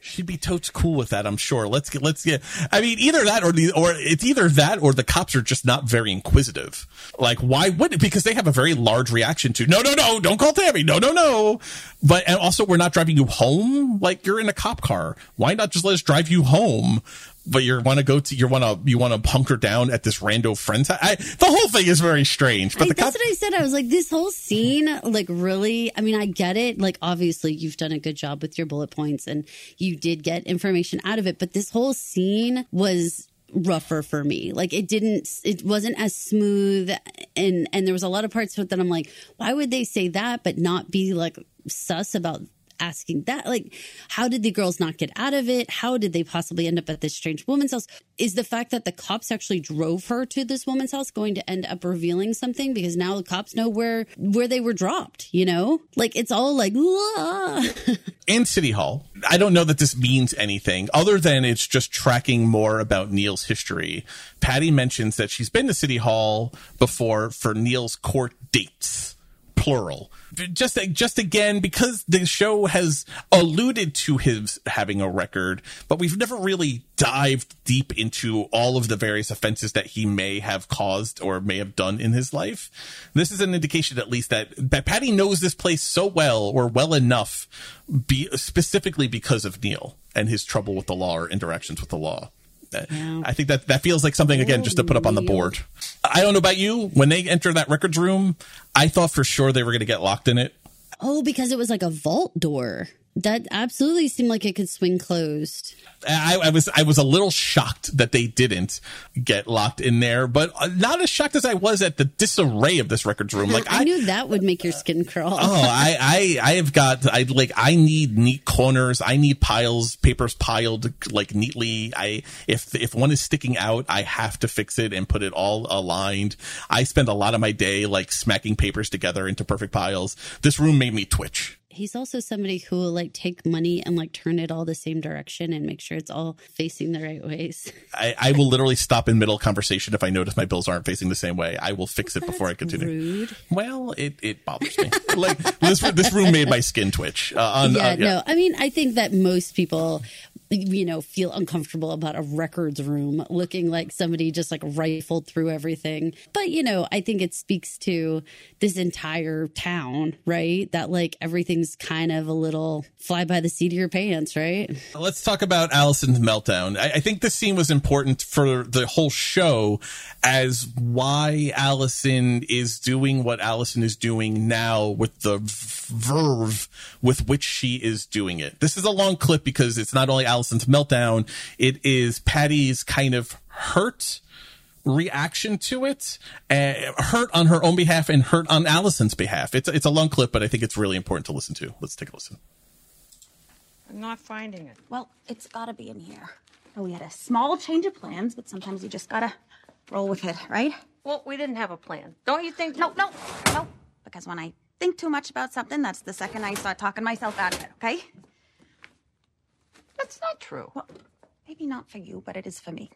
She'd be totes cool with that, I'm sure. Let's get, let's get, I mean, either that or the, or it's either that or the cops are just not very inquisitive. Like, why would it because they have a very large reaction to, no, no, no, don't call Tammy. No, no, no. But, and also we're not driving you home. Like, you're in a cop car. Why not just let us drive you home? But you want to go to, you want to, you want to hunker down at this rando friend's house. I, the whole thing is very strange, but I, the that's cops, what I said. I was like, this whole scene, like, really. I mean, I get it. Like, obviously, you've done a good job with your bullet points, and you did get information out of it. But this whole scene was rougher for me. Like, it didn't. It wasn't as smooth, and and there was a lot of parts of it that I'm like, why would they say that, but not be like sus about asking that like how did the girls not get out of it how did they possibly end up at this strange woman's house is the fact that the cops actually drove her to this woman's house going to end up revealing something because now the cops know where where they were dropped you know like it's all like in City Hall. I don't know that this means anything other than it's just tracking more about Neil's history. Patty mentions that she's been to City Hall before for Neil's court dates. plural. Just just again because the show has alluded to his having a record, but we've never really dived deep into all of the various offenses that he may have caused or may have done in his life. This is an indication, at least, that that Patty knows this place so well or well enough, be specifically because of Neil and his trouble with the law or interactions with the law. Yeah. I think that that feels like something again just to put up on the board. I don't know about you. When they enter that records room, I thought for sure they were going to get locked in it. Oh, because it was like a vault door. That absolutely seemed like it could swing closed. I, I, was I was a little shocked that they didn't get locked in there, but uh, not as shocked as I was at the disarray of this records room. Like I, I knew that would make your skin crawl. Oh, I, I I have got I like I need neat corners. I need piles, papers piled like neatly. I if if one is sticking out, I have to fix it and put it all aligned. I spend a lot of my day like smacking papers together into perfect piles. This room made me twitch he's also somebody who will like take money and like turn it all the same direction and make sure it's all facing the right ways. I, I will literally stop in middle conversation if I notice my bills aren't facing the same way. I will fix it That's before I continue. Rude. Well, it, it bothers me. like this this room made my skin twitch. Uh, on, yeah, uh, yeah, no. I mean, I think that most people you know, feel uncomfortable about a records room looking like somebody just like rifled through everything. But, you know, I think it speaks to this entire town, right? That like everything's kind of a little fly by the seat of your pants, right? Let's talk about Allison's meltdown. I, I think this scene was important for the whole show as why Allison is doing what Allison is doing now with the verve with which she is doing it. This is a long clip because it's not only Allison's meltdown, it is Patty's kind of hurt reaction to it, uh, hurt on her own behalf and hurt on Allison's behalf. It's it's a long clip, but I think it's really important to listen to. Let's take a listen. I'm not finding it. Well, it's got to be in here. Oh, we had a small change of plans, but sometimes you just gotta roll with it, right? Well, we didn't have a plan. Don't you think? No, no, no. Because when I think too much about something, that's the second I start talking myself out of it, okay? That's not true. Well, maybe not for you, but it is for me.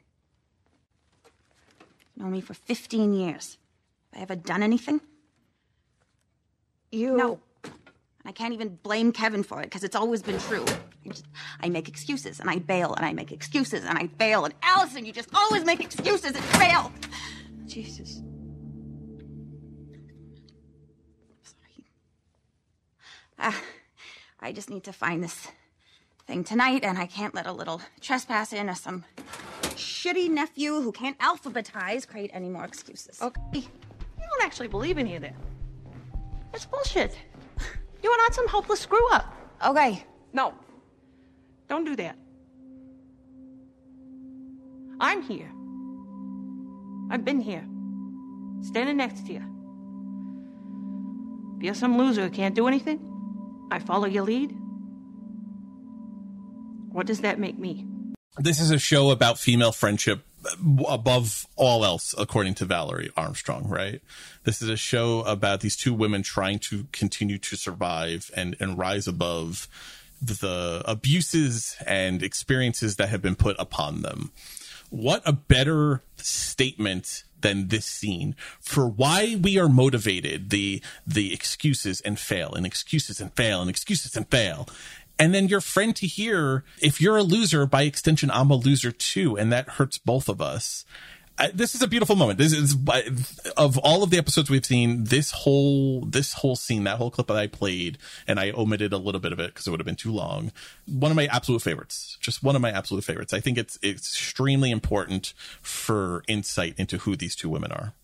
You've known me for 15 years. Have I ever done anything? You. No. And I can't even blame Kevin for it because it's always been true. I, just, I make excuses and I bail and I make excuses and I bail. And Allison, you just always make excuses and fail. Jesus. Sorry. Uh, I just need to find this thing tonight, and I can't let a little trespass in or some shitty nephew who can't alphabetize create any more excuses. Okay. You don't actually believe any of that. It's bullshit. You are not some hopeless screw up. Okay. No. Don't do that. I'm here. I've been here. Standing next to you. If you're some loser who can't do anything, I follow your lead? What does that make me? This is a show about female friendship above all else, according to Valerie Armstrong, right? This is a show about these two women trying to continue to survive and, and rise above the abuses and experiences that have been put upon them. What a better statement than this scene for why we are motivated the the excuses and fail and excuses and fail and excuses and fail and then your friend to hear if you're a loser by extension i'm a loser too and that hurts both of us this is a beautiful moment. This is uh, of all of the episodes we've seen. This whole this whole scene, that whole clip that I played, and I omitted a little bit of it because it would have been too long. One of my absolute favorites. Just one of my absolute favorites. I think it's, it's extremely important for insight into who these two women are.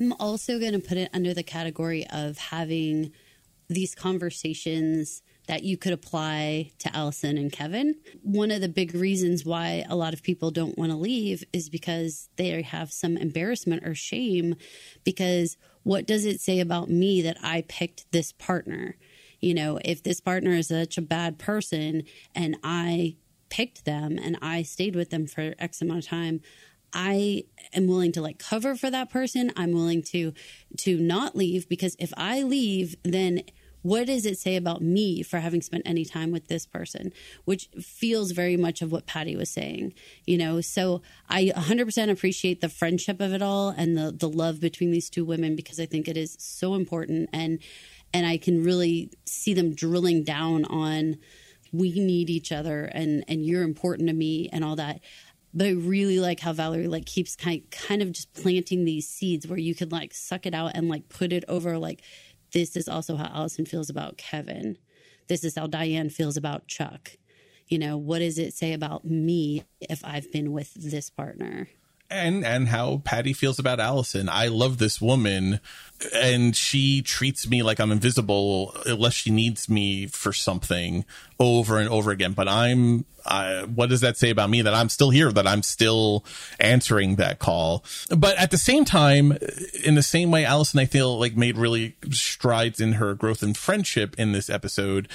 I'm also going to put it under the category of having these conversations that you could apply to Allison and Kevin. One of the big reasons why a lot of people don't want to leave is because they have some embarrassment or shame because what does it say about me that I picked this partner? You know, if this partner is such a bad person and I picked them and I stayed with them for X amount of time, I am willing to like cover for that person. I'm willing to to not leave because if I leave, then what does it say about me for having spent any time with this person? Which feels very much of what patty was saying you know? So i 100% appreciate the friendship of it all and the the love between these two women because i think it is so important and and I can really see them drilling down on we need each other and and you're important to me and all that. But I really like how Valerie like keeps kind kind of just planting these seeds where you could like suck it out and like put it over like this is also how Allison feels about Kevin. This is how Diane feels about Chuck. You know, what does it say about me if I've been with this partner? And and how Patty feels about Allison. I love this woman, and she treats me like I'm invisible unless she needs me for something over and over again. But I'm, I, what does that say about me? That I'm still here, that I'm still answering that call. But at the same time, in the same way, Allison, I feel like made really strides in her growth and friendship in this episode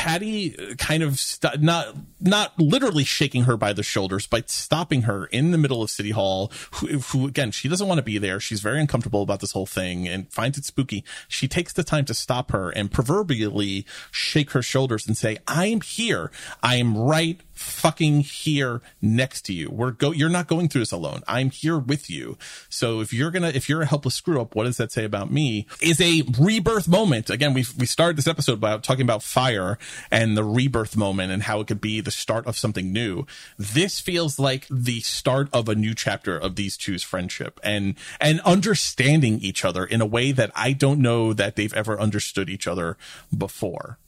Patty uh, kind of st- not not literally shaking her by the shoulders, but stopping her in the middle of City Hall. Who, who, again, she doesn't want to be there. She's very uncomfortable about this whole thing and finds it spooky. She takes the time to stop her and proverbially shake her shoulders and say, "I'm here. I am right fucking here next to you. We're go you're not going through this alone. I'm here with you. So if you're gonna if you're a helpless screw up, what does that say about me? Is a rebirth moment. Again, we we started this episode about talking about fire and the rebirth moment and how it could be the start of something new. This feels like the start of a new chapter of these two's friendship and and understanding each other in a way that I don't know that they've ever understood each other before.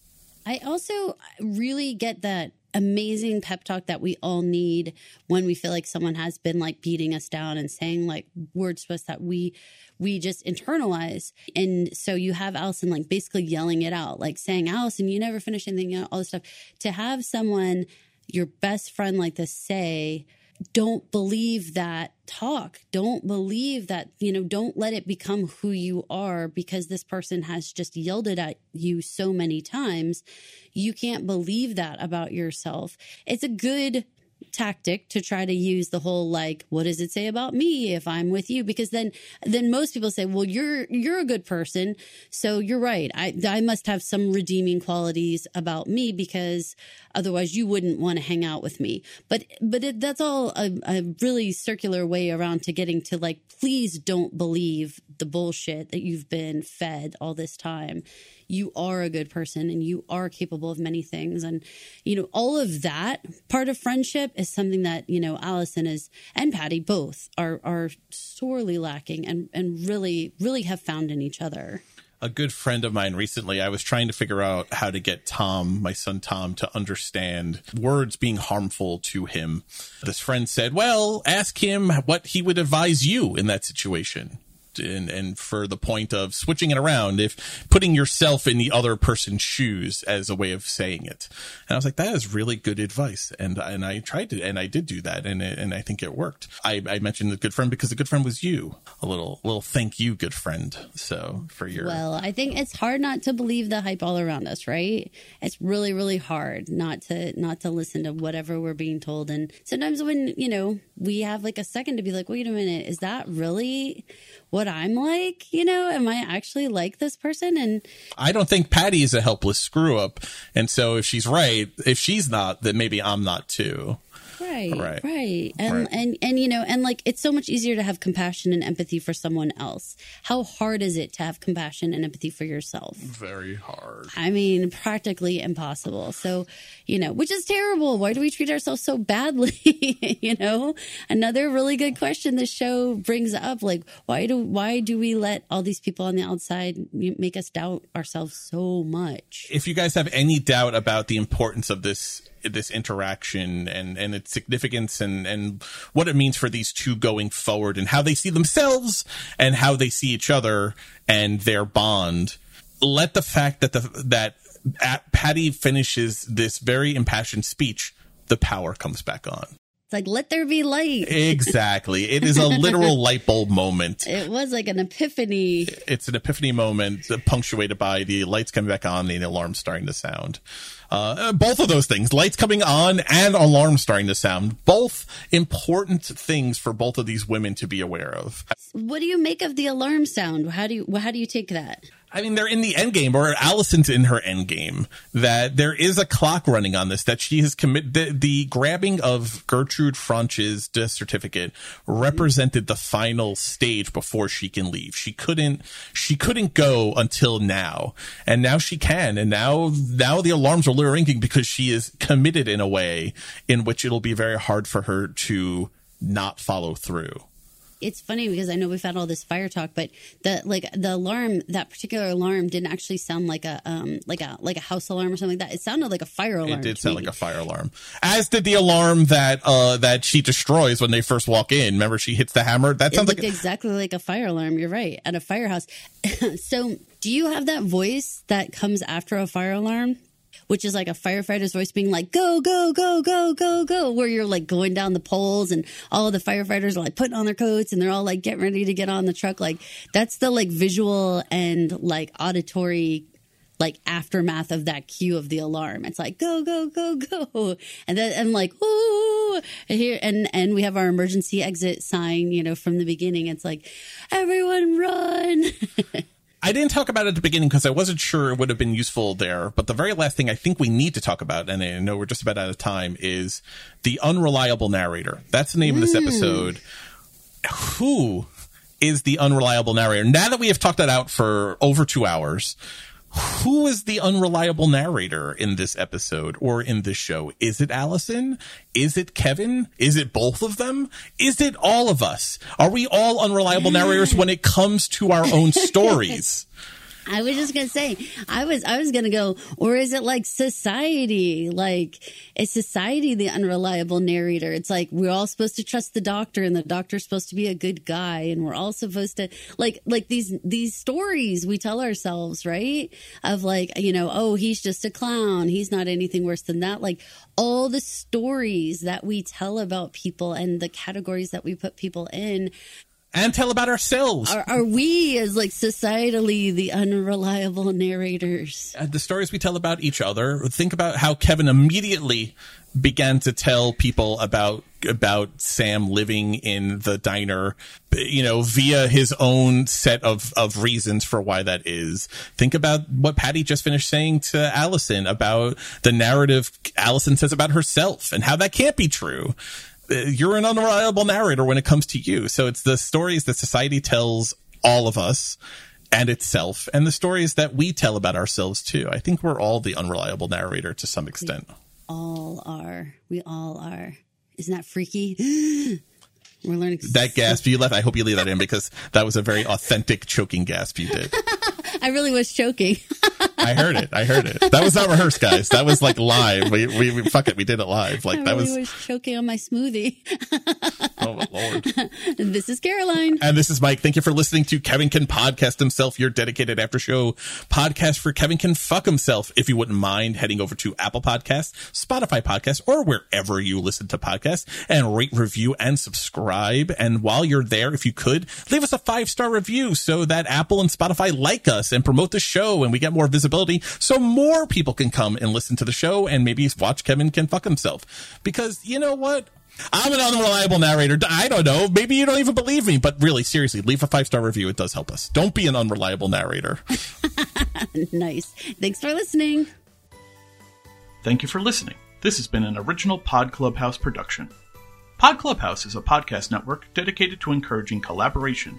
I also really get that amazing pep talk that we all need when we feel like someone has been like beating us down and saying like words to us that we we just internalize. And so you have allison like basically yelling it out like saying allison you never finish anything all this stuff. To have someone your best friend like this say don't believe that talk. Don't believe that, you know, don't let it become who you are because this person has just yelled at you so many times. You can't believe that about yourself. It's a good tactic to try to use the whole like what does it say about me if i'm with you? Because then then most people say well you're you're a good person. So you're right. I i must have some redeeming qualities about me because otherwise you wouldn't want to hang out with me. But but it, that's all a, a really circular way around to getting to like please don't believe the bullshit that you've been fed all this time you are a good person and you are capable of many things. And, you know, all of that part of friendship is something that, you know, Allison is and Patty both are are sorely lacking and, and really, really have found in each other a good friend of mine recently, I was trying to figure out how to get Tom, my son Tom, to understand words being harmful to him. This friend said, Well, ask him what he would advise you in that situation and, and for the point of switching it around, if putting yourself in the other person's shoes as a way of saying it. And I was like, that is really good advice. And, and I tried to, and I did do that. And, and I think it worked. I, I mentioned the good friend because the good friend was you. A little, little thank you, good friend. So for your. Well, I think it's hard not to believe the hype all around us, right? It's really, really hard not to, not to listen to whatever we're being told. And sometimes when, you know, we have like a second to be like, wait a minute, is that really what I'm like? You know, am I actually like this person? And I don't think Patty is a helpless screw up. And so if she's right, if she's not, then maybe I'm not too. Right, right, right, and right. and and you know, and like it's so much easier to have compassion and empathy for someone else. How hard is it to have compassion and empathy for yourself? Very hard. I mean, practically impossible. So, you know, which is terrible. Why do we treat ourselves so badly? you know, another really good question the show brings up, like, why do why do we let all these people on the outside make us doubt ourselves so much? If you guys have any doubt about the importance of this this interaction and and its significance and and what it means for these two going forward and how they see themselves and how they see each other and their bond. Let the fact that the that Patty finishes this very impassioned speech the power comes back on. It's like let there be light. Exactly. It is a literal light bulb moment. It was like an epiphany. It's an epiphany moment punctuated by the lights coming back on and the alarm starting to sound uh, both of those things, lights coming on and alarms starting to sound, both important things for both of these women to be aware of. What do you make of the alarm sound? How do you how do you take that? I mean, they're in the end game, or Allison's in her end game. That there is a clock running on this. That she has committed the, the grabbing of Gertrude Franch's death certificate represented the final stage before she can leave. She couldn't. She couldn't go until now, and now she can. And now, now the alarms are ringing because she is committed in a way in which it'll be very hard for her to not follow through it's funny because I know we've had all this fire talk, but the like the alarm, that particular alarm didn't actually sound like a um like a like a house alarm or something like that. It sounded like a fire alarm. It did sound me. like a fire alarm. As did the alarm that uh that she destroys when they first walk in. Remember she hits the hammer? That sounds like exactly like a fire alarm. You're right. At a firehouse. so do you have that voice that comes after a fire alarm? Which is like a firefighter's voice being like, go, go, go, go, go, go, where you're like going down the poles and all the firefighters are like putting on their coats and they're all like getting ready to get on the truck. Like that's the like visual and like auditory like aftermath of that cue of the alarm. It's like go go go go, and then and like ooh, here and and we have our emergency exit sign, you know, from the beginning. It's like everyone run. I didn't talk about it at the beginning because I wasn't sure it would have been useful there. But the very last thing I think we need to talk about, and I know we're just about out of time, is the unreliable narrator. That's the name mm. of this hmm. episode. Who is the unreliable narrator? Now that we have talked that out for over two hours, who is the unreliable narrator in this episode or in this show? Is it Allison? Is it Kevin? Is it both of them? Is it all of us? Are we all unreliable narrators when it comes to our own stories? I was just gonna say, I was, I was gonna go, or is it like society? Like, is society the unreliable narrator? It's like we're all supposed to trust the doctor, and the doctor's supposed to be a good guy, and we're all supposed to like, like these these stories we tell ourselves, right? Of like, you know, oh, he's just a clown. He's not anything worse than that. Like all the stories that we tell about people and the categories that we put people in and tell about ourselves. Are, are, we, as like societally, the unreliable narrators? Uh, the stories we tell about each other. Think about how Kevin immediately began to tell people about about Sam living in the diner, you know, via his own set of of reasons for why that is. Think about what Patty just finished saying to Allison about the narrative Allison says about herself and how that can't be true Uh, you're an unreliable narrator when it comes to you. So it's the stories that society tells all of us and itself and the stories that we tell about ourselves too. I think we're all the unreliable narrator to some extent. We all are. We all are. Isn't that freaky? We're learning that gasp you left. I hope you leave that in because that was a very authentic choking gasp you did. I really was choking. I heard it. I heard it. That was not rehearsed, guys. That was like live. We, we, we fuck it. We did it live. Like I that really was... was choking on my smoothie. oh my lord. This is Caroline. And this is Mike. Thank you for listening to Kevin Can Podcast Himself, your dedicated after show podcast for Kevin Can Fuck Himself. If you wouldn't mind heading over to Apple Podcasts, Spotify Podcasts, or wherever you listen to podcasts and rate, review, and subscribe. And while you're there, if you could, leave us a five star review so that Apple and Spotify like us and promote the show and we get more visibility so more people can come and listen to the show and maybe watch Kevin can fuck himself. Because you know what? I'm an unreliable narrator. I don't know. Maybe you don't even believe me, but really, seriously, leave a five star review. It does help us. Don't be an unreliable narrator. nice. Thanks for listening. Thank you for listening. This has been an original Pod Clubhouse production. Pod Clubhouse is a podcast network dedicated to encouraging collaboration